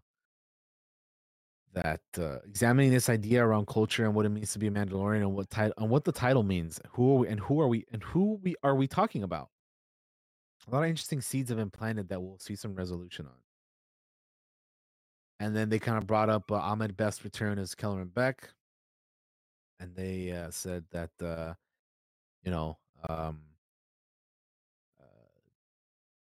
that uh, examining this idea around culture and what it means to be a Mandalorian and what title and what the title means, who are we, and who are we and who we are we talking about? A lot of interesting seeds have been planted that we'll see some resolution on. And then they kind of brought up uh, Ahmed Best's return as Kelleran Beck, and they uh, said that uh, you know um,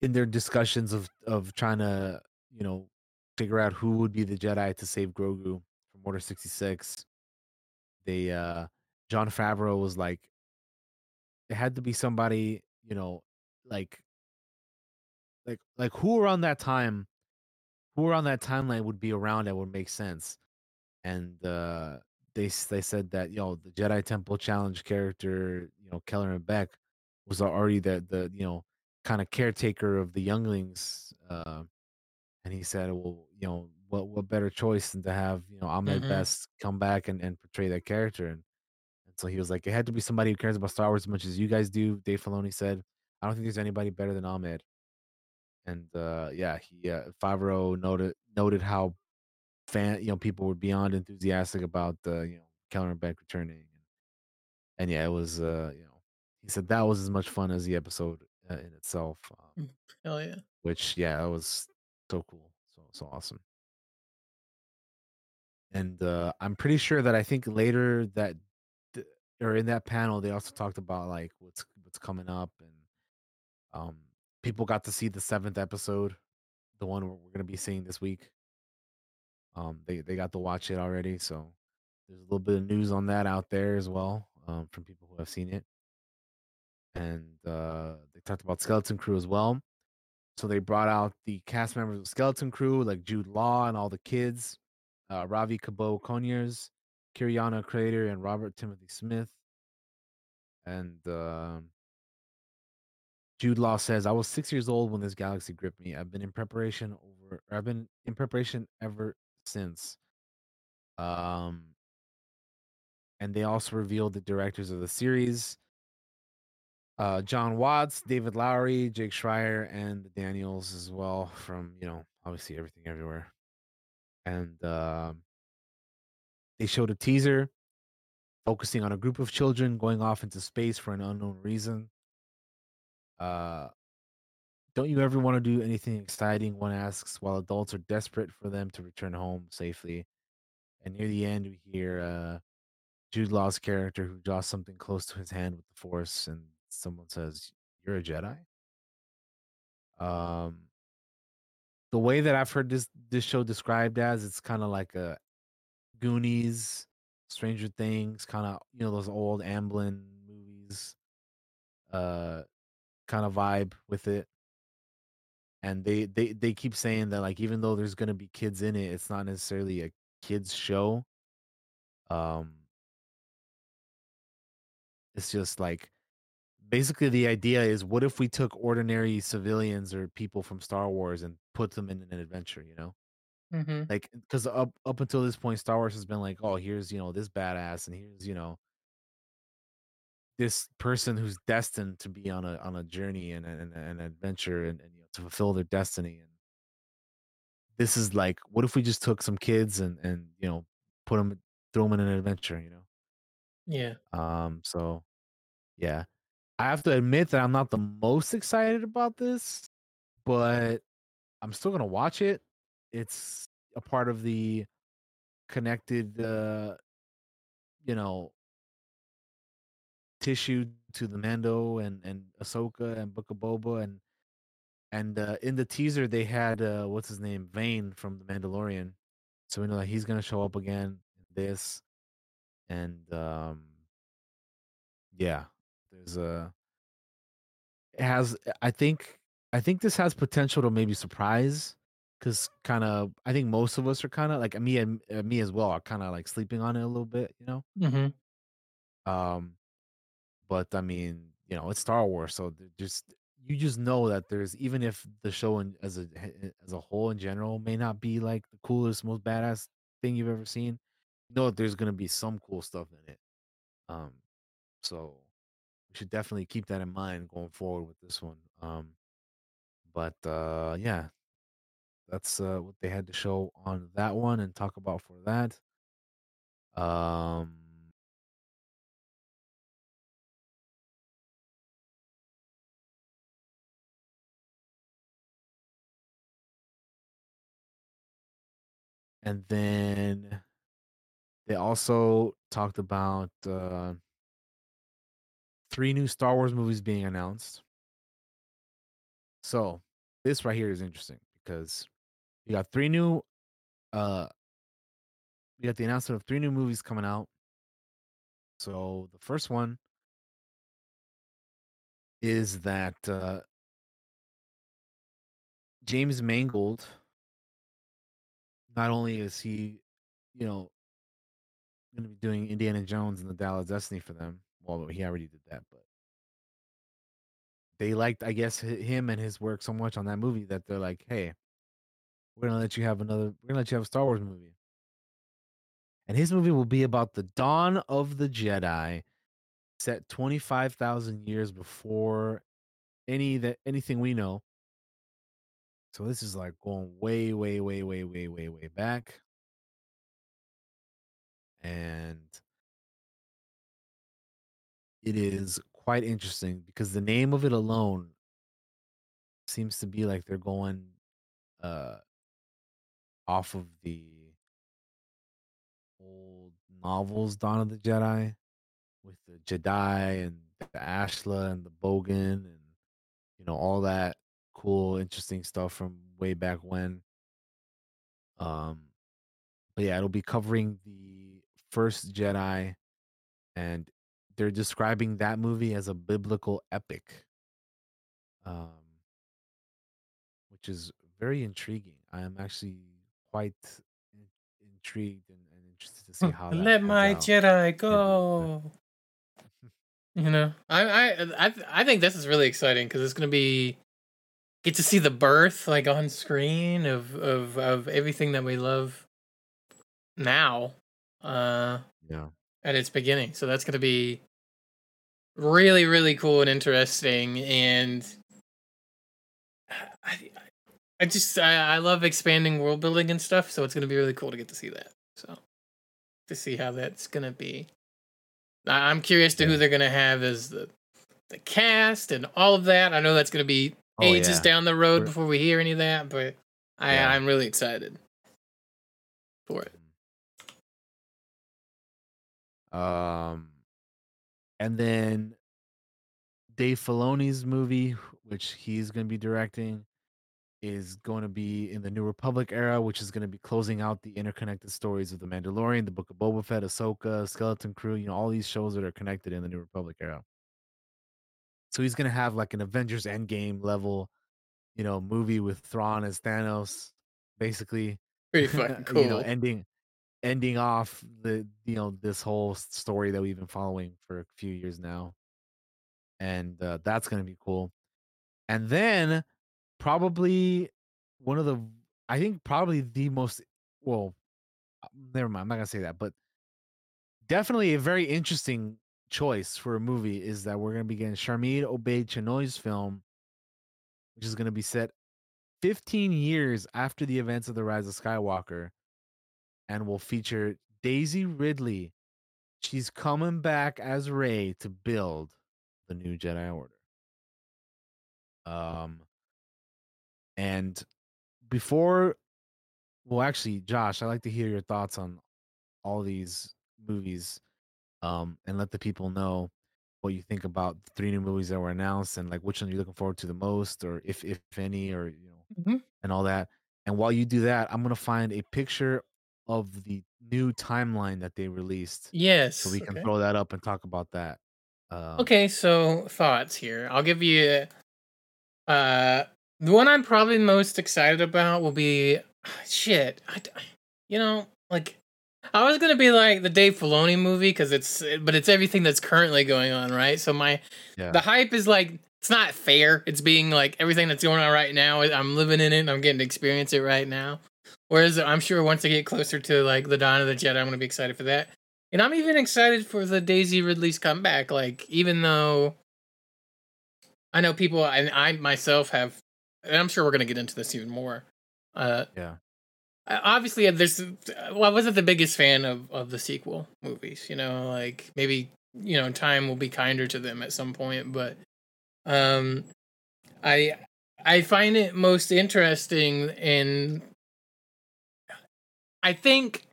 in their discussions of of trying to you know figure out who would be the Jedi to save Grogu from Order sixty six, they uh Jon Favreau was like, it had to be somebody you know like like like who around that time, who are on that timeline would be around that would make sense, and uh they they said that you know the Jedi Temple Challenge character you know Kelleran Beck was already the the you know kind of caretaker of the younglings uh and he said well you know what what better choice than to have you know Ahmed Mhm. Best come back and, and portray that character. And, and so he was like it had to be somebody who cares about Star Wars as much as you guys do Dave Filoni said. I don't think there's anybody better than Ahmed and uh yeah he uh Favreau noted noted how fan you know people were beyond enthusiastic about the you know Kelleran Beck returning and, and yeah it was uh you know he said that was as much fun as the episode uh, in itself um, Hell yeah. which yeah that was so cool so so awesome and uh i'm pretty sure that i think later that th- or in that panel they also talked about like what's what's coming up and um people got to see the seventh episode the one we're going to be seeing this week. Um they they got to watch it already so there's a little bit of news on that out there as well um from people who have seen it. And uh they talked about skeleton crew as well. So they brought out the cast members of Skeleton Crew, like Jude Law and all the kids, uh, Ravi Kabo Conyers, Kyriana Kratter, and Robert Timothy Smith. And um Jude Law says, "I was six years old when this galaxy gripped me. I've been in preparation over. I've been in preparation ever since." Um, and they also revealed the directors of the series. uh, Jon Watts, David Lowery, Jake Schreier, and the Daniels as well from you know obviously everything everywhere. And um they showed a teaser focusing on a group of children going off into space for an unknown reason. Uh, don't you ever want to do anything exciting? One asks, while adults are desperate for them to return home safely. And near the end, we hear uh, Jude Law's character who draws something close to his hand with the Force, and someone says, "You're a Jedi." Um, the way that I've heard this this show described as, it's kind of like a Goonies, Stranger Things, kind of you know those old Amblin movies, uh, kind of vibe with it. And they they they keep saying that like even though there's gonna be kids in it, it's not necessarily a kids show. Um, it's just like basically the idea is what if we took ordinary civilians or people from Star Wars and put them in an adventure, you know? Mm-hmm. Like because up up until this point, Star Wars has been like, oh, here's you know this badass, and here's you know this person who's destined to be on a on a journey and an, an adventure and, and you know to fulfill their destiny. And this is like, what if we just took some kids and and you know put them throw them in an adventure, you know? Yeah. Um. So yeah, I have to admit that I'm not the most excited about this, but I'm still gonna watch it. It's a part of the connected, uh, you know, tissue to the Mando and and Ahsoka and Book of Boba and and uh, in the teaser they had uh, what's his name Vane from the Mandalorian, so we know that he's gonna show up again in this, and um, yeah, there's a it has I think I think this has potential to maybe surprise because kind of I think most of us are kind of like me and uh, me as well are kind of like sleeping on it a little bit, you know. Mm-hmm. Um, but I mean, you know, it's Star Wars, so just you just know that there's even if the show in, as a as a whole in general may not be like the coolest, most badass thing you've ever seen, you know that there's gonna be some cool stuff in it. Um, so we should definitely keep that in mind going forward with this one. Um, but uh, yeah, that's uh, what they had to show on that one and talk about for that. Um, and then they also talked about uh, three new Star Wars movies being announced. So this right here is interesting because you got three new uh we got the announcement of three new movies coming out. So the first one is that uh James Mangold not only is he, you know, going to be doing Indiana Jones and the Dial of Destiny for them. Well, he already did that, but they liked, I guess, him and his work so much on that movie that they're like, "Hey, we're gonna let you have another. We're gonna let you have a Star Wars movie." And his movie will be about the dawn of the Jedi, set twenty five thousand years before any that anything we know. So this is like going way, way, way, way, way, way, way back. And it is quite interesting because the name of it alone seems to be like they're going uh off of the old novels Dawn of the Jedi with the Jedi and the Ashla and the Bogan and you know all that cool interesting stuff from way back when um but yeah it'll be covering the first Jedi and they're describing that movie as a biblical epic um which is very intriguing i am actually quite in- intrigued and, and interested to see how Let my out. Jedi go. You know, I I I I think this is really exciting because it's gonna be get to see the birth like on screen of of of everything that we love now, uh, yeah at its beginning. So that's gonna be really really cool and interesting. And I I just I, I love expanding world building and stuff. So it's gonna be really cool to get to see that. So to see how that's gonna be. I- I'm curious to who they're gonna have as the the cast and all of that. I know that's gonna be Oh, ages yeah. down the road We're- before we hear any of that, but I Yeah. I'm really excited for it. Um, and then Dave Filoni's movie, which he's going to be directing, is going to be in the New Republic era, which is going to be closing out the interconnected stories of the Mandalorian, the Book of Boba Fett, Ahsoka, Skeleton Crew. You know, all these shows that are connected in the New Republic era. So he's going to have like an Avengers Endgame level, you know, movie with Thrawn as Thanos, basically. Pretty fucking cool. you know, ending ending off the you know this whole story that we've been following for a few years now and uh, that's going to be cool and then probably one of the i think probably the most well uh, never mind i'm not going to say that but definitely a very interesting choice for a movie is that we're going to be getting Sharmeen Obaid Chinoy's film which is going to be set 15 years after the events of the rise of skywalker and will feature Daisy Ridley. She's coming back as Rey to build the new Jedi Order. Um, and before, well, actually, Josh, I'd like to hear your thoughts on all these movies, um, and let the people know what you think about the three new movies that were announced and like which one you're looking forward to the most, or if if any, or you know, Mhm. and all that. And while you do that, I'm gonna find a picture of the new timeline that they released. Yes. So we can okay. throw that up and talk about that. Um, Okay, so thoughts here. I'll give you uh the one I'm probably most excited about will be shit. I, you know, like I was gonna be like the Dave Filoni movie because it's but it's everything that's currently going on, right? So my Yeah. the hype is like it's not fair. It's being like everything that's going on right now. I'm living in it. and I'm getting to experience it right now. Whereas I'm sure once I get closer to like the Dawn of the Jedi, I'm gonna be excited for that. And I'm even excited for the Daisy Ridley's comeback. Like, even though I know people, and I myself have, and I'm sure we're gonna get into this even more. Uh, yeah. Uh, obviously, uh, there's. Uh, well, I wasn't the biggest fan of of the sequel movies. You know, like maybe you know time will be kinder to them at some point, but um, I I find it most interesting in. I think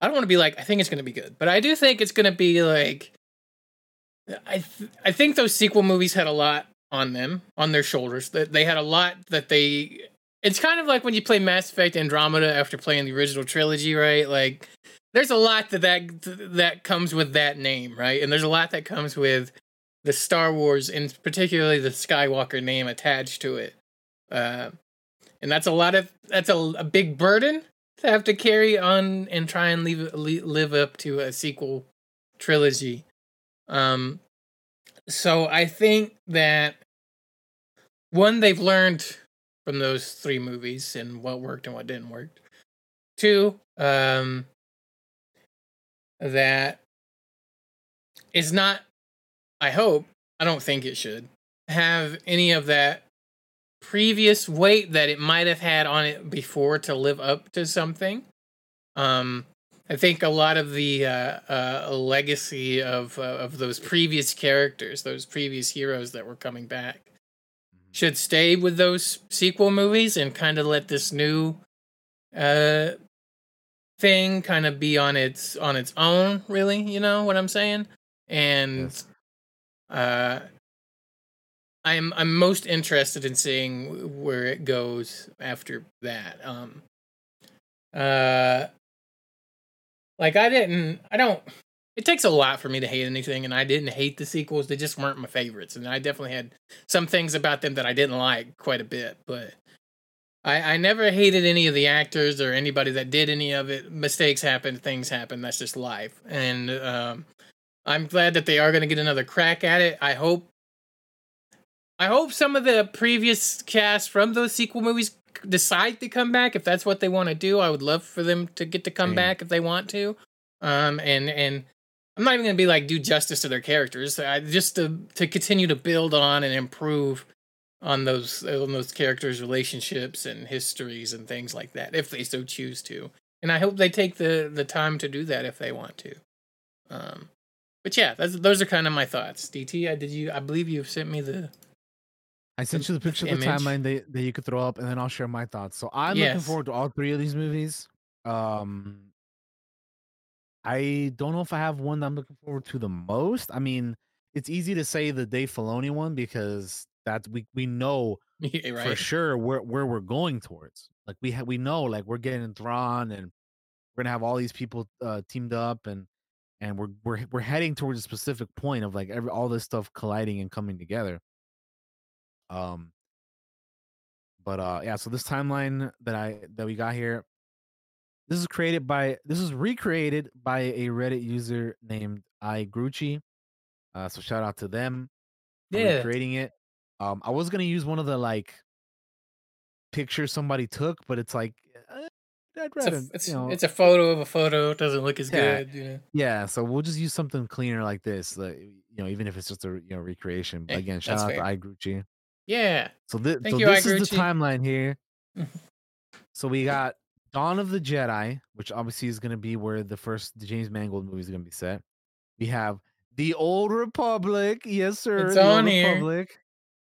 I don't want to be like I think it's going to be good, but I do think it's going to be like I th- I think those sequel movies had a lot on them on their shoulders. That they had a lot that they. It's kind of like when you play Mass Effect Andromeda after playing the original trilogy, right? Like there's a lot that that that comes with that name, right? And there's a lot that comes with the Star Wars and particularly the Skywalker name attached to it. Uh, and that's a lot of that's a, a big burden to have to carry on and try and leave, li- live up to a sequel trilogy. Um, so I think that one they've learned from those three movies and what worked and what didn't work. Two, um, that is not. I hope I don't think it should have any of that previous weight that it might have had on it before to live up to something. Um, I think a lot of the uh, uh, legacy of uh, of those previous characters, those previous heroes that were coming back, should stay with those sequel movies and kind of let this new uh, thing kind of be on its on its own. Really, you know what I'm saying? And uh, I'm I'm most interested in seeing where it goes after that. Um, uh, like I didn't, I don't. It takes a lot for me to hate anything, and I didn't hate the sequels. They just weren't my favorites, and I definitely had some things about them that I didn't like quite a bit. But I, I never hated any of the actors or anybody that did any of it. Mistakes happen, things happen. That's just life, and um, I'm glad that they are going to get another crack at it. I hope I hope some of the previous cast from those sequel movies decide to come back if that's what they want to do. I would love for them to get to come back if they want to. Um, and and I'm not even gonna be like do justice to their characters. I, just to to continue to build on and improve on those on those characters' relationships and histories and things like that if they so choose to. And I hope they take the the time to do that if they want to. Um, but yeah, those are kind of my thoughts. DT, I did you? I believe you've sent me the I sent you the picture of the image. timeline that, that you could throw up, and then I'll share my thoughts. So I'm looking forward to all three of these movies. Um, I don't know if I have one that I'm looking forward to the most. I mean, it's easy to say the Dave Filoni one because that's we we know Yeah, for sure where where we're going towards. Like we ha- we know like we're getting Thrawn and we're gonna have all these people uh, teamed up and and we're we're we're heading towards a specific point of like every all this stuff colliding and coming together. Um, but uh, yeah. So this timeline that I that we got here, this is created by this is recreated by a Reddit user named I Grucci. Uh, so shout out to them for Yeah. recreating it. Um, I was gonna use one of the like pictures somebody took, but it's like uh, I'd It's rather a, it's, you know it's a photo of a photo. It doesn't look as Yeah. good, you know. Yeah, so we'll just use something cleaner like this, like you know, even if it's just a you know recreation. But again, shout that's out fair. to iGrucci. Yeah. So, Thank so you, this is the timeline here. so we got Dawn of the Jedi, which obviously is going to be where the first James Mangold movie is going to be set. We have the Old Republic, yes sir, It's the on Old here. Republic.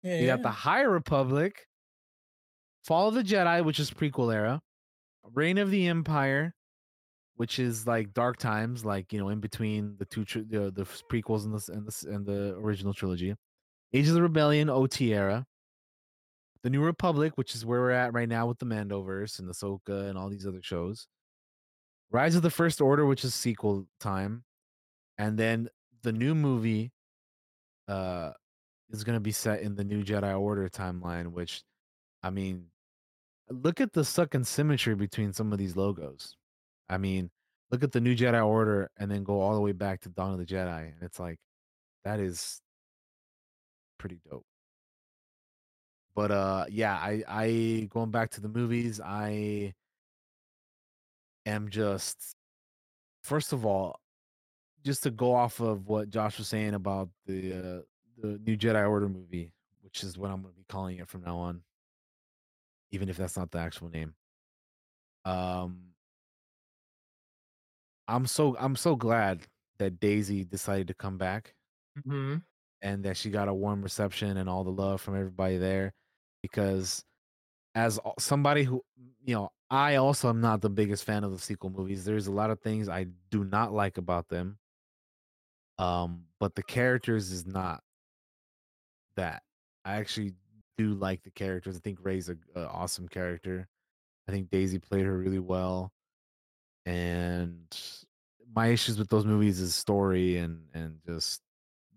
Yeah. We got the High Republic, Fall of the Jedi, which is prequel era, Reign of the Empire, which is like dark times, like you know, in between the two tri- the, the prequels and the and the and the original trilogy. Age of the Rebellion, OT era. The New Republic, which is where we're at right now with the Mandoverse and the Ahsoka and all these other shows. Rise of the First Order, which is sequel time, and then the new movie uh is going to be set in the new Jedi Order timeline, which I mean, look at the sucking symmetry between some of these logos. I mean, look at the new Jedi Order and then go all the way back to Dawn of the Jedi, and it's like that is pretty dope. But uh yeah, I I going back to the movies, I am just first of all, just to go off of what Josh was saying about the uh the new Jedi Order movie, which is what I'm going to be calling it from now on, even if that's not the actual name. Um I'm so I'm so glad that Daisy decided to come back hmm and that she got a warm reception and all the love from everybody there because as somebody who you know I also am not the biggest fan of the sequel movies. There's a lot of things I do not like about them. Um but the characters is not that. I actually do like the characters. I think Rey's a, a awesome character. I think Daisy played her really well. And my issues with those movies is story and and just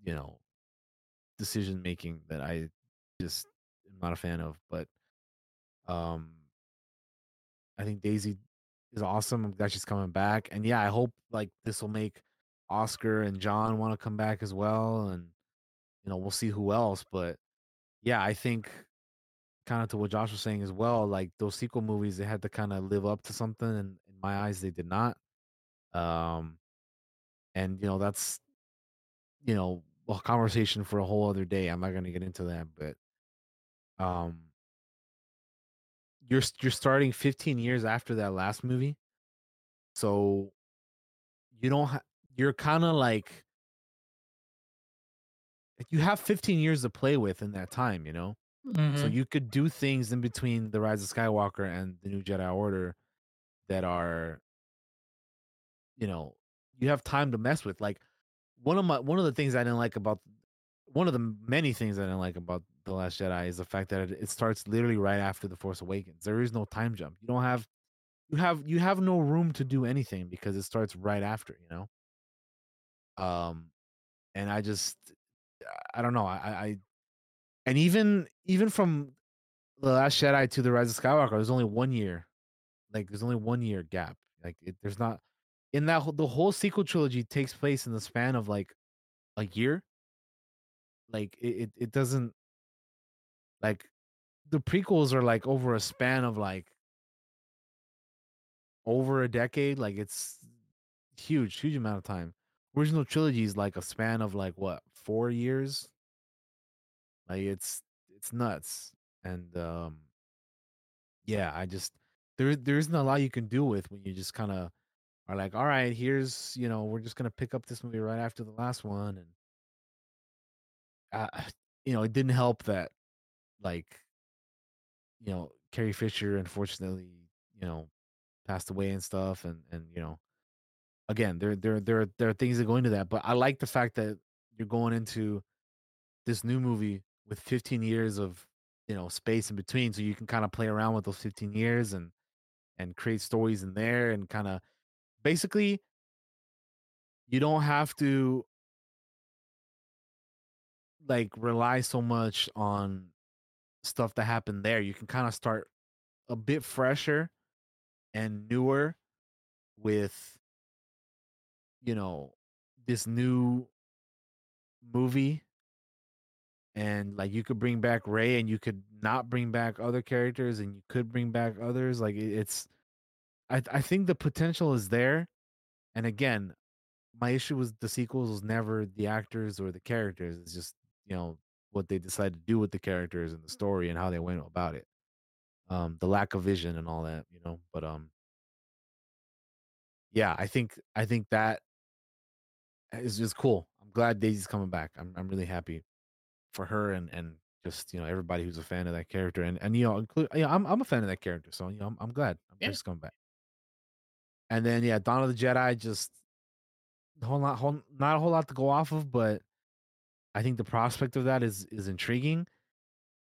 you know decision making that I just am not a fan of. But um I think Daisy is awesome. I'm glad she's coming back. And yeah, I hope like this will make Oscar and John want to come back as well. And you know, we'll see who else. But yeah, I think kind of to what Josh was saying as well, like those sequel movies, they had to kind of live up to something, and in my eyes, they did not. Um, and you know, that's you know a conversation for a whole other day. I'm not gonna get into that, but um, you're you're starting 15 years after that last movie, so you don't. Ha- you're kind of like you have 15 years to play with in that time, you know. So Mhm. you could do things in between the Rise of Skywalker and the New Jedi Order that are, you know, you have time to mess with. Like one of my one of the things I didn't like about one of the many things I didn't like about the Last Jedi is the fact that it, it starts literally right after the Force Awakens. There is no time jump. You don't have you have you have no room to do anything because it starts right after. You know. Um, and I just I don't know. I I and even even from the Last Jedi to the Rise of Skywalker, there's only one year. Like there's only one year gap. Like it, there's not in that the whole sequel trilogy takes place in the span of like a year. Like it, it, it doesn't like the prequels are like over a span of like over a decade. Like it's huge, huge amount of time. Original trilogy is like a span of like what four years. Like it's it's nuts. And um yeah, I just there there isn't a lot you can do with when you just kind of are like, all right, here's you know, we're just gonna pick up this movie right after the last one, and uh, you know, it didn't help that like you know Carrie Fisher unfortunately you know passed away and stuff, and and you know again, there there there there are things that go into that, but I like the fact that you're going into this new movie with 15 years of you know space in between, so you can kind of play around with those 15 years and and create stories in there and kind of basically you don't have to like rely so much on stuff that happened there. You can kind of start a bit fresher and newer with you know this new movie and like you could bring back Rey and you could not bring back other characters and you could bring back others like it's I I think the potential is there and again my issue with the sequels was never the actors or the characters it's just you know what they decided to do with the characters and the story and how they went about it. Um the lack of vision and all that you know but um yeah I think I think that is just cool. I'm glad Daisy's coming back. I'm I'm really happy for her and and just you know everybody who's a fan of that character and and you know include yeah I'm I'm a fan of that character so you know I'm I'm glad. I'm Yeah. she's coming back. And then yeah, Dawn of the Jedi just whole lot whole, not a whole lot to go off of, but I think the prospect of that is is intriguing.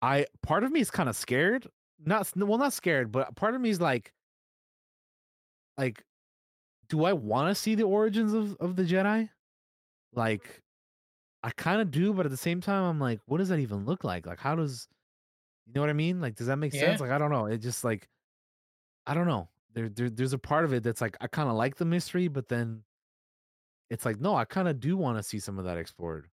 I part of me is kind of scared. Not well, not scared, but part of me is like like do I want to see the origins of of the Jedi? Like I kind of do, but at the same time I'm like what does that even look like? Like how does you know what I mean? Like does that make Yeah. sense? Like I don't know. It just like I don't know. There, there there's a part of it that's like I kind of like the mystery, but then it's like no, I kind of do want to see some of that explored.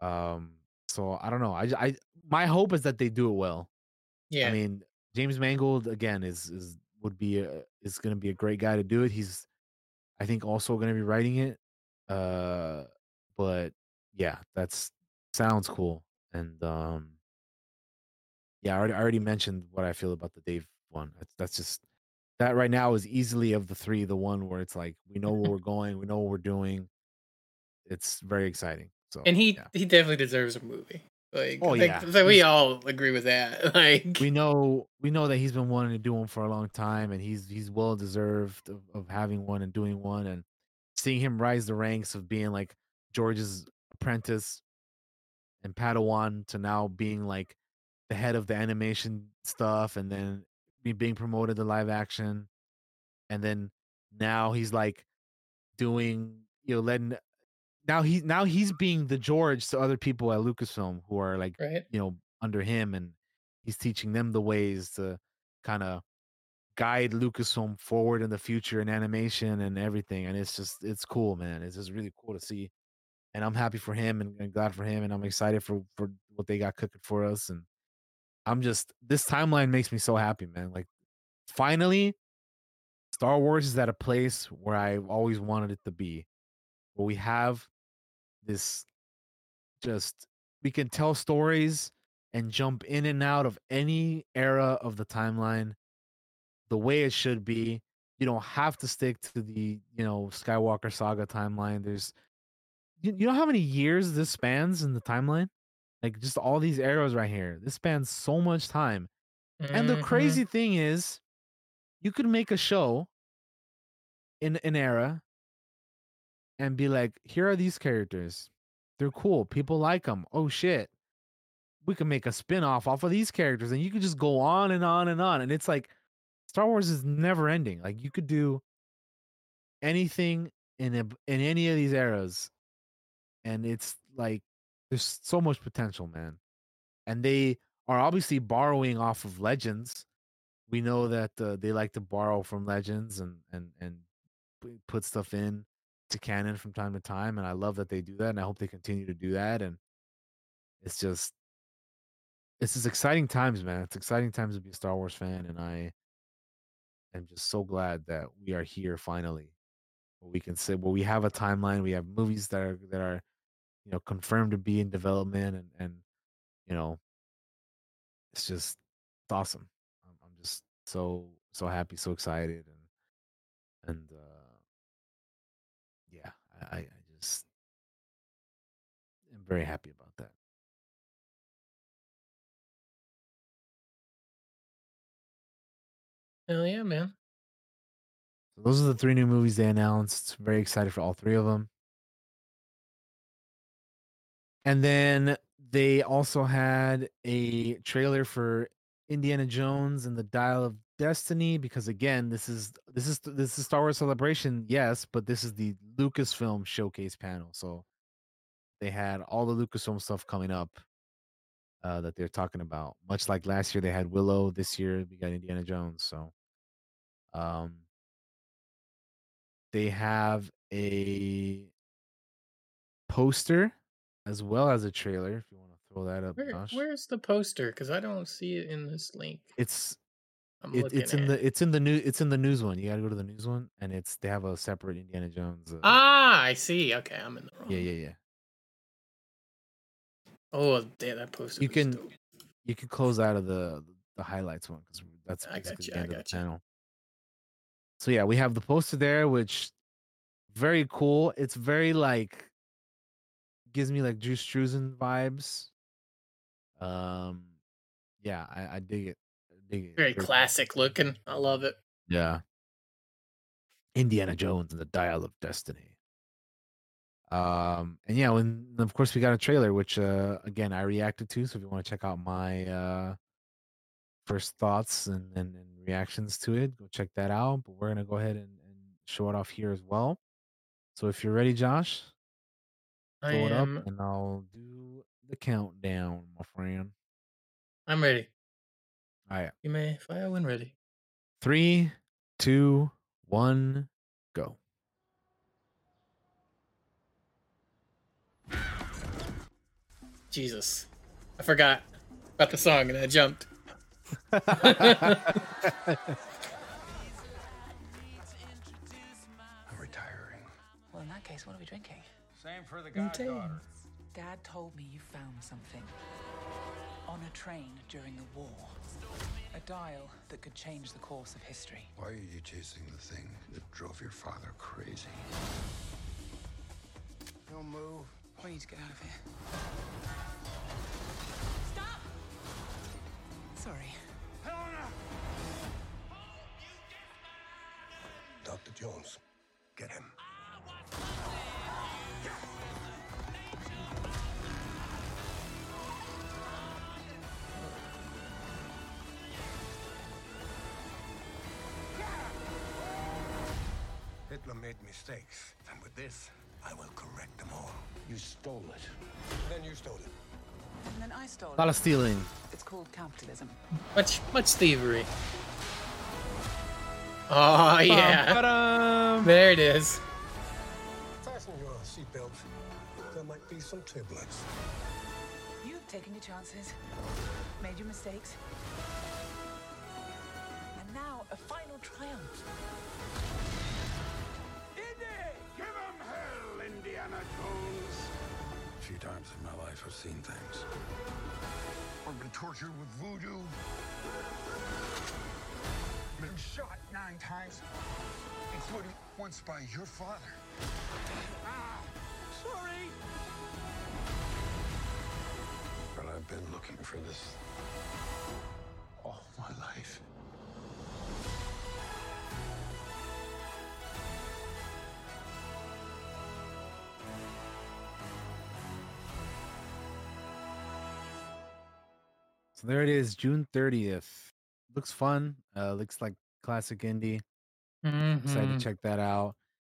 Um, so I don't know. I I my hope is that they do it well. Yeah. I mean, James Mangold again is is would be a, is going to be a great guy to do it. He's I think also going to be writing it. Uh, but yeah, that's sounds cool. And um, yeah, I already, I already mentioned what I feel about the Dave one. That's that's just that right now is easily of the three the one where it's like we know where we're going, we know what we're doing. It's very exciting. So and he yeah. he definitely deserves a movie. Like, Oh, think, yeah. Think we He's- all agree with that. Like, we know we know that he's been wanting to do one for a long time and he's he's well deserved of, of having one and doing one and seeing him rise the ranks of being like George's apprentice and Padawan to now being like the head of the animation stuff and then being promoted to live action and then now he's like doing you know letting now he now he's being the George to other people at Lucasfilm who are like right? you know under him and he's teaching them the ways to kind of guide Lucasfilm forward in the future in animation and everything and it's just it's cool man it's just really cool to see and I'm happy for him and, and glad for him and I'm excited for for what they got cooking for us and I'm just this timeline makes me so happy man like finally Star Wars is at a place where I've always wanted it to be where we have this just we can tell stories and jump in and out of any era of the timeline the way it should be. You don't have to stick to the you know skywalker saga timeline. There's you, you know how many years this spans in the timeline like just all these eras right here. This spans so much time. And the Mhm. crazy thing is you could make a show in an era and be like here are these characters. They're cool. People like them oh shit. We can make a spin-off off of these characters and you could just go on and on and on and it's like star wars is never ending. Like you could do anything in a, in any of these eras and it's like there's so much potential man. And they are obviously borrowing off of legends. We know that uh, they like to borrow from legends and and and put stuff in to canon from time to time and i love that they do that and i hope they continue to do that and it's just it's just exciting times man. It's exciting times to be a star wars fan and i am just so glad that we are here finally. We can say well we have a timeline we have movies that are that are you know confirmed to be in development and and you know it's just it's awesome i'm, I'm just so so happy so excited and and uh yeah i i just am very happy about that Hell yeah, man. So those are the three new movies they announced. Very excited for all three of them. And then they also had a trailer for Indiana Jones and the Dial of Destiny because again, this is this is this is Star Wars Celebration, yes, but this is the Lucasfilm showcase panel. So they had all the Lucasfilm stuff coming up uh, that they're talking about. Much like last year, they had Willow. This year, we got Indiana Jones. So, um, they have a poster as well as a trailer. If you want to throw that up, Where, where's the poster? Because I don't see it in this link. It's I'm it, it's in the it's in the new it's in the news one. You got to go to the news one, and it's they have a separate Indiana Jones. Uh, Ah, I see. Okay, I'm in the wrong. yeah, yeah, yeah. Oh, damn, that poster. You can dope. you can close out of the the highlights one because that's I basically the end of the gotcha. panel. So yeah, we have the poster there, which very cool. It's very like gives me like Drew Struzan vibes. Um, yeah, I, I dig it. I dig it. Very classic looking. I love it. Yeah. Indiana Jones and the Dial of Destiny. Um, and yeah, and of course we got a trailer, which uh again I reacted to. So if you want to check out my uh first thoughts and, and, and reactions to it, go check that out. But we're gonna go ahead and, and show it off here as well. So if you're ready, Josh, I throw it am. up and I'll do the countdown, my friend. I'm ready. All right. You may fire when ready. Three, two, one, go. Jesus, I forgot about the song and I jumped. I'm retiring. Well, in that case, what are we drinking? Same for the goddaughter. Dad told me you found something. On a train during the war. A dial that could change the course of history. Why are you chasing the thing that drove your father crazy? Don't move. We need to get out of here. Stop! Sorry. Helena! Dr. Jones, get him. Hitler made mistakes, and with this, I will correct them all. You stole it. Then you stole it. And then I stole A lot it. of stealing. It's called capitalism. Much, much thievery. Oh yeah, there it is. Fasten your seatbelt. There might be some turbulence. You've taken your chances, made your mistakes. And now a final triumph. A few times in my life, I've seen things. I've been tortured with voodoo. Been shot nine times, including once by your father. Ah, sorry! But I've been looking for this all my life. So there it is, June 30th. Looks fun. Uh looks like classic Indy. Excited Mhm. to check that out.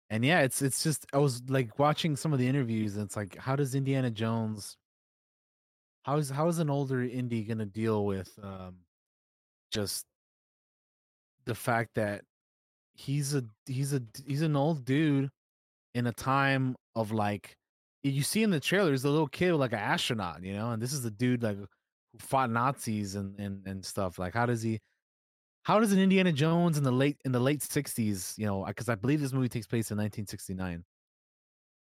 And yeah, it's it's just I was like watching some of the interviews and it's like how does Indiana Jones how is how is an older Indy gonna deal with um just the fact that he's a he's a he's an old dude in a time of like you see in the trailer he's a little kid like an astronaut, you know, and this is the dude like who fought Nazis and and and stuff. Like how does he how does an Indiana Jones in the late in the late 60s, you know, because I believe this movie takes place in 1969.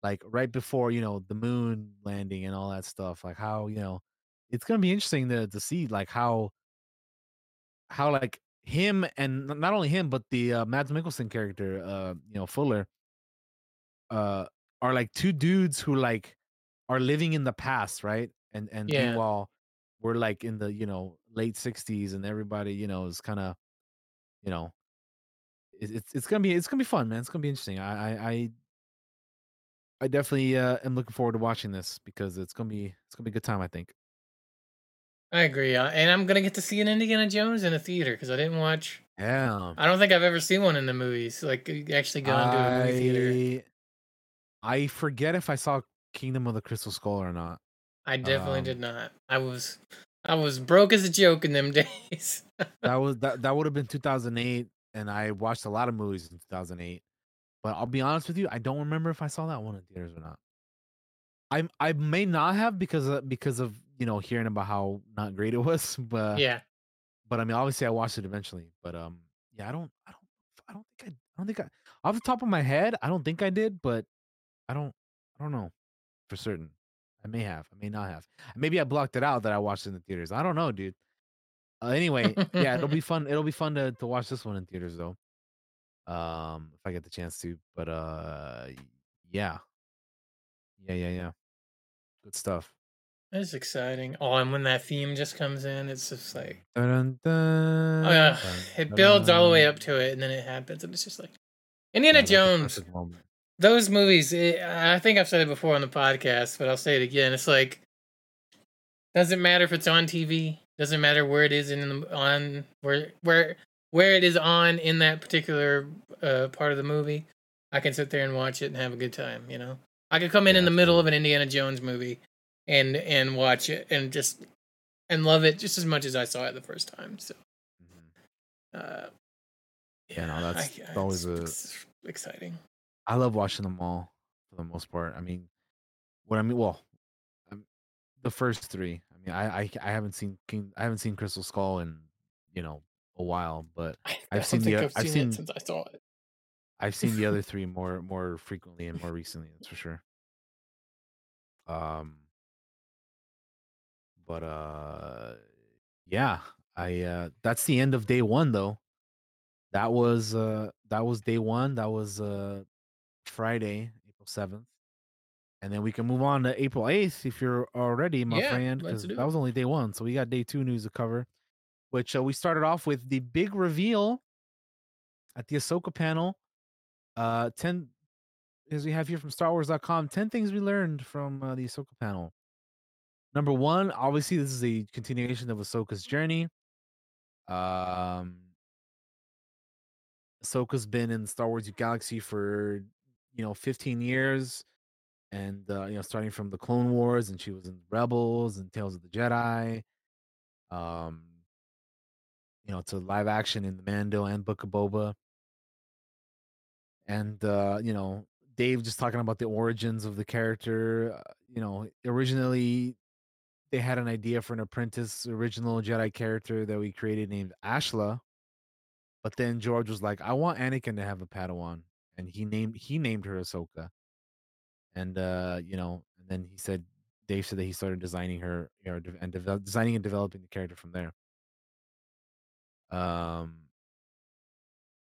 Like right before, you know, the moon landing and all that stuff. Like how, you know, it's gonna be interesting to to see like how how like him and not only him, but the uh, Mads Mikkelsen character, uh, you know, Voller, uh, are like two dudes who like are living in the past, right? And and Yeah. meanwhile, we're like in the you know late '60s, and everybody you know is kind of, you know, it, it's it's gonna be it's gonna be fun, man. It's gonna be interesting. I I I, I definitely uh, am looking forward to watching this because it's gonna be it's gonna be a good time. I think. I agree, uh, and I'm gonna get to see an Indiana Jones in a theater because I didn't watch. Yeah. I don't think I've ever seen one in the movies. Like actually going to a movie theater. I forget if I saw Kingdom of the Crystal Skull or not. I definitely Um, did not. I was, I was broke as a joke in them days. that was that that would have been 2008 and i watched a lot of movies in 2008 but i'll be honest with you i don't remember if i saw that one in theaters or not i i may not have because of because of you know hearing about how not great it was but yeah, but i mean obviously i watched it eventually but um yeah i don't i don't i don't think i i don't think i off the top of my head i don't think i did but i don't i don't know for certain i may have i may not have maybe i blocked it out that i watched in the theaters i don't know dude uh, anyway, yeah, it'll be fun. It'll be fun to, to watch this one in theaters though. Um, if I get the chance to. But uh, yeah, yeah, yeah, yeah. Good stuff. it's exciting. Oh, and when that theme just comes in, it's just like, Dun, dun, oh dun, yeah, dun, it builds all the way up to it, and then it happens, and it's just like Indiana Yeah, that's Jones. Those movies it, i think i've said it before on the podcast but i'll say it again. It's like doesn't matter if it's on tv doesn't matter where it is in the, on where where where it is on in that particular uh, part of the movie i can sit there and watch it and have a good time you know? I could come in in the middle of an indiana jones movie and and watch it and just and love it just as much as i saw it the first time so. Uh Yeah, no, that's, I- that's always a. exciting I love watching them all for the most part. I mean, what I mean, well, um, the first three. I mean, I I, I haven't seen King. I haven't seen Crystal Skull in you know a while, but I I've seen the. I've I've seen, seen since I saw it. I've seen the other three more more frequently and more recently. That's for sure. Um, but uh, yeah, I uh, that's the end of day one though. That was uh that was day one. That was uh Friday, April seventh, and then we can move on to April eighth if you're already, my Yeah, friend, because that was only day one. So we got day two news to cover, which uh, we started off with the big reveal at the Ahsoka panel. Uh, ten as we have here from StarWars.com, 10 things we learned from uh, the Ahsoka panel. Number one, obviously, this is a continuation of Ahsoka's journey. Um, Ahsoka's been in Star Wars galaxy for, you know, 15 years. And, uh, you know, starting from the Clone Wars, and she was in Rebels and Tales of the Jedi. Um, you know, to live action in the Mando and Book of Boba. and uh you know dave just talking about the origins of the character uh, you know originally they had an idea for an apprentice original jedi character that we created named ashla but then george was like i want anakin to have a padawan and he named he named her ahsoka. And uh you know and then he said dave said that he started designing her you know, and designing and developing the character from there. Um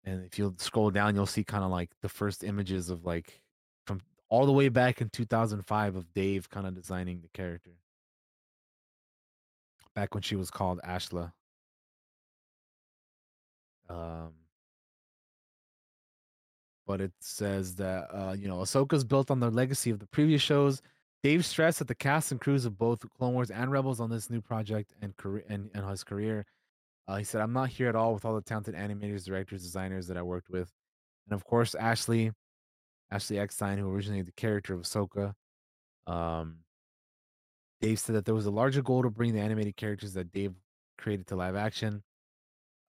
and if you scroll down you'll see kind of like the first images of like from all the way back in 2005 of dave kind of designing the character. Back when she was called ashla. Um but it says that uh you know ahsoka's built on the legacy of the previous shows. Dave stressed that the cast and crews of both clone wars and rebels on this new project and career and, and his career. Uh, he said i'm not here at all with all the talented animators directors designers that i worked with. And of course ashley ashley eckstein who originated the character of ahsoka um dave said that there was a larger goal to bring the animated characters that dave created to live action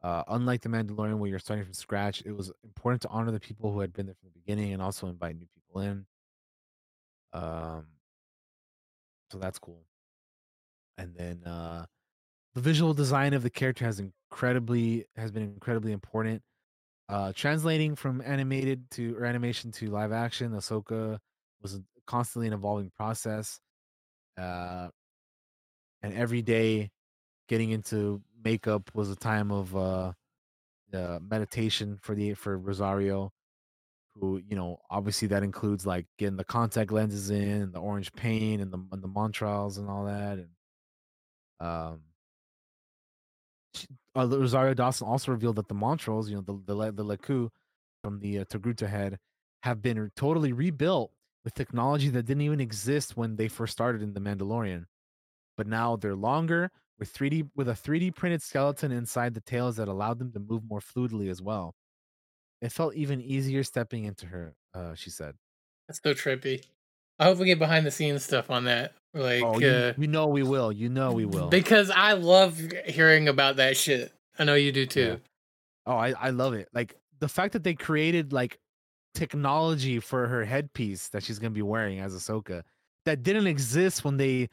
uh, unlike the Mandalorian, where you're starting from scratch, it was important to honor the people who had been there from the beginning and also invite new people in. Um, so that's cool. And then uh, the visual design of the character has incredibly has been incredibly important. Uh, translating from animated to or animation to live action, Ahsoka was a constantly an evolving process. Uh, and every day getting into makeup was a time of uh uh, meditation for the for Rosario, who you know obviously that includes like getting the contact lenses in, and the orange paint, and the and the Montrals and all that, and um, she, uh, Rosario Dawson also revealed that the Montrals, you know, the the the Lekku, from the uh, Togruta head have been totally rebuilt with technology that didn't even exist when they first started in the Mandalorian. But now they're longer with 3D with a 3D printed skeleton inside the tails that allowed them to move more fluidly as well. It felt even easier stepping into her, uh, she said. That's so trippy. I hope we get behind the scenes stuff on that. Like, Oh, you, uh, you know we will. You know we will. because I love hearing about that shit. I know you do too. Oh, I, I love it. Like the fact that they created like technology for her headpiece that she's gonna be wearing as Ahsoka that didn't exist when they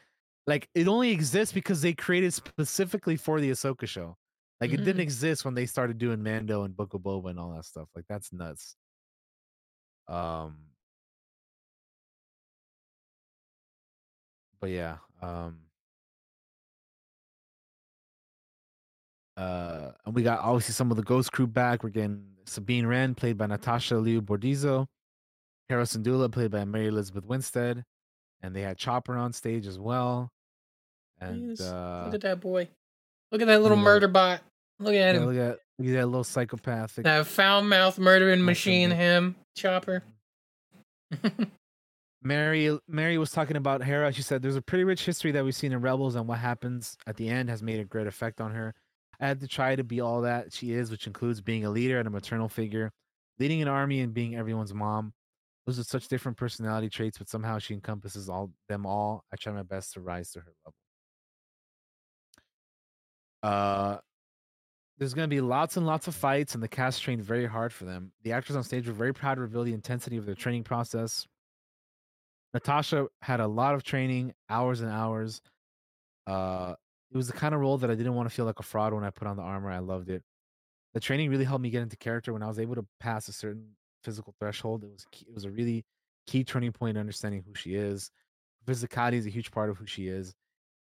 like it only exists because they created specifically for the Ahsoka show. Like it didn't Mhm. exist when they started doing Mando and Book of Boba and all that stuff. Like that's nuts. Um but yeah, um uh and we got obviously some of the ghost crew back. We're getting Sabine Wren, played by Natasha Liu Bordizzo, Hera Syndulla, played by Mary Elizabeth Winstead, and they had Chopper on stage as well. And uh Look at that boy. Look at that little that. murder bot. Look at yeah, him. look at look at that little psychopathic. That foul mouth murdering machine, him, Chopper. Mary Mary was talking about Hera. She said there's a pretty rich history that we've seen in Rebels, and what happens at the end has made a great effect on her. I had to try to be all that she is, which includes being a leader and a maternal figure, leading an army and being everyone's mom. Those are such different personality traits, but somehow she encompasses all them all. I try my best to rise to her level. Uh there's going to be lots and lots of fights, and the cast trained very hard for them. The actors on stage were very proud to reveal the intensity of their training process. Natasha had a lot of training, hours and hours. Uh, it was the kind of role that I didn't want to feel like a fraud when I put on the armor. I loved it. The training really helped me get into character. When I was able to pass a certain physical threshold, it was key, it was a really key turning point in understanding who she is. Physicality is a huge part of who she is.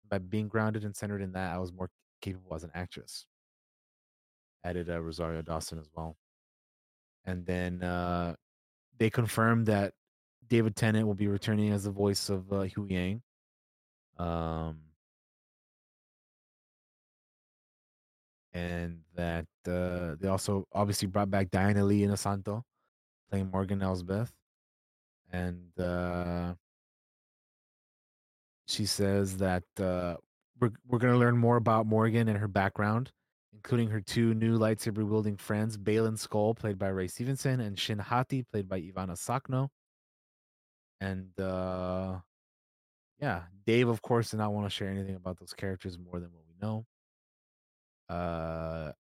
By being grounded and centered in that, I was more capable as an actress. Added uh, Rosario Dawson as well. And then uh, they confirmed that David Tennant will be returning as the voice of uh, Huyang. Um, and that uh, they also obviously brought back Diana Lee in Inosanto playing Morgan Elsbeth. And uh, she says that uh, we're, we're going to learn more about Morgan and her background, including her two new lightsaber wielding friends, Baylan Skoll, played by Ray Stevenson, and Shin Hati, played by Ivanna Sakhno. And uh, yeah, Dave, of course, did not want to share anything about those characters more than what we know. Uh,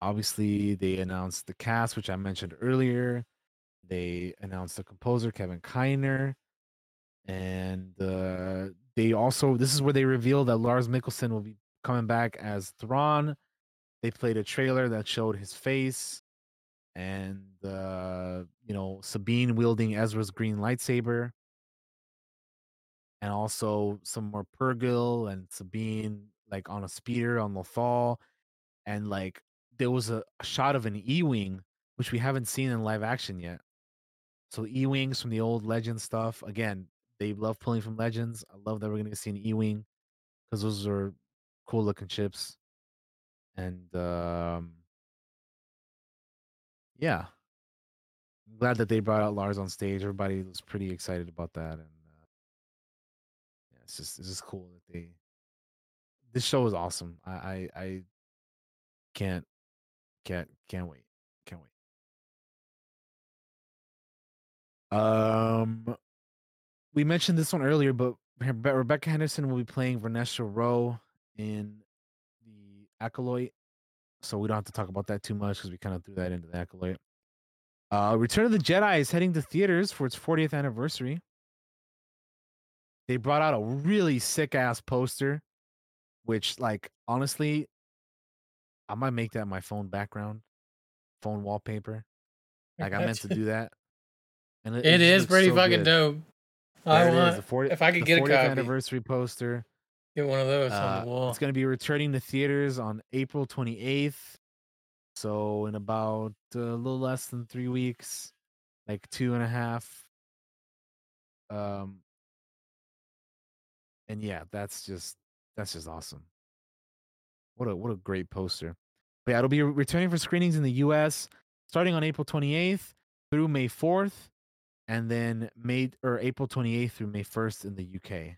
obviously, they announced the cast, which I mentioned earlier. They announced the composer Kevin Kiner, and uh, they also this is where they revealed that Lars Mikkelsen will be coming back as Thrawn. They played a trailer that showed his face, and uh, you know Sabine wielding Ezra's green lightsaber, and also some more Purrgil and Sabine like on a speeder on Lothal, and like there was a, a shot of an E-wing which we haven't seen in live action yet. So E-wings from the old Legend stuff. Again, they love pulling from Legends. I love that we're gonna see an E-wing because those are cool looking ships. And um yeah, I'm glad that they brought out Lars on stage. Everybody was pretty excited about that, and uh, yeah, it's just it's just cool that they. This show is awesome. I I, I can't can't can't wait can't wait. Um, we mentioned this one earlier, but Rebecca Henderson will be playing Vanessa Rowe in the Acolyte, so we don't have to talk about that too much because we kind of threw that into the Acolyte. Uh, Return of the Jedi is heading to theaters for its 40th anniversary. They brought out a really sick ass poster, which, like, honestly, I might make that my phone background, phone wallpaper. Like, I meant to do that. And It just is pretty so fucking good. dope. I There it is, want the 40 if I could get a 40th copy. anniversary poster. Get one of those on Uh, the wall. It's going to be returning to theaters on April 28th. So in about uh, a little less than three weeks, like two and a half. Um, and yeah, that's just that's just awesome. What a what a great poster. But yeah, it'll be returning for screenings in the U.S. starting on April 28th through May 4th, and then May or April 28th through May 1st in the UK.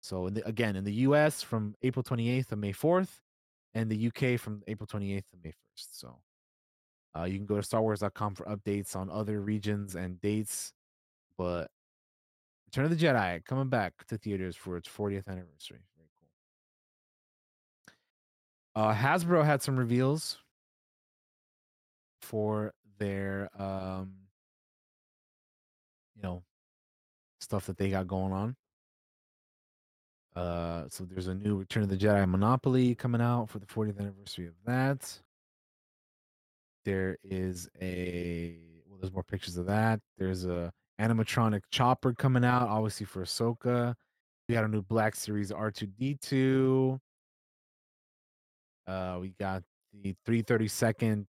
So in the, again, in the US from April 28th to May 4th, and the UK from April 28th to May 1st. So uh, you can go to StarWars.com for updates on other regions and dates. But Return of the Jedi coming back to theaters for its 40th anniversary. Very cool. Uh, Hasbro had some reveals for their, um, you know, stuff that they got going on. Uh, so there's a new Return of the Jedi Monopoly coming out for the 40th anniversary of that. There is a well, there's more pictures of that. There's a animatronic chopper coming out, obviously for Ahsoka. We got a new Black Series R2D2. Uh, we got the 332nd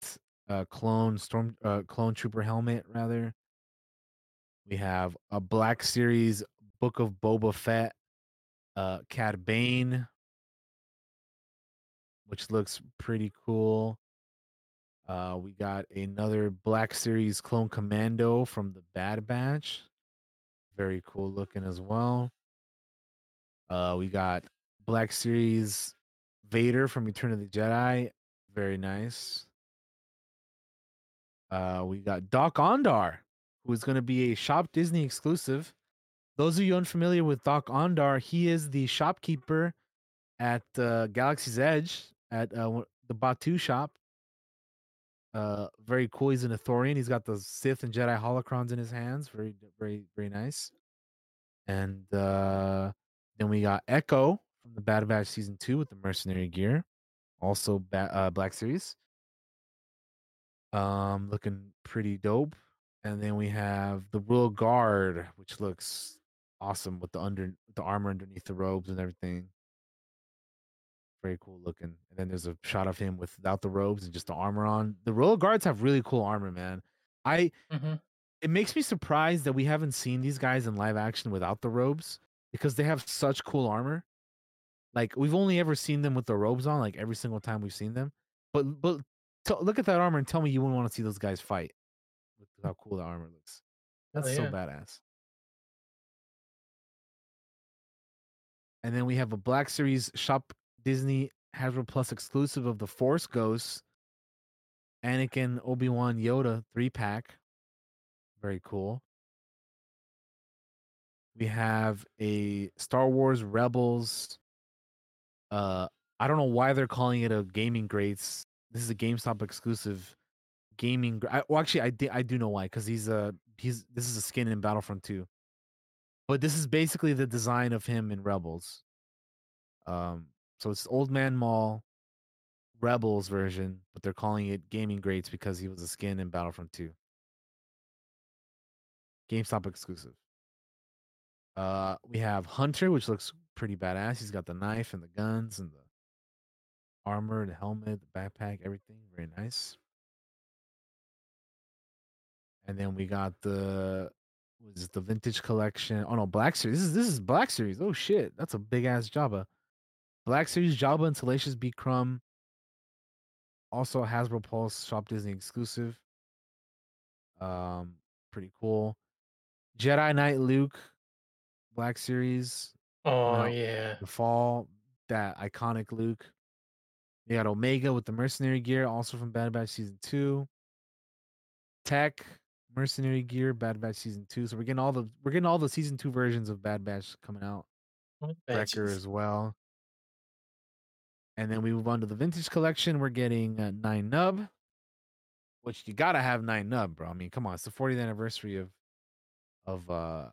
uh, clone storm uh, clone trooper helmet rather. We have a Black Series Book of Boba Fett uh Cad Bane, which looks pretty cool. Uh, we got another Black Series Clone Commando from the Bad Batch. Very cool looking as well. Uh, we got Black Series Vader from Return of the Jedi. Very nice. Uh, we got Doc Ondar, who is going to be a Shop Disney exclusive. Those of you unfamiliar with Doc Ondar, he is the shopkeeper at uh, Galaxy's Edge at uh, the Batuu shop. Uh, very cool. He's an Ithorian. He's got the Sith and Jedi holocrons in his hands. Very, very, very nice. And uh, then we got Echo from the Bad Batch season two with the mercenary gear, also ba- uh, Black Series. Um, looking pretty dope. And then we have the Royal Guard, which looks awesome with the under the armor underneath the robes and everything. Very cool looking. And then there's a shot of him without the robes and just the armor on. The Royal Guards have really cool armor, man. I mm-hmm. it makes me surprised that we haven't seen these guys in live action without the robes because they have such cool armor. Like we've only ever seen them with the robes on, like every single time we've seen them. But but t- look at that armor and tell me you wouldn't want to see those guys fight how cool the armor looks. That's oh, yeah. so badass. And then we have a Black Series Shop Disney Hasbro Pulse exclusive of the Force Ghosts, Anakin, Obi Wan, Yoda three pack. Very cool. We have a Star Wars Rebels. Uh, I don't know why they're calling it a gaming greats. This is a GameStop exclusive gaming. I, well, actually, I, I do know why because he's a he's this is a skin in Battlefront 2. But this is basically the design of him in Rebels. Um, so it's Old Man Maul Rebels version, but they're calling it Gaming Greats because he was a skin in Battlefront 2. GameStop exclusive. Uh, we have Hunter, which looks pretty badass. He's got the knife and the guns and the armor, the helmet, the backpack, everything. Very nice. And then we got the was the vintage collection. Oh no, Black Series. This is this is Black Series. Oh shit, that's a big ass Jabba. Black Series Jabba and Salacious B. Crumb. Also Hasbro Pulse Shop Disney exclusive. Um, pretty cool. Jedi Knight Luke, Black Series. Oh yeah. The fall, that iconic Luke. You got Omega with the mercenary gear, also from Bad Batch season two. Tech, mercenary gear, Bad Batch season two. So we're getting all the we're getting all the season two versions of Bad Batch coming out. Wrecker as well. And then we move on to the vintage collection. We're getting uh, Nien Nunb, which you gotta have Nien Nunb, bro. I mean, come on, it's the 40th anniversary of of uh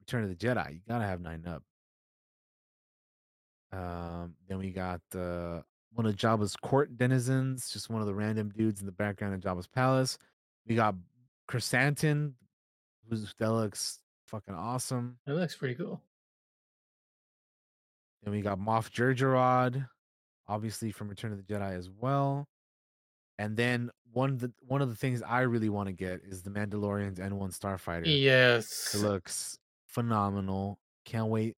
Return of the Jedi. You gotta have Nien Nunb. Um, then we got uh one of Jabba's court denizens, just one of the random dudes in the background of Jabba's palace. We got Krrsantan, who's that looks fucking awesome. That looks pretty cool. Then we got Moff Jerjerrod, obviously from Return of the Jedi as well. And then one of the one of the things I really want to get is the Mandalorian's N1 Starfighter. Yes. It looks phenomenal. Can't wait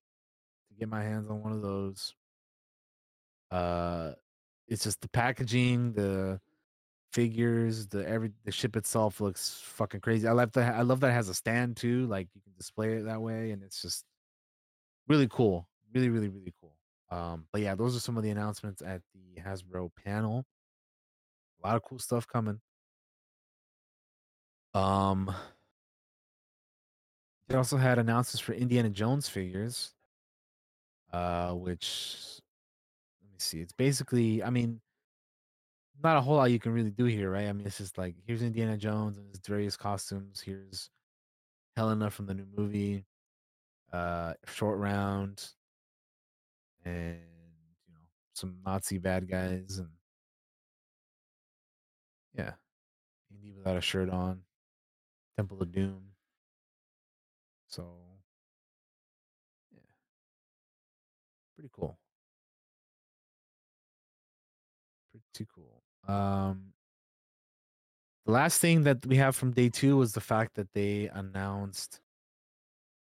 to get my hands on one of those. Uh it's just the packaging, the figures. The every the ship itself looks fucking crazy. I love that. I love that it has a stand too. Like you can display it that way, and it's just really cool. Really, really, really cool. Um, but yeah, those are some of the announcements at the Hasbro panel. A lot of cool stuff coming. Um, they also had announcements for Indiana Jones figures, uh, which let me see. It's basically, I mean, not a whole lot you can really do here, right? I mean, it's just like here's Indiana Jones and his various costumes. Here's Helena from the new movie, uh, short round, and you know some Nazi bad guys, and yeah, Indy without a shirt on, Temple of Doom. So yeah, pretty cool. Um, the last thing that we have from day two was the fact that they announced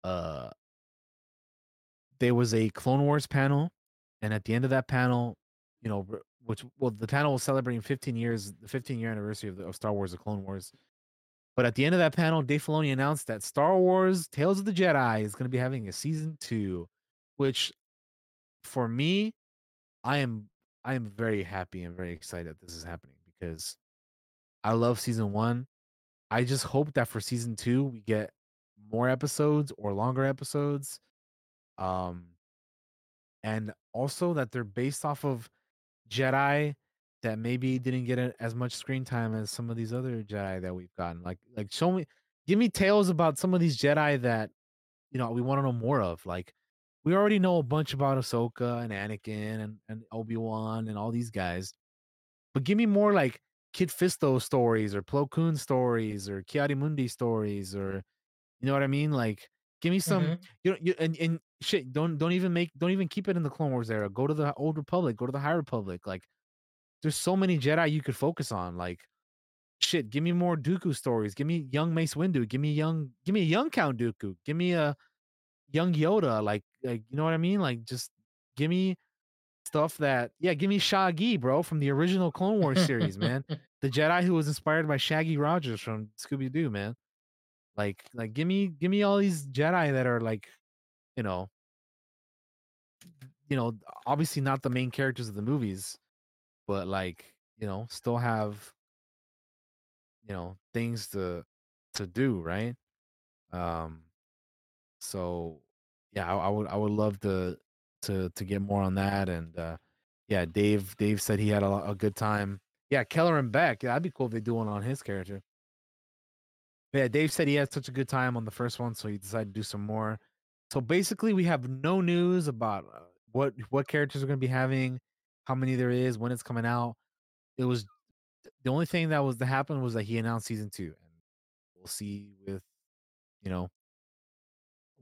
uh there was a Clone Wars panel, and at the end of that panel, you know, which well, the panel was celebrating 15 years, the 15 year anniversary of, the, of Star Wars: The Clone Wars. But at the end of that panel, Dave Filoni announced that Star Wars: Tales of the Jedi is going to be having a season two, which for me, I am I am very happy and very excited that this is happening because I love season one. I just hope that for season two we get more episodes or longer episodes. Um and also that they're based off of Jedi that maybe didn't get as much screen time as some of these other Jedi that we've gotten. Like like show me give me tales about some of these Jedi that you know we want to know more of. Like we already know a bunch about Ahsoka and Anakin and, and Obi-Wan and all these guys. But give me more like Kit Fisto stories or Plo Koon stories or Ki-Adi-Mundi stories or you know what I mean? Like give me some Mhm. you know you and, and shit don't don't even make don't even keep it in the Clone Wars era. Go to the old Republic, go to the High Republic. Like there's so many Jedi you could focus on. Like shit, give me more Dooku stories. Give me young Mace Windu. Give me young give me a young Count Dooku. Give me a young Yoda. Like like you know what I mean? Like just give me stuff that yeah, give me Shaggy, bro, from the original Clone Wars series, man. The Jedi who was inspired by Shaggy Rogers from Scooby Doo, man. Like like give me give me all these Jedi that are like, you know, you know, obviously not the main characters of the movies, but like, you know, still have you know, things to to do, right? Um so yeah, I, I would I would love to to to get more on that and uh yeah, Dave Dave said he had a, a good time. Yeah, Kelleran Beck. Yeah, that'd be cool if they do one on his character. But yeah, Dave said he had such a good time on the first one, so he decided to do some more. So basically, we have no news about uh, what what characters are going to be having, how many there is, when it's coming out. It was the only thing that was to happen was that he announced season two, and we'll see with you know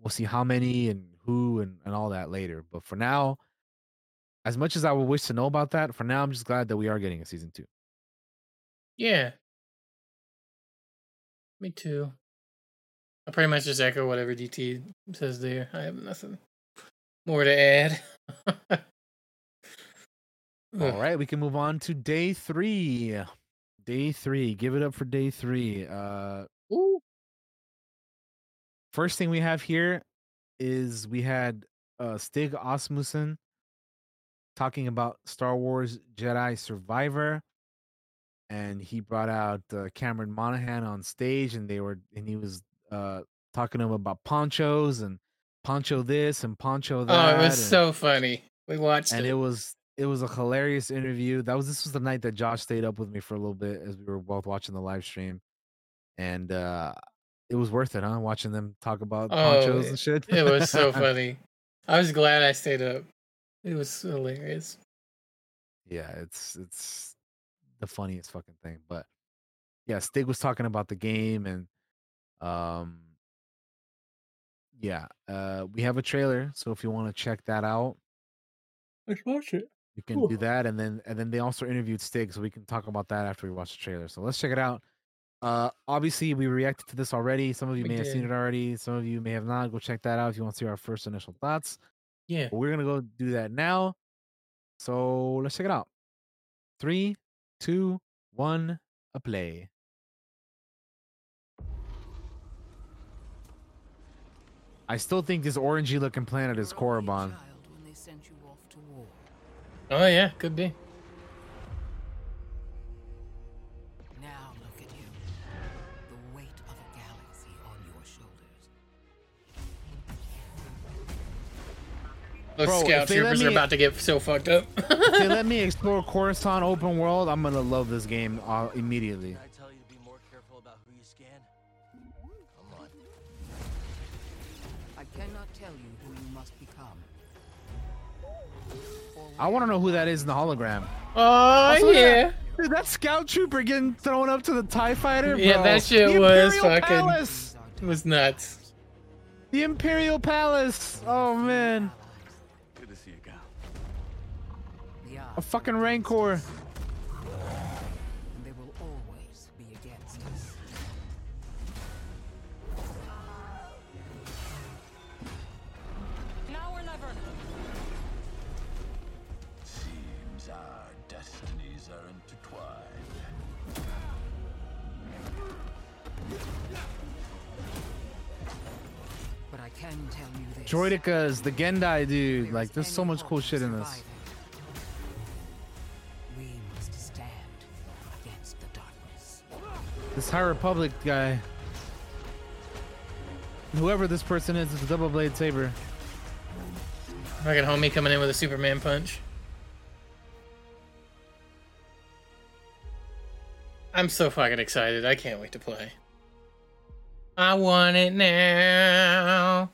we'll see how many and who and, and all that later. But for now, as much as I would wish to know about that, for now I'm just glad that we are getting a season two. Yeah. Me too. I pretty much just echo whatever DT says there. I have nothing more to add. All right, we can move on to day three. Day three. Give it up for day three. Uh first thing we have here is we had uh Stig Asmussen talking about Star Wars Jedi Survivor. And he brought out uh, Cameron Monaghan on stage, and they were, and he was uh talking to him about ponchos and poncho this and poncho that. Oh, it was and- so funny. We watched and it. it was it was a hilarious interview. That was this was the night that Josh stayed up with me for a little bit as we were both watching the live stream, and uh it was worth it, huh? Watching them talk about Oh, ponchos and shit. it was so funny. I was glad I stayed up. It was hilarious. yeah, it's it's the funniest fucking thing. But yeah, Stig was talking about the game and um yeah, uh we have a trailer, so if you want to check that out, Let's watch it. you can do that and then and then they also interviewed Stig, so we can talk about that after we watch the trailer. So let's check it out. Uh obviously we reacted to this already. Some of you We may have seen it already, some of you may have not. Go check that out if you want to see our first initial thoughts. Yeah. But we're gonna go do that now. So let's check it out. Three, two, one, a play. I still think this orangey looking planet is Korriban. when they sent you off to war. Oh yeah, could be. Those Bro, scout if they let troopers are about to get so fucked up. if they let me explore Coruscant open world, I'm gonna love this game uh, immediately. I tell you to be more careful about who you scan? Come on. I cannot tell you who you must become. I want to know who that is in the hologram. Oh Also, yeah. that- dude, that scout trooper getting thrown up to the Tie Fighter. Yeah, that shit The was Imperial fucking Palace. it was nuts. The Imperial Palace. Oh man, a fucking Rancor. And they will always be against us. Now or never. Seems our destinies are intertwined. But I can tell you this. Droidekas, the Gendai dude. Like, there's so much cool shit in this. This High Republic guy. Whoever this person is, it's a double blade saber. Fucking homie coming in with a Superman punch. I'm so fucking excited. I can't wait to play. I want it now.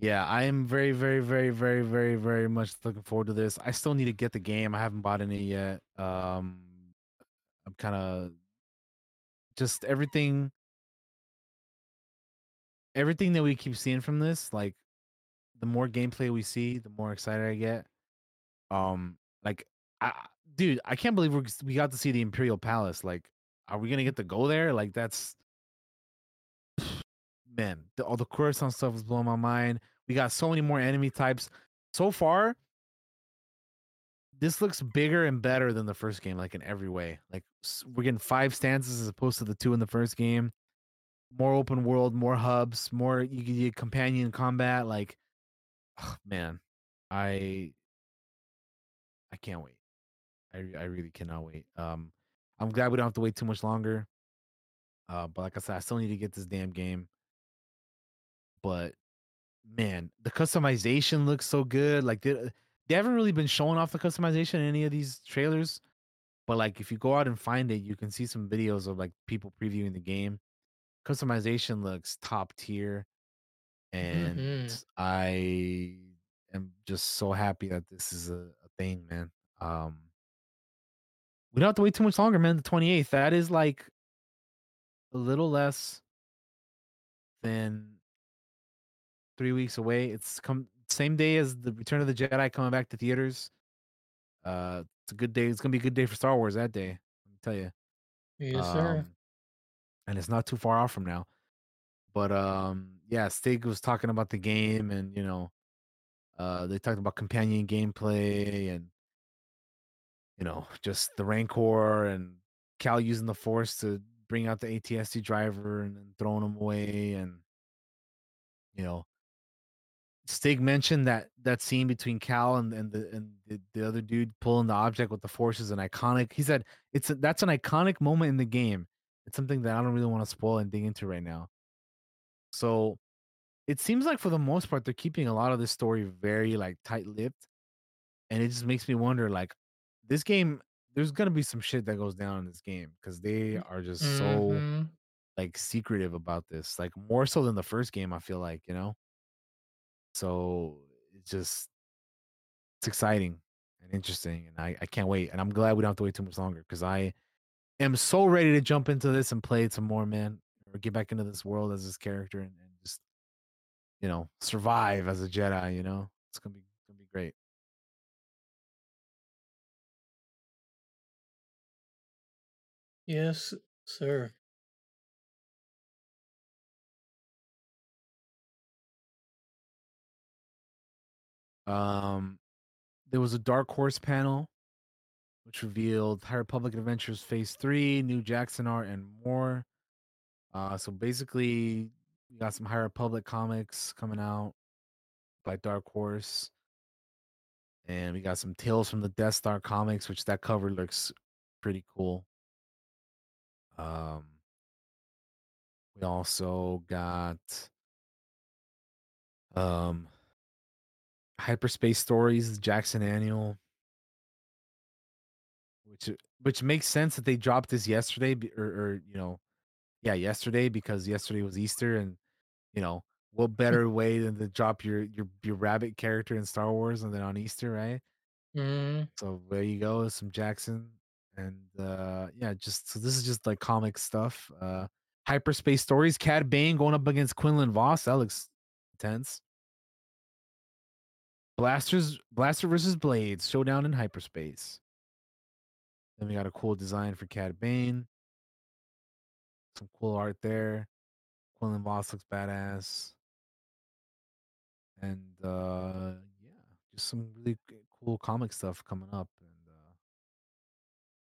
Yeah, I am very, very, very, very, very, very much looking forward to this. I still need to get the game. I haven't bought any yet. Um, I'm kind of just everything, everything that we keep seeing from this. Like, the more gameplay we see, the more excited I get. Um, like, I, dude, I can't believe we we got to see the Imperial Palace. Like, are we gonna get to go there? Like, that's man, the, all the Coruscant stuff is blowing my mind. We got so many more enemy types. So far, this looks bigger and better than the first game, like in every way. Like we're getting five stances as opposed to the two in the first game. More open world, more hubs, more you can get companion combat. Like, man, I I can't wait. I I really cannot wait. Um, I'm glad we don't have to wait too much longer. Uh, but like I said, I still need to get this damn game but man, the customization looks so good. Like they, they haven't really been showing off the customization in any of these trailers, but like if you go out and find it, you can see some videos of like people previewing the game. Customization looks top tier, and Mhm. I am just so happy that this is a, a thing, man. Um, we don't have to wait too much longer, man. The 28th, that is like a little less than three weeks away. It's come same day as the Return of the Jedi coming back to theaters. Uh, it's a good day. It's gonna be a good day for Star Wars that day. Let me tell you. Yes, sir. Um, and it's not too far off from now. But um, yeah, Stig was talking about the game, and you know, uh, they talked about companion gameplay, and you know, just the Rancor and Cal using the Force to bring out the ATST driver and then throwing him away, and you know, Stig mentioned that that scene between Cal and, and the and the, the other dude pulling the object with the force is an iconic. He said it's a, that's an iconic moment in the game. It's something that I don't really want to spoil and dig into right now. So it seems like for the most part they're keeping a lot of this story very like tight-lipped, and it just makes me wonder like this game. There's gonna be some shit that goes down in this game because they are just so Mhm. like secretive about this, like more so than the first game. I feel like you know. So it's just it's exciting and interesting, and I I can't wait. And I'm glad we don't have to wait too much longer because I am so ready to jump into this and play it some more, man, or get back into this world as this character and, and just you know survive as a Jedi. You know, it's gonna be gonna be great. Yes, sir. Um, there was a Dark Horse panel which revealed High Republic Adventures Phase 3, New Jaxxon art, and more. Uh, so basically, we got some High Republic comics coming out by Dark Horse. And we got some Tales from the Death Star comics, which that cover looks pretty cool. Um, we also got um Hyperspace Stories Jaxxon Annual, which which makes sense that they dropped this yesterday, or, or you know, yeah, yesterday because yesterday was Easter, and you know, what better way than to drop your your your rabbit character in Star Wars and then on Easter, right? Mm. So there you go, some Jaxxon, and uh yeah, just so this is just like comic stuff. Uh Hyperspace Stories, Cad Bane going up against Quinlan Vos. That looks intense. Blasters, Blaster versus Blades, showdown in hyperspace. Then we got a cool design for Cad Bane. Some cool art there. Quinlan Vos looks badass. And uh yeah, just some really cool comic stuff coming up. And uh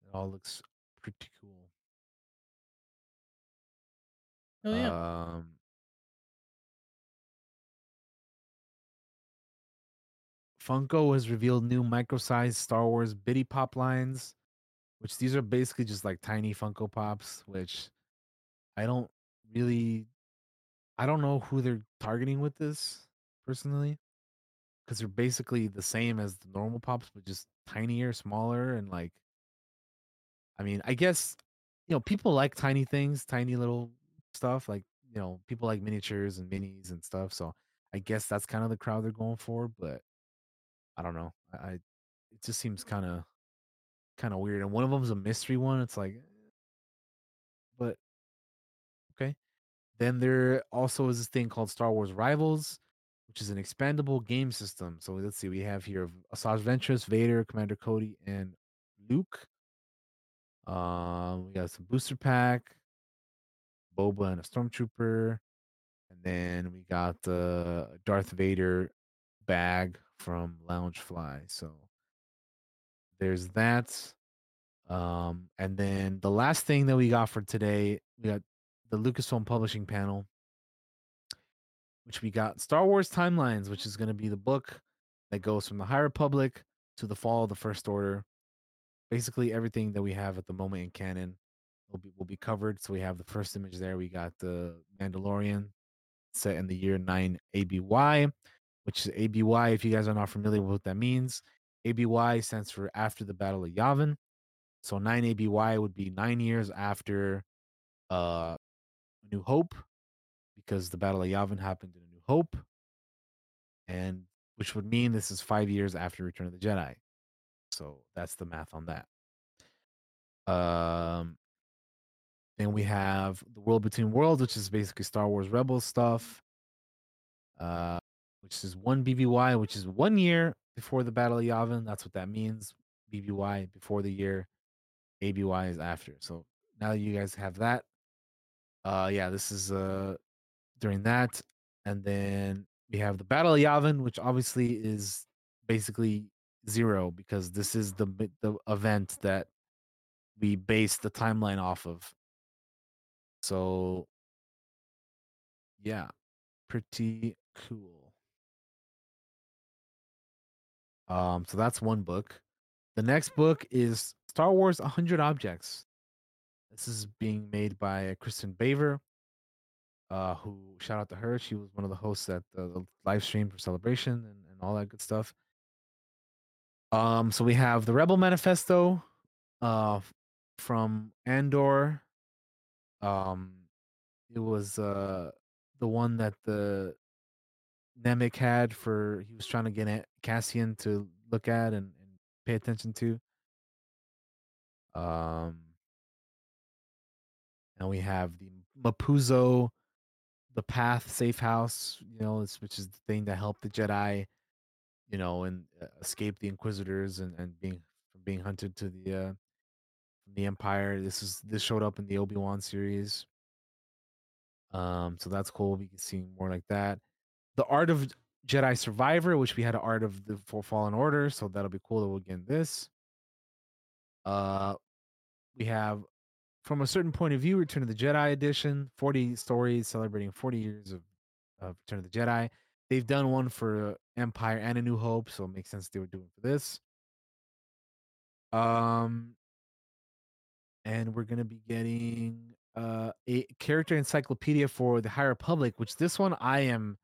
it all looks pretty cool. Oh yeah. Um Funko has revealed new micro-sized Star Wars Bitty Pop lines, which these are basically just like tiny Funko Pops, which I don't really I don't know who they're targeting with this personally because they're basically the same as the normal pops but just tinier, smaller and like I mean, I guess you know, people like tiny things, tiny little stuff like, you know, people like miniatures and minis and stuff, so I guess that's kind of the crowd they're going for, but I don't know. I, it just seems kind of kind of weird and one of them's a mystery one. It's like but okay. Then there also is this thing called Star Wars Rivals, which is an expandable game system. So let's see, we have here Asajj Ventress, Vader, Commander Cody, and Luke. Um, we got some booster pack, Boba and a Stormtrooper, and then we got the Darth Vader bag from Loungefly. So there's that. Um, and then the last thing that we got for today, we got the Lucasfilm Publishing panel, which we got Star Wars Timelines, which is going to be the book that goes from the High Republic to the fall of the First Order. Basically, everything that we have at the moment in canon will be will be covered. So we have the first image there. We got the Mandalorian set in the year nine ABY, which is ABY. If you guys are not familiar with what that means, ABY stands for After the Battle of Yavin. So nine ABY would be nine years after uh New Hope, because the Battle of Yavin happened in A New Hope, and which would mean this is five years after Return of the Jedi. So that's the math on that. Um, then we have the World Between Worlds, which is basically Star Wars Rebels stuff. Uh, which is one BBY, which is one year before the Battle of Yavin. That's what that means. BBY before the year, ABY is after. So now you guys have that, uh, yeah, this is uh during that, and then we have the Battle of Yavin, which obviously is basically zero because this is the the event that we base the timeline off of. So yeah, pretty cool. Um, so that's one book. The next book is Star Wars 100 Objects. This is being made by Kristin Baver, uh, who shout out to her. She was one of the hosts at the, the live stream for Celebration and, and all that good stuff. Um, so we have the Rebel Manifesto, uh, from Andor. Um, it was uh the one that the Nemik had for he was trying to get Cassian to look at and, and pay attention to. Um, and we have the Mapuzo, the Path Safe House. You know, which is the thing that helped the Jedi, you know, and uh, escape the Inquisitors and and being from being hunted to the uh, the Empire. This is this showed up in the Obi Wan series. Um, so that's cool. We can see more like that. The Art of Jedi Survivor, which we had an Art of the Fallen Order, so that'll be cool that we'll get this. Uh, we have from a certain point of view, Return of the Jedi edition, 40 stories celebrating 40 years of, of Return of the Jedi. They've done one for Empire and A New Hope, so it makes sense they were doing for this. Um, and we're gonna be getting uh a character encyclopedia for the High Republic, which this one I am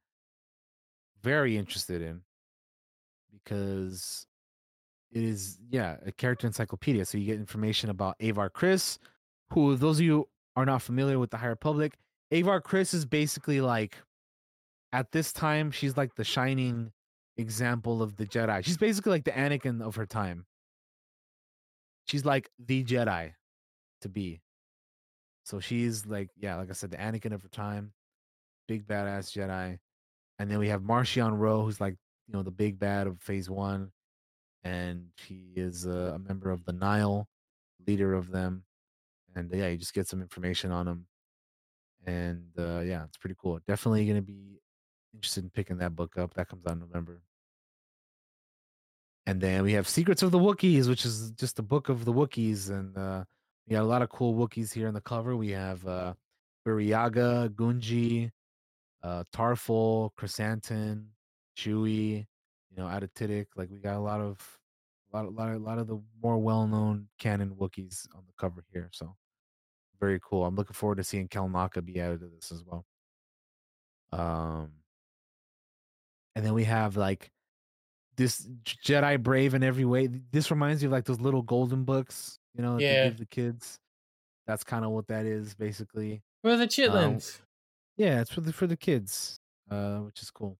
very interested in because it is yeah a character encyclopedia. So you get information about Avar Kriss, who those of you are not familiar with the High Republic, Avar Kriss is basically like at this time she's like the shining example of the Jedi. She's basically like the Anakin of her time. She's like the Jedi to be. So she's like, yeah, like I said, the Anakin of her time, big badass Jedi. And then we have Marchion Ro, who's like, you know, the big bad of Phase One, and he is a, a member of the Nihil, leader of them. And yeah, you just get some information on him, and uh, yeah, it's pretty cool. Definitely gonna be interested in picking that book up. That comes out in November. And then we have Secrets of the Wookiees, which is just a book of the Wookiees, and uh, we got a lot of cool Wookiees here on the cover. We have uh, Burryaga, Gungi, uh, Tarfful, Krrsantan, Chewie, you know, Adatitic. Like we got a lot of, a lot, a lot, of, a lot of the more well-known canon Wookiees on the cover here. So very cool. I'm looking forward to seeing Kelnacca be added to this as well. Um, and then we have like this Jedi Brave in every way. This reminds me of like those little golden books, you know, that Yeah. give the kids. That's kind of what that is, basically. For the Um, chitlins. Yeah, it's for the for the kids, uh, which is cool.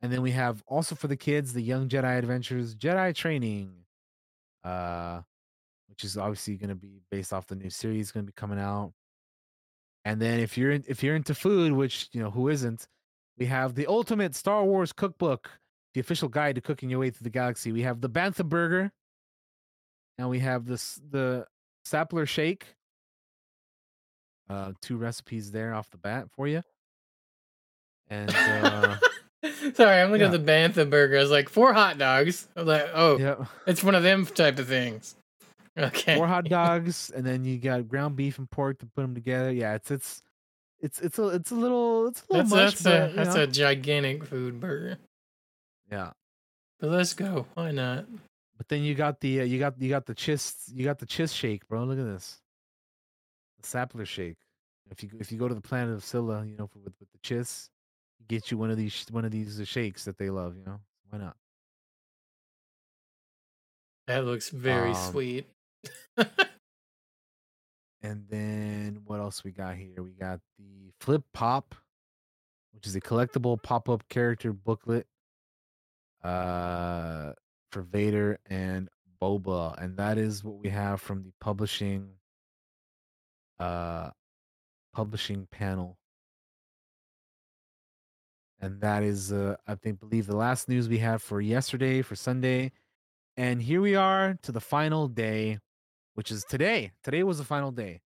And then we have also for the kids the Young Jedi Adventures Jedi Training, uh, which is obviously going to be based off the new series going to be coming out. And then if you're in, if you're into food, which you know who isn't, we have the Ultimate Star Wars Cookbook, the official guide to cooking your way through the galaxy. We have the Bantha Burger, and we have this the Sapler Shake. Uh, two recipes there off the bat for you. And uh, Sorry, I'm looking yeah. at the Bantha burger. I was like, four hot dogs. I'm like, oh, Yep. it's one of them type of things. Okay. four hot dogs, and then you got ground beef and pork to put them together. Yeah, it's it's it's it's a it's a little it's a little That's, much, that's, but a, that's know. a gigantic food burger. yeah. But let's go. Why not? But then you got the uh, you got you got the chist you got the chist shake, bro. Look at this, sapler shake. If you if you go to the planet of Csilla, you know, for, with with the chiss, get you one of these one of these uh, shakes that they love. You know, why not? That looks very Um, sweet. And then what else we got here? We got the Flip Pop, which is a collectible pop-up character booklet uh for Vader and Boba. And that is what we have from the publishing uh publishing panel. And that is uh I think believe the last news we had for yesterday for Sunday. And here we are to the final day, which is today. Today was the final day.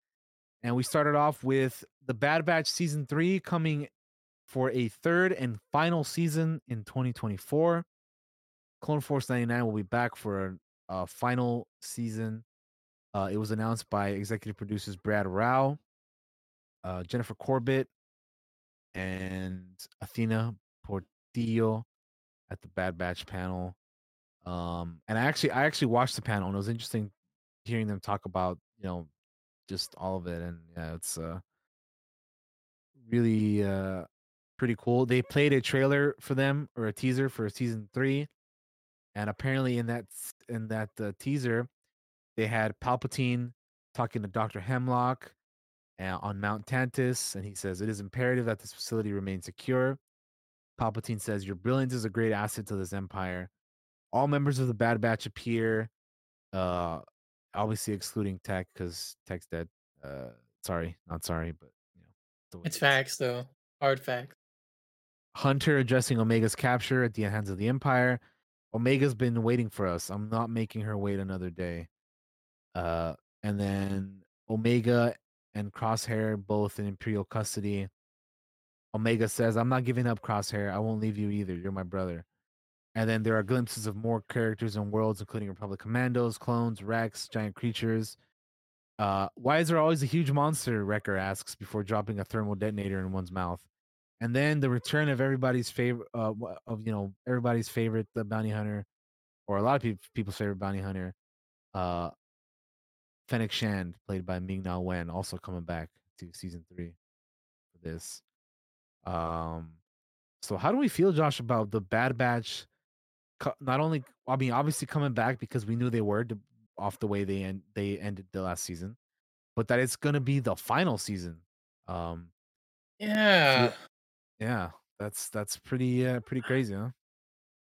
And we started off with the Bad Batch season three coming for a third and final season in 2024. Clone Force 99 will be back for a, a final season. Uh, it was announced by executive producers Brad Rau, uh, Jennifer Corbett, and Athena Portillo at the Bad Batch panel. Um, and I actually, I actually watched the panel, and it was interesting hearing them talk about, you know, just all of it. And yeah, it's uh, really uh, pretty cool. They played a trailer for them or a teaser for season three, and apparently in that in that uh, teaser, they had Palpatine talking to Doctor Hemlock uh, on Mount Tantiss, and he says it is imperative that this facility remain secure. Palpatine says your brilliance is a great asset to this empire. All members of the Bad Batch appear, uh, obviously excluding Tech because Tech's dead. Uh, sorry, not sorry, but you know, It's it is. facts though. Hard facts. Hunter addressing Omega's capture at the hands of the Empire. Omega's been waiting for us. I'm not making her wait another day. Uh, and then Omega and Crosshair both in Imperial custody. Omega says, "I'm not giving up, Crosshair. I won't leave you either. You're my brother." And then there are glimpses of more characters and worlds, including Republic Commandos, clones, Rex, giant creatures. Uh, why is there always a huge monster? Wrecker asks before dropping a thermal detonator in one's mouth. And then the return of everybody's favorite, uh, of you know everybody's favorite, the bounty hunter, or a lot of people, people's favorite bounty hunter, uh, Fennec Shand, played by Ming Na Wen, also coming back to season three for this. Um, so how do we feel, Josh, about the Bad Batch? Not only, I mean, obviously coming back because we knew they were to, off the way they end they ended the last season, but that it's gonna be the final season. Um, Yeah. yeah, that's that's pretty uh, pretty crazy, huh?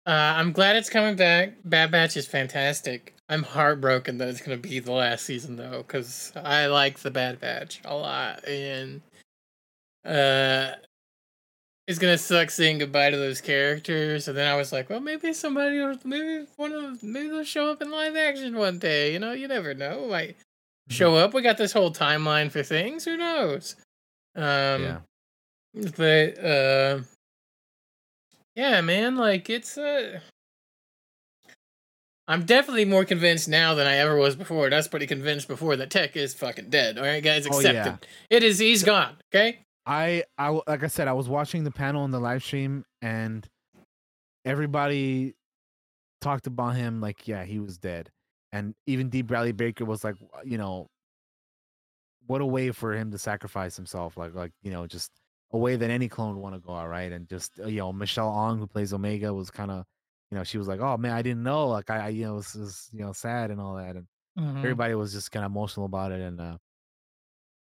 Uh, I'm glad it's coming back. Bad Batch is fantastic. I'm heartbroken that it's gonna be the last season though, because I like the Bad Batch a lot, and uh, it's gonna suck saying goodbye to those characters. And then I was like, well, maybe somebody, will, maybe one of, maybe they'll show up in live action one day. You know, you never know. Might show up. We got this whole timeline for things. Who knows? Um, yeah. but uh yeah man like it's uh i'm definitely more convinced now than i ever was before was pretty convinced before that tech is fucking dead all right guys Oh, accept yeah. it it is he's gone okay I I like I said, I was watching the panel in the live stream, and everybody talked about him like, yeah, he was dead, and even D. Bradley Baker was like, you know, what a way for him to sacrifice himself, like, like you know, just a way that any clone would want to go out, right? And just uh, you know, Michelle Ang, who plays Omega, was kind of, you know, she was like, oh man, I didn't know, like, I, I you know, was, was you know, sad and all that, and Mhm. everybody was just kind of emotional about it, and uh,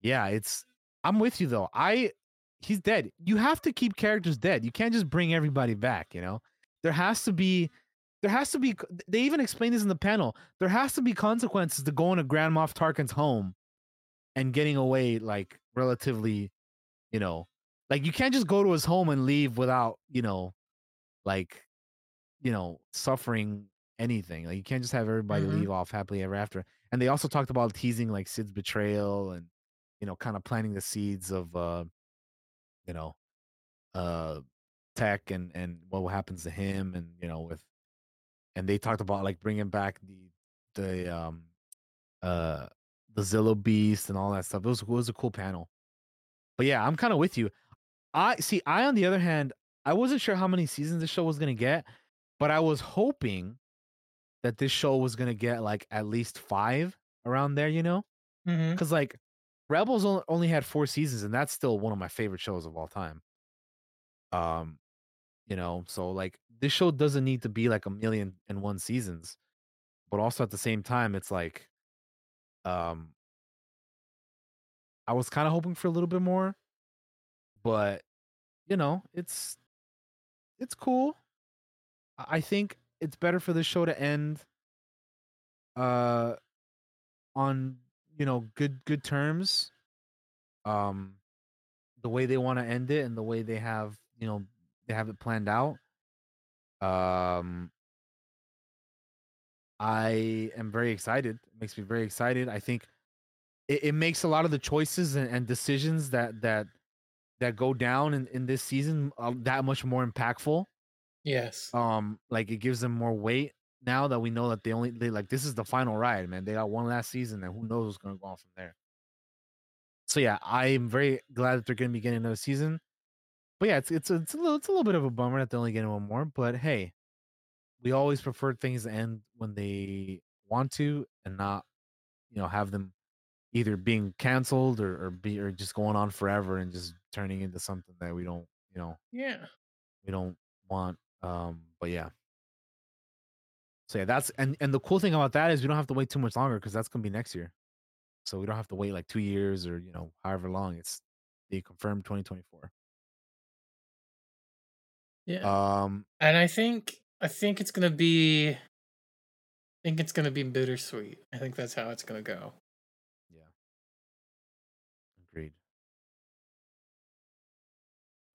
yeah, it's I'm with you though. I he's dead. You have to keep characters dead. You can't just bring everybody back, you know? There has to be there has to be they even explained this in the panel. There has to be consequences to going to Grand Moff Tarkin's home and getting away like relatively, you know, like you can't just go to his home and leave without, you know, like you know, suffering anything. Like you can't just have everybody Mhm. leave off happily ever after. And they also talked about teasing like Sid's betrayal and you know, kind of planting the seeds of uh, you know, uh tech and and what happens to him and you know with and they talked about like bringing back the the um uh the Zillo beast and all that stuff. It was it was a cool panel. But yeah, I'm kind of with you. I see. I, on the other hand, I wasn't sure how many seasons this show was gonna get, but I was hoping that this show was gonna get like at least five around there. You know, because like Rebels only had four seasons, and that's still one of my favorite shows of all time. Um, you know, so like this show doesn't need to be like a million and one seasons, but also at the same time, it's like, um, I was kind of hoping for a little bit more, but you know, it's it's cool. I think it's better for the show to end uh on you know good good terms. Um the way they want to end it and the way they have, you know, they have it planned out. Um I am very excited. It makes me very excited. I think it, it makes a lot of the choices and, and decisions that that that go down in, in this season uh, that much more impactful. yes Um, like it gives them more weight now that we know that they only they like this is the final ride, man. They got one last season, and who knows what's gonna go on from there. So yeah, I'm very glad that they're gonna be getting another season. But yeah, it's it's a, it's a little it's a little bit of a bummer that they're only getting one more. But hey, we always prefer things to end when they want to and not, you know, have them either being canceled or, or be or just going on forever and just turning into something that we don't, you know, yeah we don't want. Um, but yeah. So yeah, that's and and the cool thing about that is we don't have to wait too much longer because that's gonna be next year. So we don't have to wait like two years or you know however long. It's they confirmed 2024. yeah Um, and i think i think it's gonna be i think it's gonna be bittersweet i think that's how it's gonna go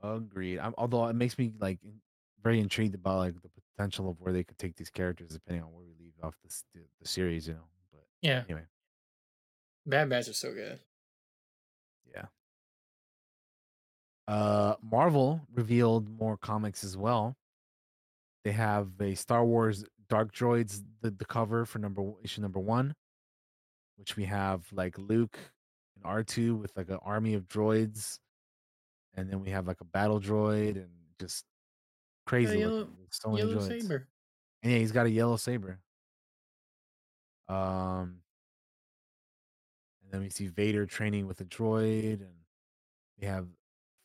Agreed. I'm, although it makes me like very intrigued about like the potential of where they could take these characters depending on where we leave off this the, the series, you know. But yeah anyway, bad batch are so good yeah. Uh, Marvel revealed more comics as well. They have a Star Wars Dark Droids the, the cover for number issue number one, which we have like Luke and R two with like an army of droids, and then we have like a battle droid and just crazy yellow- So many yellow droids. saber. And yeah, he's got a yellow saber. Um, and then we see Vader training with a droid, and we have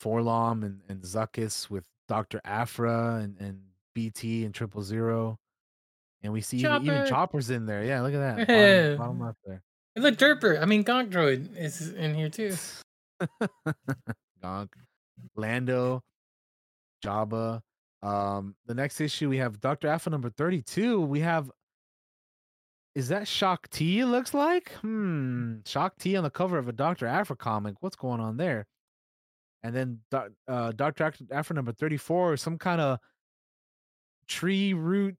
Forlom and, and Zuckus with Doctor Aphra and, and BT and Triple Zero, and we see even, even Chopper's in there. Yeah, look at that Yeah. bottom, bottom left there. Look, Derper. I mean, Gonk Droid is in here too. Gonk, Lando, Jabba. Um, the next issue we have Doctor Aphra number thirty-two. We have. Is that Shock T? It looks like. Hmm. Shock T on the cover of a Doctor Aphra comic. What's going on there? And then uh, Doctor Aphra number thirty-four some kind of tree root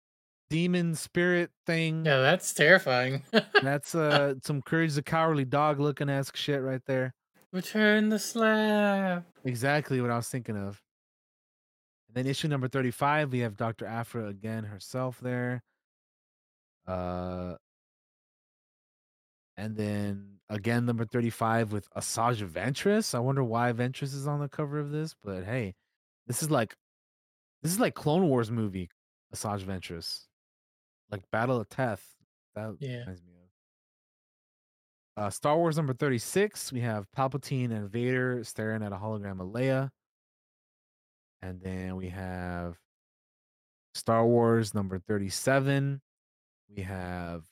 demon spirit thing. Yeah, that's terrifying. That's uh some Courage the Cowardly Dog looking esque shit right there. Return the slab. Exactly what I was thinking of. And then issue number 35, we have Dr. Aphra again herself there. Uh and then again number 35 with Asajj Ventress. I wonder why Ventress is on the cover of this, but hey, this is like this is like Clone Wars movie, Asajj Ventress. Like Battle of Teth. That Yeah. reminds me of. Uh, Star Wars number 36, we have Palpatine and Vader staring at a hologram of Leia. And then we have Star Wars number 37. We have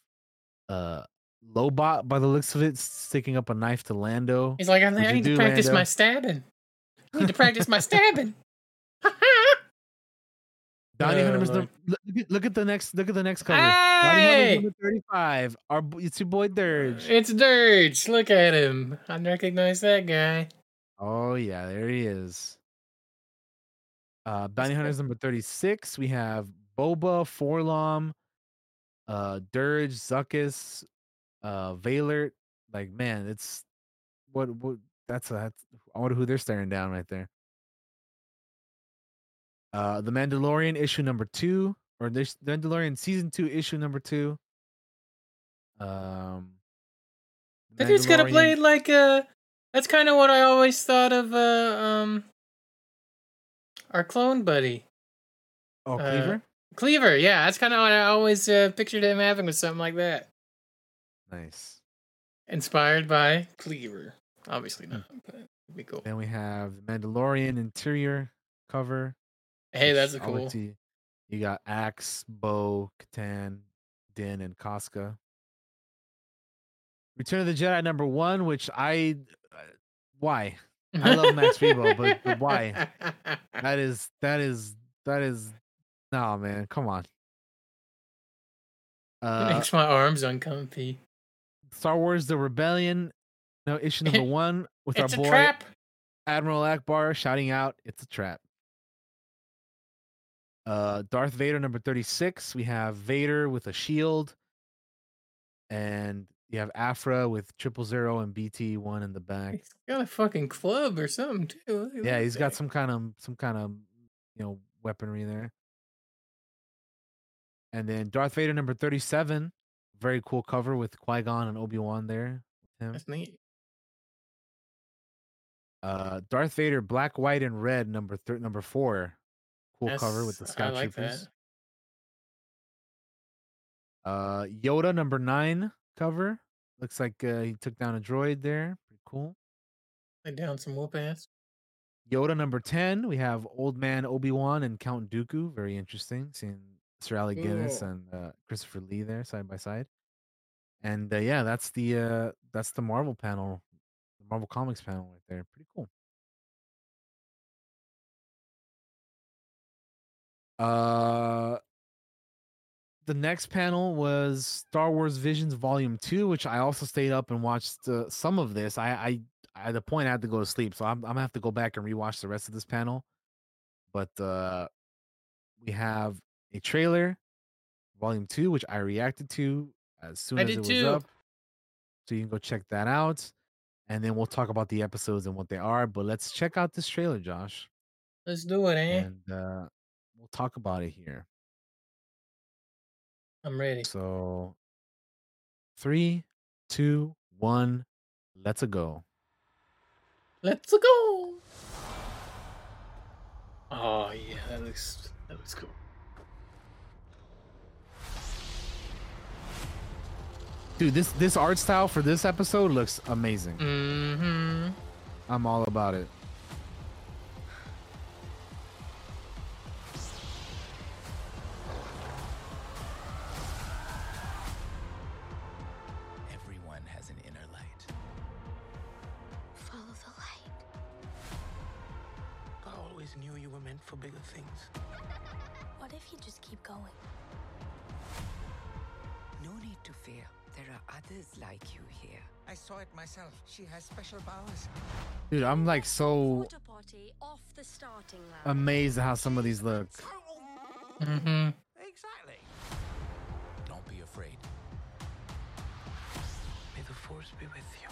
uh Lobot by the looks of it sticking up a knife to Lando. He's like, I, I need to do, practice my stabbing. I need to practice my stabbing. Bounty Oh, Hunters. Lord. num- Look, look at- the next. Look at the next cover. Hey! number thirty-five. Our it's your boy Dirge. It's Dirge. Look at him. I recognize that guy. Oh yeah, there he is. Uh, Bounty Hunters number thirty-six. We have Boba, Forlom, uh, Dirge, Zuckus, uh, Valert. Like man, it's what what. That's a. That's, I wonder who they're staring down right there. Uh, The Mandalorian issue number two, or this The Mandalorian season two issue number two. Um, That dude's gonna Mandalorian- play like uh that's kind of what I always thought of uh um our clone buddy. Oh, Uh, Cleaver. Cleaver, yeah, that's kind of what I always uh, pictured him having with something like that. Nice. Inspired by Cleaver. Obviously not, but it'd be cool. Then we have the Mandalorian interior cover. Hey, that's a cool. You, you got Axe, Bo, Katan, Din, and Koska. Return of the Jedi number one, which I uh, why I love Max Rebo, but, but why? That is that is that is no man, come on. It Uh, makes my arms uncomfy. Star Wars: The Rebellion, no issue number one with It's our boy trap. Admiral Ackbar shouting out, "It's a trap." Uh, Darth Vader number thirty-six. We have Vader with a shield, and you have Aphra with triple zero and BT one in the back. He's got a fucking club or something too. Yeah, he's got some kind of some kind of you know weaponry there. And then Darth Vader number thirty-seven. Very cool cover with Qui Gon and Obi Wan there. With him. That's neat. Uh, Darth Vader, black, white, and red, number thir- number four. Cool cover with the Scout like Troopers. that. Uh, Yoda, number nine cover. Looks like uh, he took down a droid there. Pretty cool. Lay down some whoop ass. Yoda, number 10. We have Old Man Obi Wan and Count Dooku. Very interesting. Seeing Sir Alec Guinness Cool. and uh, Christopher Lee there side by side. And uh, yeah, that's the uh, that's the Marvel panel, the Marvel Comics panel right there. Pretty cool. Uh, the next panel was Star Wars Visions Volume Two, which I also stayed up and watched uh, some of this. I, I at the point I had to go to sleep, so I'm, I'm gonna have to go back and rewatch the rest of this panel. But uh, we have a trailer, Volume Two, which I reacted to as soon I as it was too. up. So you can go check that out, and then we'll talk about the episodes and what they are. But let's check out this trailer, Josh, Let's do it, eh? and uh, we'll talk about it here. I'm ready. So, three, two, one, let's go. Let's go. Oh yeah, that looks that looks cool. Dude, this this art style for this episode looks amazing. Mm-hmm. I'm all about it. Dude, I'm like so Water potty off the starting line. amazed at how some of these look. Mm-hmm. Exactly. Don't be afraid. May the force be with you.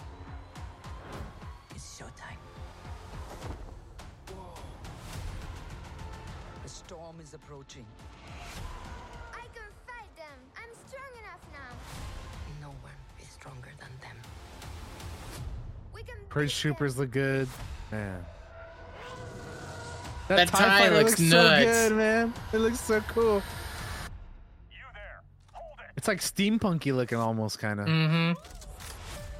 It's showtime. The storm is approaching. Prince Troopers look good. Man. That TIE tie fighter looks so good, man. It looks so cool. It's like steampunky looking almost kind of. Mm-hmm.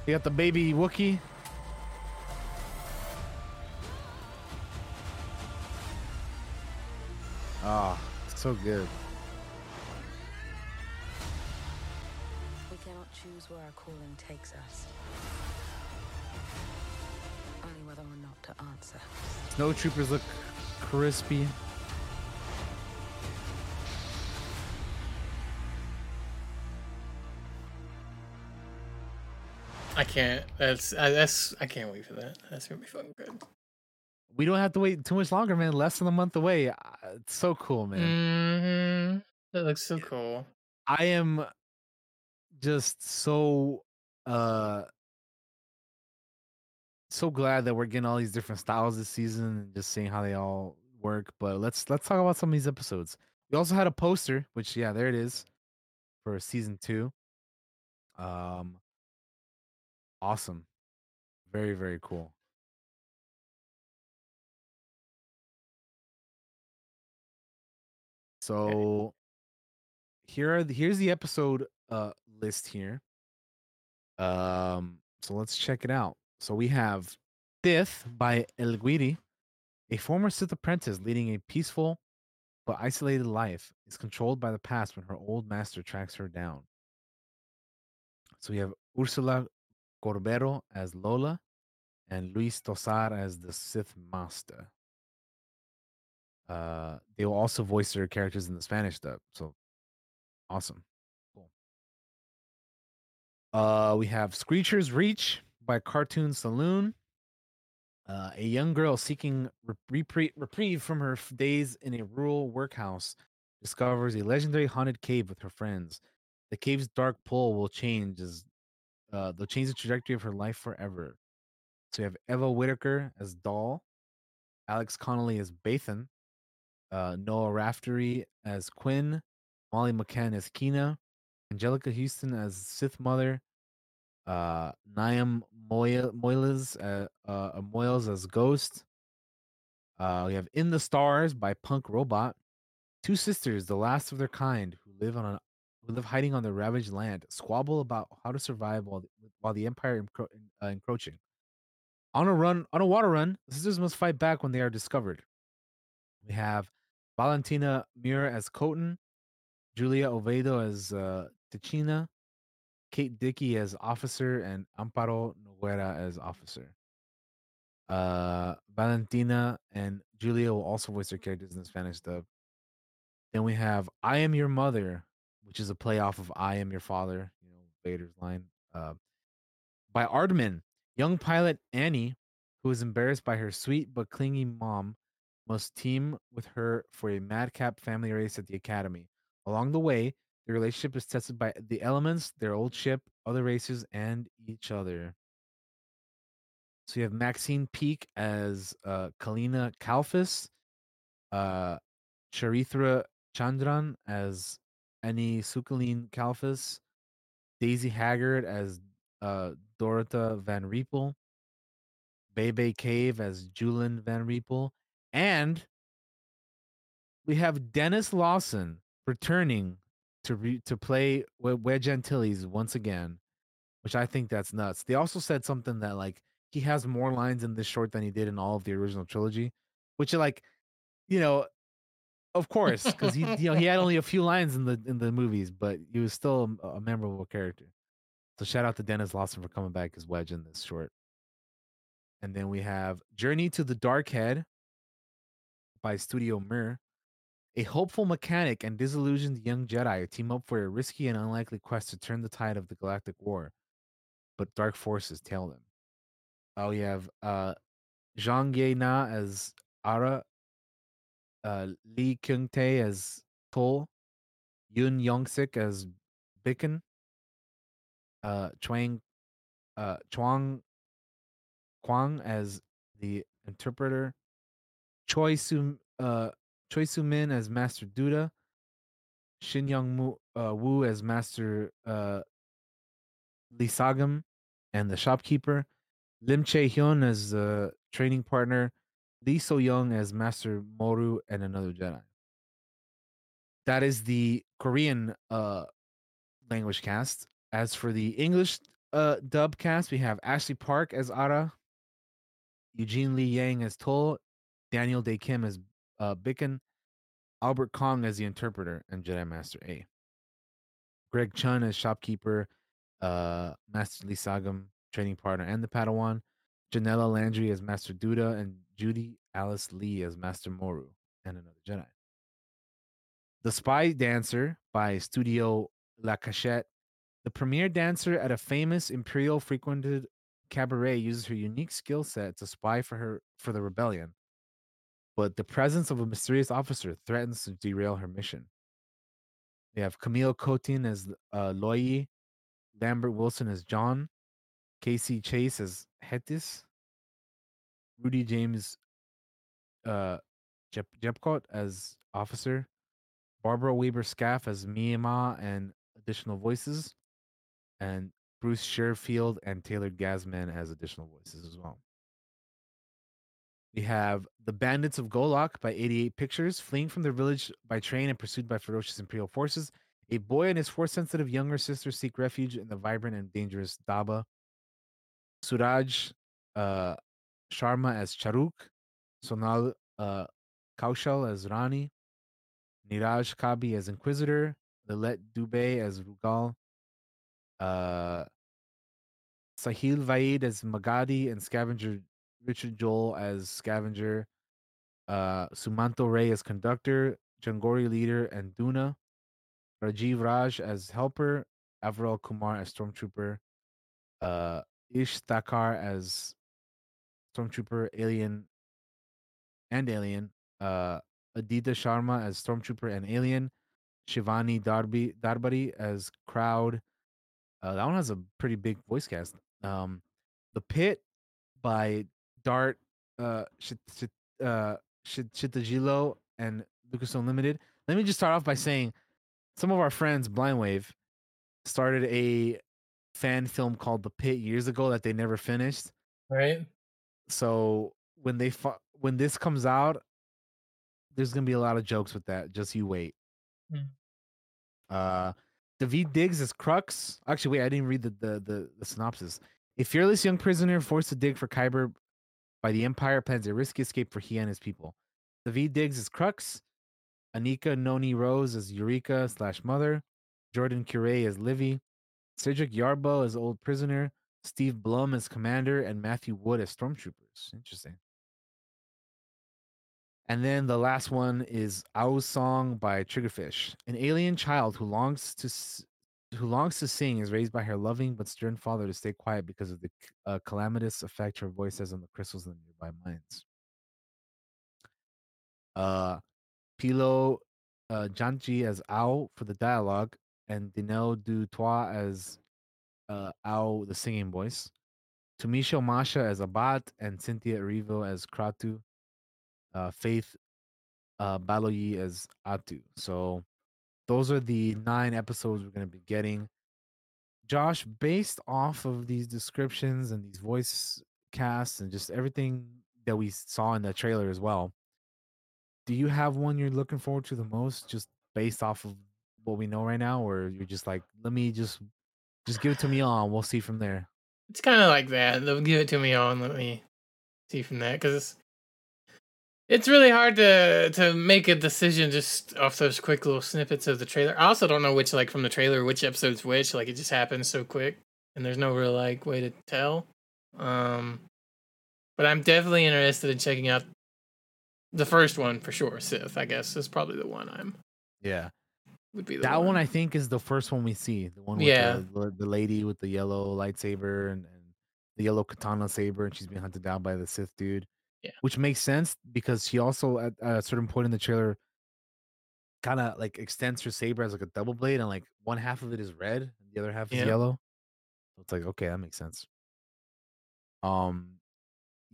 You got the baby Wookie. Ah, so good. Snow troopers look crispy. I can't. That's I, that's I can't wait for that. That's gonna be fucking good. We don't have to wait too much longer, man. Less than a month away. Uh, It's so cool, man. Mm-hmm. That looks so cool. I am just so uh so glad that we're getting all these different styles this season and just seeing how they all work. But let's let's talk about some of these episodes. We also had a poster, which yeah, there it is for season two. Um awesome. Very, very cool. So here are the, here's the episode uh list here. Um so let's check it out. So we have Death by El Guiri, a former Sith apprentice leading a peaceful but isolated life, is controlled by the past when her old master tracks her down. So we have Ursula Corbero as Lola and Luis Tosar as the Sith Master. Uh, they will also voice their characters in the Spanish dub. So awesome. Cool. Uh, we have Screecher's Reach by Cartoon Saloon. Uh, a young girl seeking reprie- reprieve from her days in a rural workhouse discovers a legendary haunted cave with her friends. The cave's dark pull will change as uh, they'll change the trajectory of her life forever. So we have Eva Whitaker as Doll, Alex Connolly as Bathan, uh, Noah Raftery as Quinn, Molly McCann as Kina, Anjelica Huston as Sith Mother, uh, Niamh Moy- Moyles, uh, uh, Moyles as Ghost. Uh, we have In the Stars by Punk Robot. Two sisters, the last of their kind, who live on a who live hiding on the ravaged land, squabble about how to survive while the, while the Empire encro- uh, encroaching. On a run, on a water run, the sisters must fight back when they are discovered. We have Valentina Muir as Coton, Julia Oviedo as uh, Ticina, Kate Dickey as officer, and Amparo Noguera as officer. Uh, Valentina and Julia will also voice their characters in the Spanish dub. Then we have "I Am Your Mother," which is a play off of "I Am Your Father," you know Vader's line. Uh, by Aardman, young pilot Annie, who is embarrassed by her sweet but clingy mom, must team with her for a madcap family race at the academy. Along the way, the relationship is tested by the elements, their old ship, other races, and each other. So you have Maxine Peake as uh, Kalina Kalfas, uh, Charithra Chandran as Annie Sukaline Kalfas, Daisy Haggard as uh, Dorota Van Riepel, Bebe Cave as Julian Van Riepel, and we have Denis Lawson returning to re- to play Wedge Antilles once again, which I think that's nuts. They also said something that like he has more lines in this short than he did in all of the original trilogy, which like you know, of course, because he you know he had only a few lines in the in the movies, but he was still a, a memorable character. So shout out to Denis Lawson for coming back as Wedge in this short. And then we have Journey to the Dark Head by Studio Mir. A hopeful mechanic and disillusioned young Jedi team up for a risky and unlikely quest to turn the tide of the galactic war, but dark forces tail them. Oh, we have uh, Zhang Ye Na as Ara, uh, Lee Kyung Tae as Tol, Yoon Young Sik as Bicken, uh, Chuang, uh, Chuang Kwang as the interpreter, Choi Soo uh, Choi Soo Min as Master Duda, Shin Young uh, Woo as Master uh, Lee Sagam and the shopkeeper, Lim Chae Hyun as the training partner, Lee So Young as Master Moru and another Jedi. That is the Korean uh, language cast. As for the English uh, dub cast, we have Ashley Park as Ara, Eugene Lee Yang as Tol, Daniel Dae Kim as uh, Bicken, Albert Kong as the interpreter and Jedi Master A. Greg Chun as shopkeeper, uh, Master Lee Sagam, training partner, and the Padawan. Janella Landry as Master Duda, and Judy Alice Lee as Master Moru and another Jedi. The Spy Dancer by Studio La Cachette. The premier dancer at a famous Imperial frequented cabaret uses her unique skill set to spy for her for the rebellion. But the presence of a mysterious officer threatens to derail her mission. We have Camille Cottin as uh, Lambert Wilson as John, Casey Chase as Hetis, Rudy James uh, Jep- Jepcot as Officer, Barbara Weber Scaff as Miyama and additional voices, and Bruce Sherfield and Taylor Gasman as additional voices as well. We have The Bandits of Golak by 88 Pictures, fleeing from their village by train and pursued by ferocious Imperial forces. A boy and his force sensitive younger sister seek refuge in the vibrant and dangerous Daba. Suraj uh, Sharma as Charuk, Sonal uh, Kaushal as Rani, Neeraj Kabi as Inquisitor, Lilette Dubé as Rugal, uh, Sahil Vaid as Magadi, and Scavenger Richard Joel as Scavenger, uh, Sumanto Ray as Conductor, Jangori Leader, and Duna, Rajiv Raj as Helper, Avril Kumar as Stormtrooper, uh, Ish Thakar as Stormtrooper, Alien, and Alien, uh, Adita Sharma as Stormtrooper and Alien, Shivani Darby Darbari as Crowd. Uh, that one has a pretty big voice cast. Um, the Pit by Dart uh, Shit, Shit, uh, Shit, Shitajilo and Lucas Unlimited. Let me just start off by saying some of our friends, Blind Wave, started a fan film called The Pit years ago that they never finished. Right. So when they fu- when this comes out, there's gonna be a lot of jokes with that. Just you wait. Mm. Uh, Daveed Diggs as Crux. Actually, wait, I didn't read the, the the the synopsis. A fearless young prisoner forced to dig for Kyber by the Empire plans a risky escape for he and his people. Daveed Diggs as Crux. Anika Noni Rose as Eureka slash mother. Jordan Curie as Livy. Cedric Yarbrough as old prisoner. Steve Blum as commander, and Matthew Wood as stormtroopers. Interesting. And then the last one is Au's Song by Triggerfish. An alien child who longs to who longs to sing is raised by her loving but stern father to stay quiet because of the uh, calamitous effect her voice has on the crystals in the nearby mines. Uh, Pilo uh, Janji as Ao for the dialogue, and Dinel Dutois as uh, Ao, the singing voice. Tumisho Masha as Abat, and Cynthia Erivo as Kratu. Uh, Faith uh, Baloyi as Atu. So those are the nine episodes we're going to be getting. Josh, based off of these descriptions and these voice casts and just everything that we saw in the trailer as well, do you have one you're looking forward to the most, just based off of what we know right now, or you're just like, let me just just give it to me on, we'll see from there. It's kind of like that. They'll give it to me on. Let me see from that because it's really hard to to make a decision just off those quick little snippets of the trailer. I also don't know which like from the trailer which episode's which. Like it just happens so quick, and there's no real like way to tell. Um, but I'm definitely interested in checking out the first one for sure. Sith, I guess, is probably the one I'm Yeah. would be the That one. one I think is the first one we see. The one with Yeah. the, the, the lady with the yellow lightsaber and, and the yellow katana saber, and she's being hunted down by the Sith dude. Yeah. Which makes sense because she also at, at a certain point in the trailer kind of like extends her saber as like a double blade, and like one half of it is red and the other half is yellow. So it's like okay, that makes sense. Um,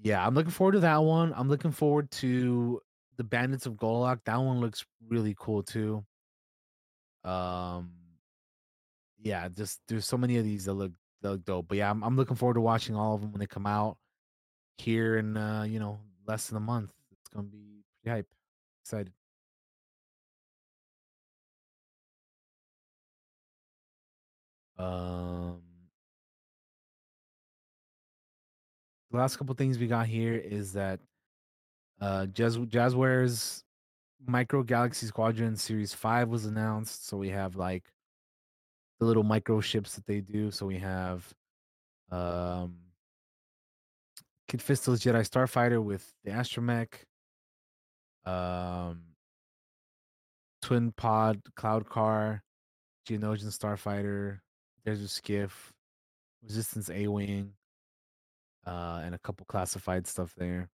yeah, I'm looking forward to that one. I'm looking forward to the Bandits of Golak. That one looks really cool too. Um, yeah, just there's so many of these that look that look dope. But yeah, I'm I'm looking forward to watching all of them when they come out here in uh, you know, less than a month. It's gonna be pretty hype. Excited. Um the last couple things we got here is that uh Jazz Jazwares' Micro Galaxy Squadron Series 5 was announced. So we have like the little micro ships that they do. So we have um Kit Fisto's Jedi Starfighter with the astromech, um, Twin Pod Cloud Car, Geonosian Starfighter. There's a skiff, Resistance A Wing, uh, and a couple classified stuff there.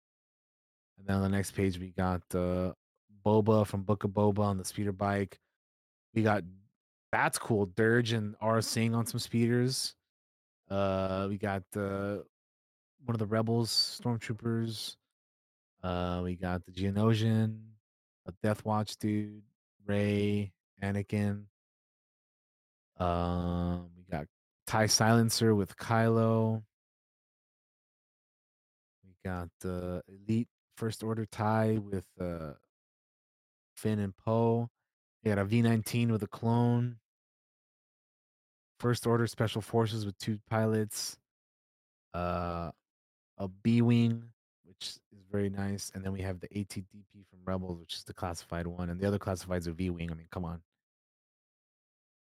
And then on the next page, we got uh, Boba from Book of Boba on the speeder bike. We got that's cool. Dirge and R Sing on some speeders. Uh, we got uh, one of the rebels, stormtroopers. Uh, we got the Geonosian, a Death Watch dude, Rey, Anakin. Um, we got Tie Silencer with Kylo. We got the Elite First Order Tie with uh, Finn and Poe. We got a V19 with a clone. First Order Special Forces with two pilots. Uh, a B Wing, which is very nice. And then we have the ATDP from Rebels, which is the classified one. And the other classifieds are V Wing. I mean, come on.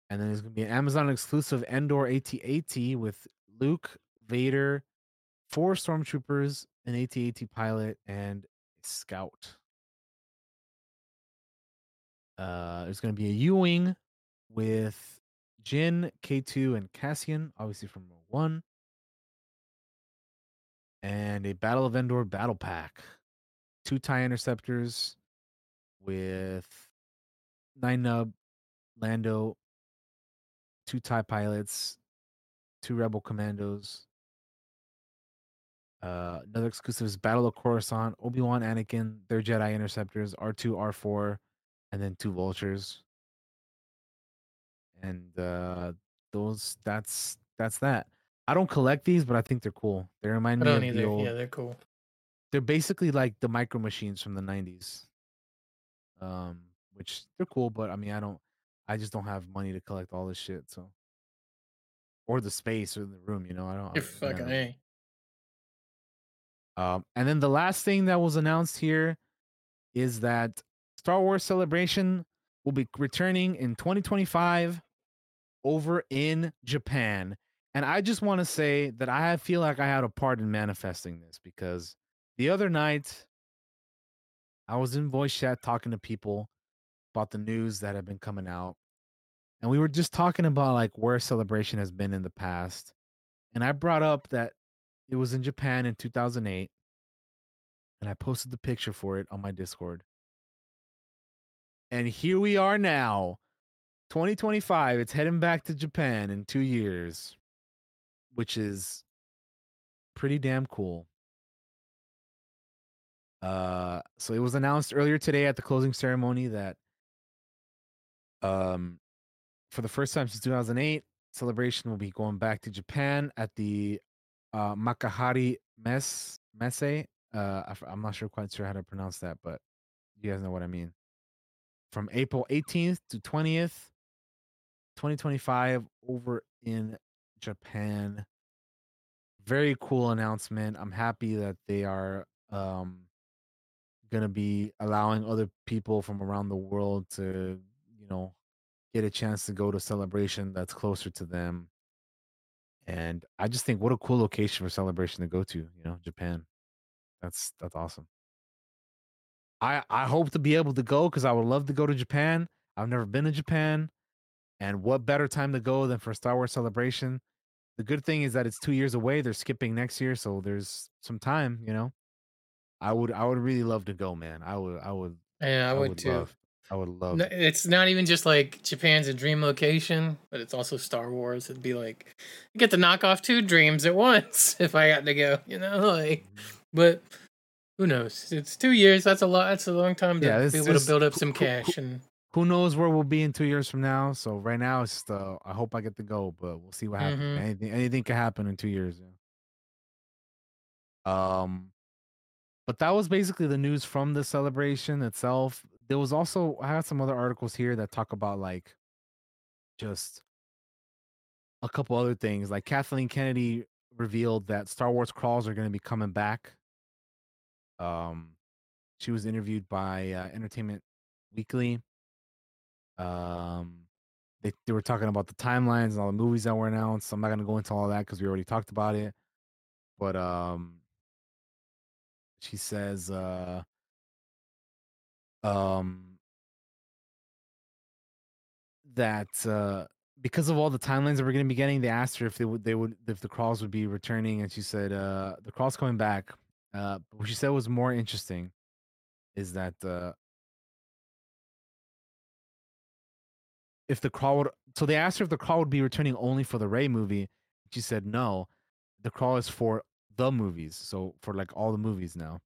And then there's going to be an Amazon exclusive Endor AT-AT with Luke, Vader, four stormtroopers, an AT-AT pilot, and a scout. Uh, there's going to be a U-wing with Jyn, K2, and Cassian, obviously from Rogue One, and a Battle of Endor battle pack. Two tie interceptors with Nien Nunb, Lando, two tie pilots, two rebel commandos. Uh, another exclusive is Battle of Coruscant, Obi Wan, Anakin, their Jedi interceptors, R two, R four, and then two vultures. And uh, those, that's that's that. I don't collect these, but I think they're cool. They remind I me don't of the old. Yeah, they're cool. They're basically like the micro machines from the '90s. Um, which they're cool, but I mean, I don't. I just don't have money to collect all this shit. So, or the space or the room, you know. I don't. You're I- fucking a. Um, and then the last thing that was announced here is that Star Wars Celebration will be returning in 2025 over in Japan. And I just want to say that I feel like I had a part in manifesting this because the other night I was in voice chat talking to people about the news that have been coming out. And we were just talking about like where celebration has been in the past. And I brought up that it was in Japan in 2008. And I posted the picture for it on my Discord. And here we are now, 2025. It's heading back to Japan in two years, which is pretty damn cool. Uh, so it was announced earlier today at the closing ceremony that Um, for the first time since 2008, celebration will be going back to Japan at the uh, Makuhari Mes Messe. Uh, I'm not sure quite sure how to pronounce that, but you guys know what I mean. From April 18th to 20th, 2025, over in Japan. Very cool announcement. I'm happy that they are um, going to be allowing other people from around the world to, you know, get a chance to go to celebration that's closer to them. And I just think what a cool location for celebration to go to, you know, Japan. That's that's awesome. I I hope to be able to go because I would love to go to Japan. I've never been to Japan, and what better time to go than for Star Wars Celebration? The good thing is that it's two years away. They're skipping next year, so there's some time. You know, I would I would really love to go, man. I would I would Yeah, I would too. love I would love. No, it's not even just like Japan's a dream location, but it's also Star Wars. It'd be like I get to knock off two dreams at once if I got to go, you know. Like, mm-hmm. but who knows? It's two years. That's a lot. That's a long time to Yeah, be able to build up some cash. And Who knows where we'll be in two years from now? So right now, it's just, uh, I hope I get to go, but we'll see what happens. Mhm. Anything anything can happen in two years. Yeah. Um, but that was basically the news from the celebration itself. There was also I had some other articles here that talk about like just a couple other things. Like Kathleen Kennedy revealed that Star Wars crawls are going to be coming back. Um, she was interviewed by uh, Entertainment Weekly. Um, they they were talking about the timelines and all the movies that were announced. I'm not gonna go into all that because we already talked about it. But um, she says uh, um, that uh, because of all the timelines that we're gonna be getting, they asked her if they would they would if the crawls would be returning, and she said uh, the crawls coming back. Uh, what she said was more interesting is that uh, if the crawl would so they asked her if the crawl would be returning only for the Rey movie. She said no. The crawl is for the movies, so for like all the movies now.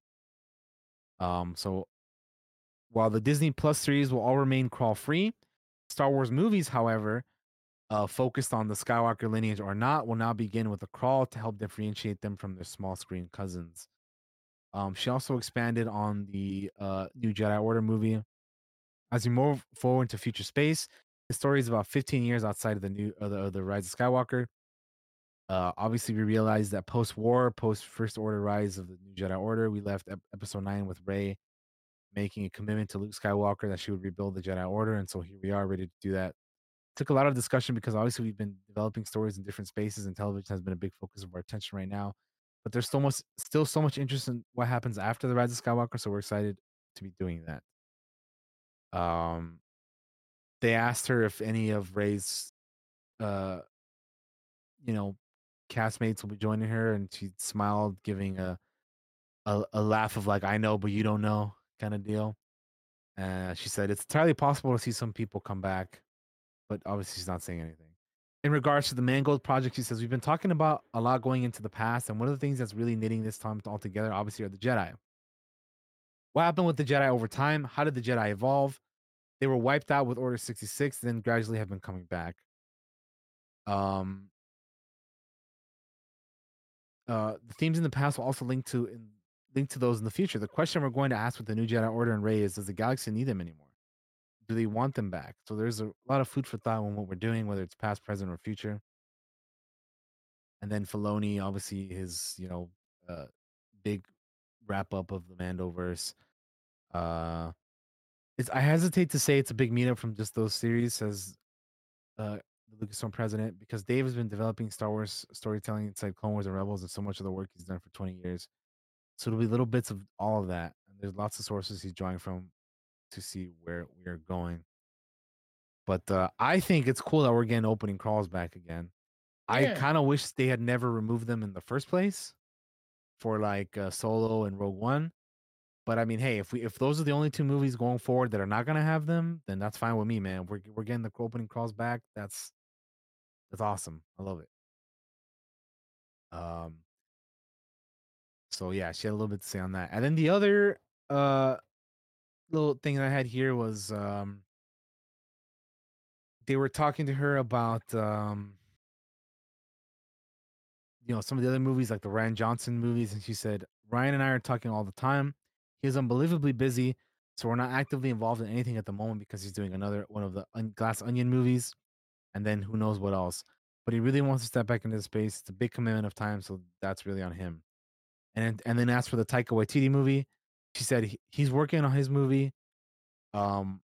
Um, so while the Disney Plus series will all remain crawl free, Star Wars movies, however, uh, focused on the Skywalker lineage or not, will now begin with a crawl to help differentiate them from their small screen cousins. Um, she also expanded on the uh, new Jedi Order movie. As we move forward into future space, the story is about 15 years outside of the new of the, of the Rise of Skywalker. Uh, obviously, we realized that post-war, post-First Order rise of the New Jedi Order, we left ep- Episode Nine with Rey making a commitment to Luke Skywalker that she would rebuild the Jedi Order, and so here we are, ready to do that. Took a lot of discussion because obviously we've been developing stories in different spaces, and television has been a big focus of our attention right now. But there's so much, still so much interest in what happens after the Rise of Skywalker, so we're excited to be doing that. Um, they asked her if any of Rey's, uh, you know, castmates will be joining her, and she smiled, giving a a, a laugh of like "I know, but you don't know" kind of deal. Uh, she said it's entirely possible to see some people come back, but obviously she's not saying anything. In regards to the Mangold project, she says we've been talking about a lot going into the past, and one of the things that's really knitting this time all together, obviously, are the Jedi. What happened with the Jedi over time? How did the Jedi evolve? They were wiped out with Order 66, then gradually have been coming back. Um, uh, the themes in the past will also link to in, link to those in the future. The question we're going to ask with the new Jedi Order and Rey is: Does the galaxy need them anymore? Do they want them back? So there's a lot of food for thought on what we're doing, whether it's past, present, or future. And then Filoni, obviously, his you know uh, big wrap up of the Mandoverse. Uh, it's I hesitate to say it's a big meetup from just those series, says uh, the Lucasfilm president, because Dave has been developing Star Wars storytelling inside Clone Wars and Rebels, and so much of the work he's done for 20 years. So it'll be little bits of all of that. And there's lots of sources he's drawing from to see where we're going. But uh, I think it's cool that we're getting opening crawls back again. I kind of wish they had never removed them in the first place for like uh, Solo and Rogue One. But I mean, hey, if we if those are the only two movies going forward that are not gonna have them, then that's fine with me, man. We're we're getting the opening crawls back. That's that's awesome. I love it. Um. So yeah, she had a little bit to say on that, and then the other uh little thing I had here was um they were talking to her about um you know some of the other movies like the Rian Johnson movies and she said Rian and I are talking all the time. He's unbelievably busy, so we're not actively involved in anything at the moment because he's doing another one of the Un- Glass Onion movies and then who knows what else. But he really wants to step back into the space. It's a big commitment of time, so that's really on him. And and then as for the Taika Waititi movie, she said he, he's working on his movie. Um,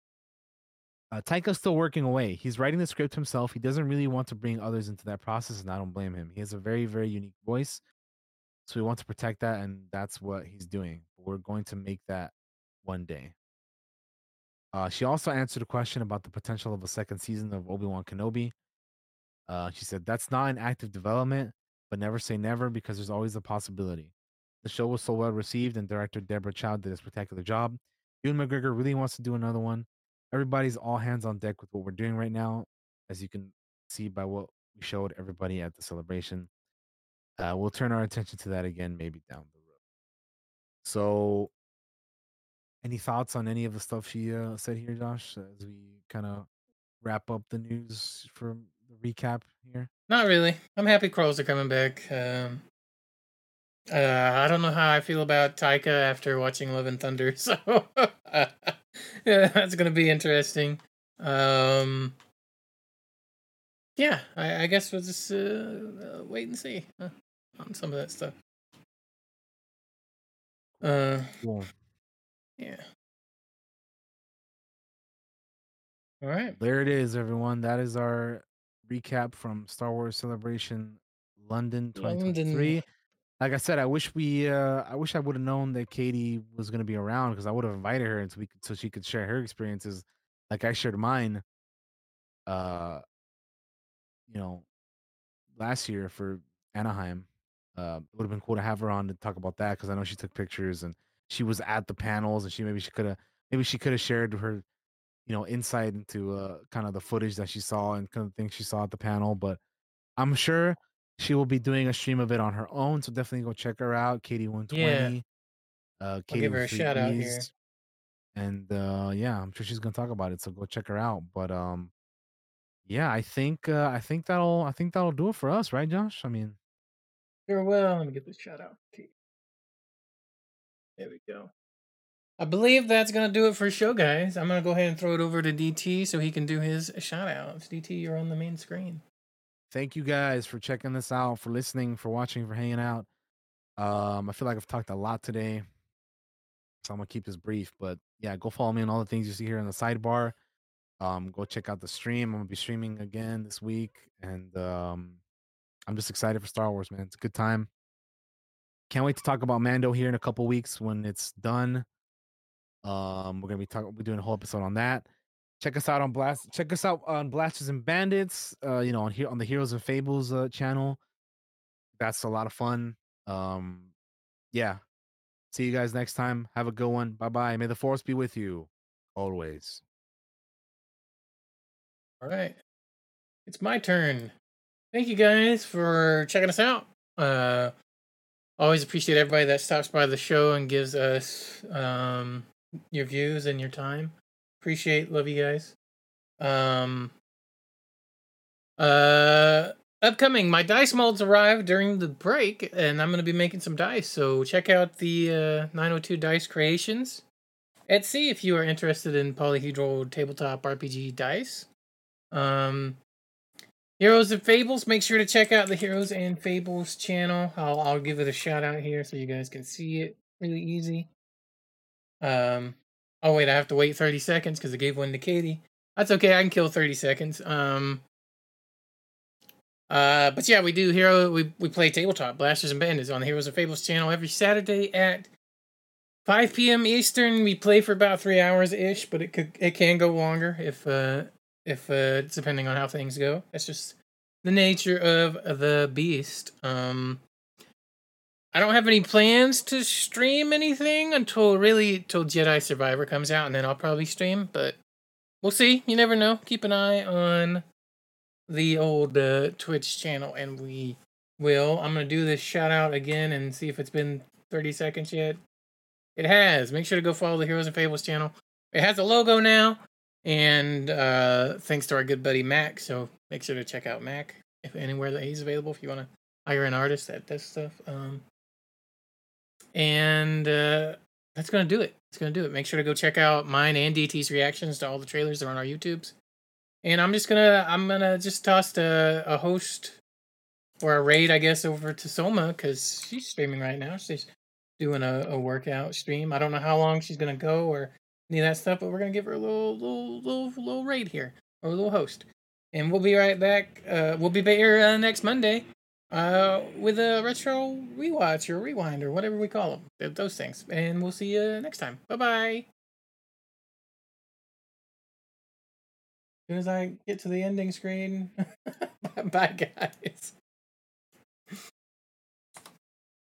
uh, Taika's still working away. He's writing the script himself. He doesn't really want to bring others into that process, and I don't blame him. He has a very, very unique voice, so we want to protect that, and that's what he's doing. We're going to make that one day. Uh, she also answered a question about the potential of a second season of Obi Wan Kenobi. Uh, she said that's not an active development, but never say never because there's always a possibility. The show was so well received, and director Deborah Chow did a spectacular job. Ewan McGregor really wants to do another one. Everybody's all hands on deck with what we're doing right now, as you can see by what we showed everybody at the celebration. Uh, we'll turn our attention to that again, maybe down the road. So, any thoughts on any of the stuff she uh, said here, Josh, as we kind of wrap up the news for the recap here? Not really. I'm happy Crawls are coming back. Um, uh, I don't know how I feel about Taika after watching Love and Thunder, so yeah, that's gonna be interesting. Um, yeah, I, I guess we'll just uh, uh, wait and see uh, on some of that stuff. Uh, Cool. yeah. All right. There it is, everyone. That is our recap from Star Wars Celebration London 2023. London. Like I said, I wish we uh I wish I would have known that Katie was gonna be around because I would have invited her and so we could so she could share her experiences like I shared mine uh you know last year for Anaheim. Uh it would have been cool to have her on to talk about that because I know she took pictures and she was at the panels and she maybe she could have maybe she could have shared her you know insight into uh kind of the footage that she saw and kind of things she saw at the panel but i'm sure she will be doing a stream of it on her own so definitely go check her out katie 120 uh I'll katie give her a shout out here. and uh yeah i'm sure she's gonna talk about it so go check her out but um yeah i think uh i think that'll i think that'll do it for us right josh i mean Sure will. Let me get this shout out. There we go. I believe that's gonna do it for show, guys. I'm gonna go ahead and throw it over to DT so he can do his shout outs. DT, you're on the main screen. thank you guys for checking this out for listening for watching for hanging out um i feel like i've talked a lot today so i'm gonna keep this brief but yeah go follow me on all the things you see here in the sidebar um go check out the stream i'm gonna be streaming again this week and um i'm just excited for star wars man it's a good time. Can't wait to talk about mando here in a couple weeks when it's done. Um we're gonna be talking we're doing a whole episode on that. Check us out on blast check us out on blasters and bandits uh you know on here on the heroes and fables uh channel. That's a lot of fun. Um yeah. See you guys next time. Have a good one. Bye bye may the force be with you. Always All right. It's my turn. Thank you guys for checking us out. Uh always appreciate everybody that stops by the show and gives us um your views and your time. Appreciate love you guys. Um uh upcoming my dice molds arrived during the break and I'm going to be making some dice. So check out the uh 902 Dice Creations. Etsy if you are interested in polyhedral tabletop RPG dice. Um, Heroes and Fables. Make sure to check out the Heroes and Fables channel. I'll I'll give it a shout out here so you guys can see it really easy. Um, oh wait, I have to wait thirty seconds because I gave one to Katie. That's okay. I can kill thirty seconds. Um. Uh, but yeah, we do hero. We we play tabletop blasters and bandits on the Heroes and Fables channel every Saturday at 5 p.m. Eastern. We play for about three hours ish, but it could it can go longer if uh if uh depending on how things go. That's just the nature of the beast. Um I don't have any plans to stream anything until really till Jedi Survivor comes out and then I'll probably stream, but we'll see. You never know. Keep an eye on the old uh, Twitch channel and we will. I'm to do this shout out again and see if it's been 30 seconds yet. It has. Make sure to go follow the Heroes and Fables channel. It has a logo now. And uh, thanks to our good buddy Mac. So make sure to check out Mac if anywhere that he's available if you want to hire an artist that does stuff. Um, and uh, that's gonna do it. It's gonna do it. Make sure to go check out mine and DT's reactions to all the trailers that are on our YouTubes. And I'm just gonna I'm gonna just toss a, a host or a raid, I guess, over to Soma because she's streaming right now. She's doing a, a workout stream. I don't know how long she's gonna go or any of that stuff, but we're gonna give her a little little little little raid here or a little host. And we'll be right back. Uh, we'll be back here uh, next Monday uh, with a retro rewatch or rewind or whatever we call them. Those things. And we'll see you next time. Bye bye. As soon as I get to the ending screen, bye guys.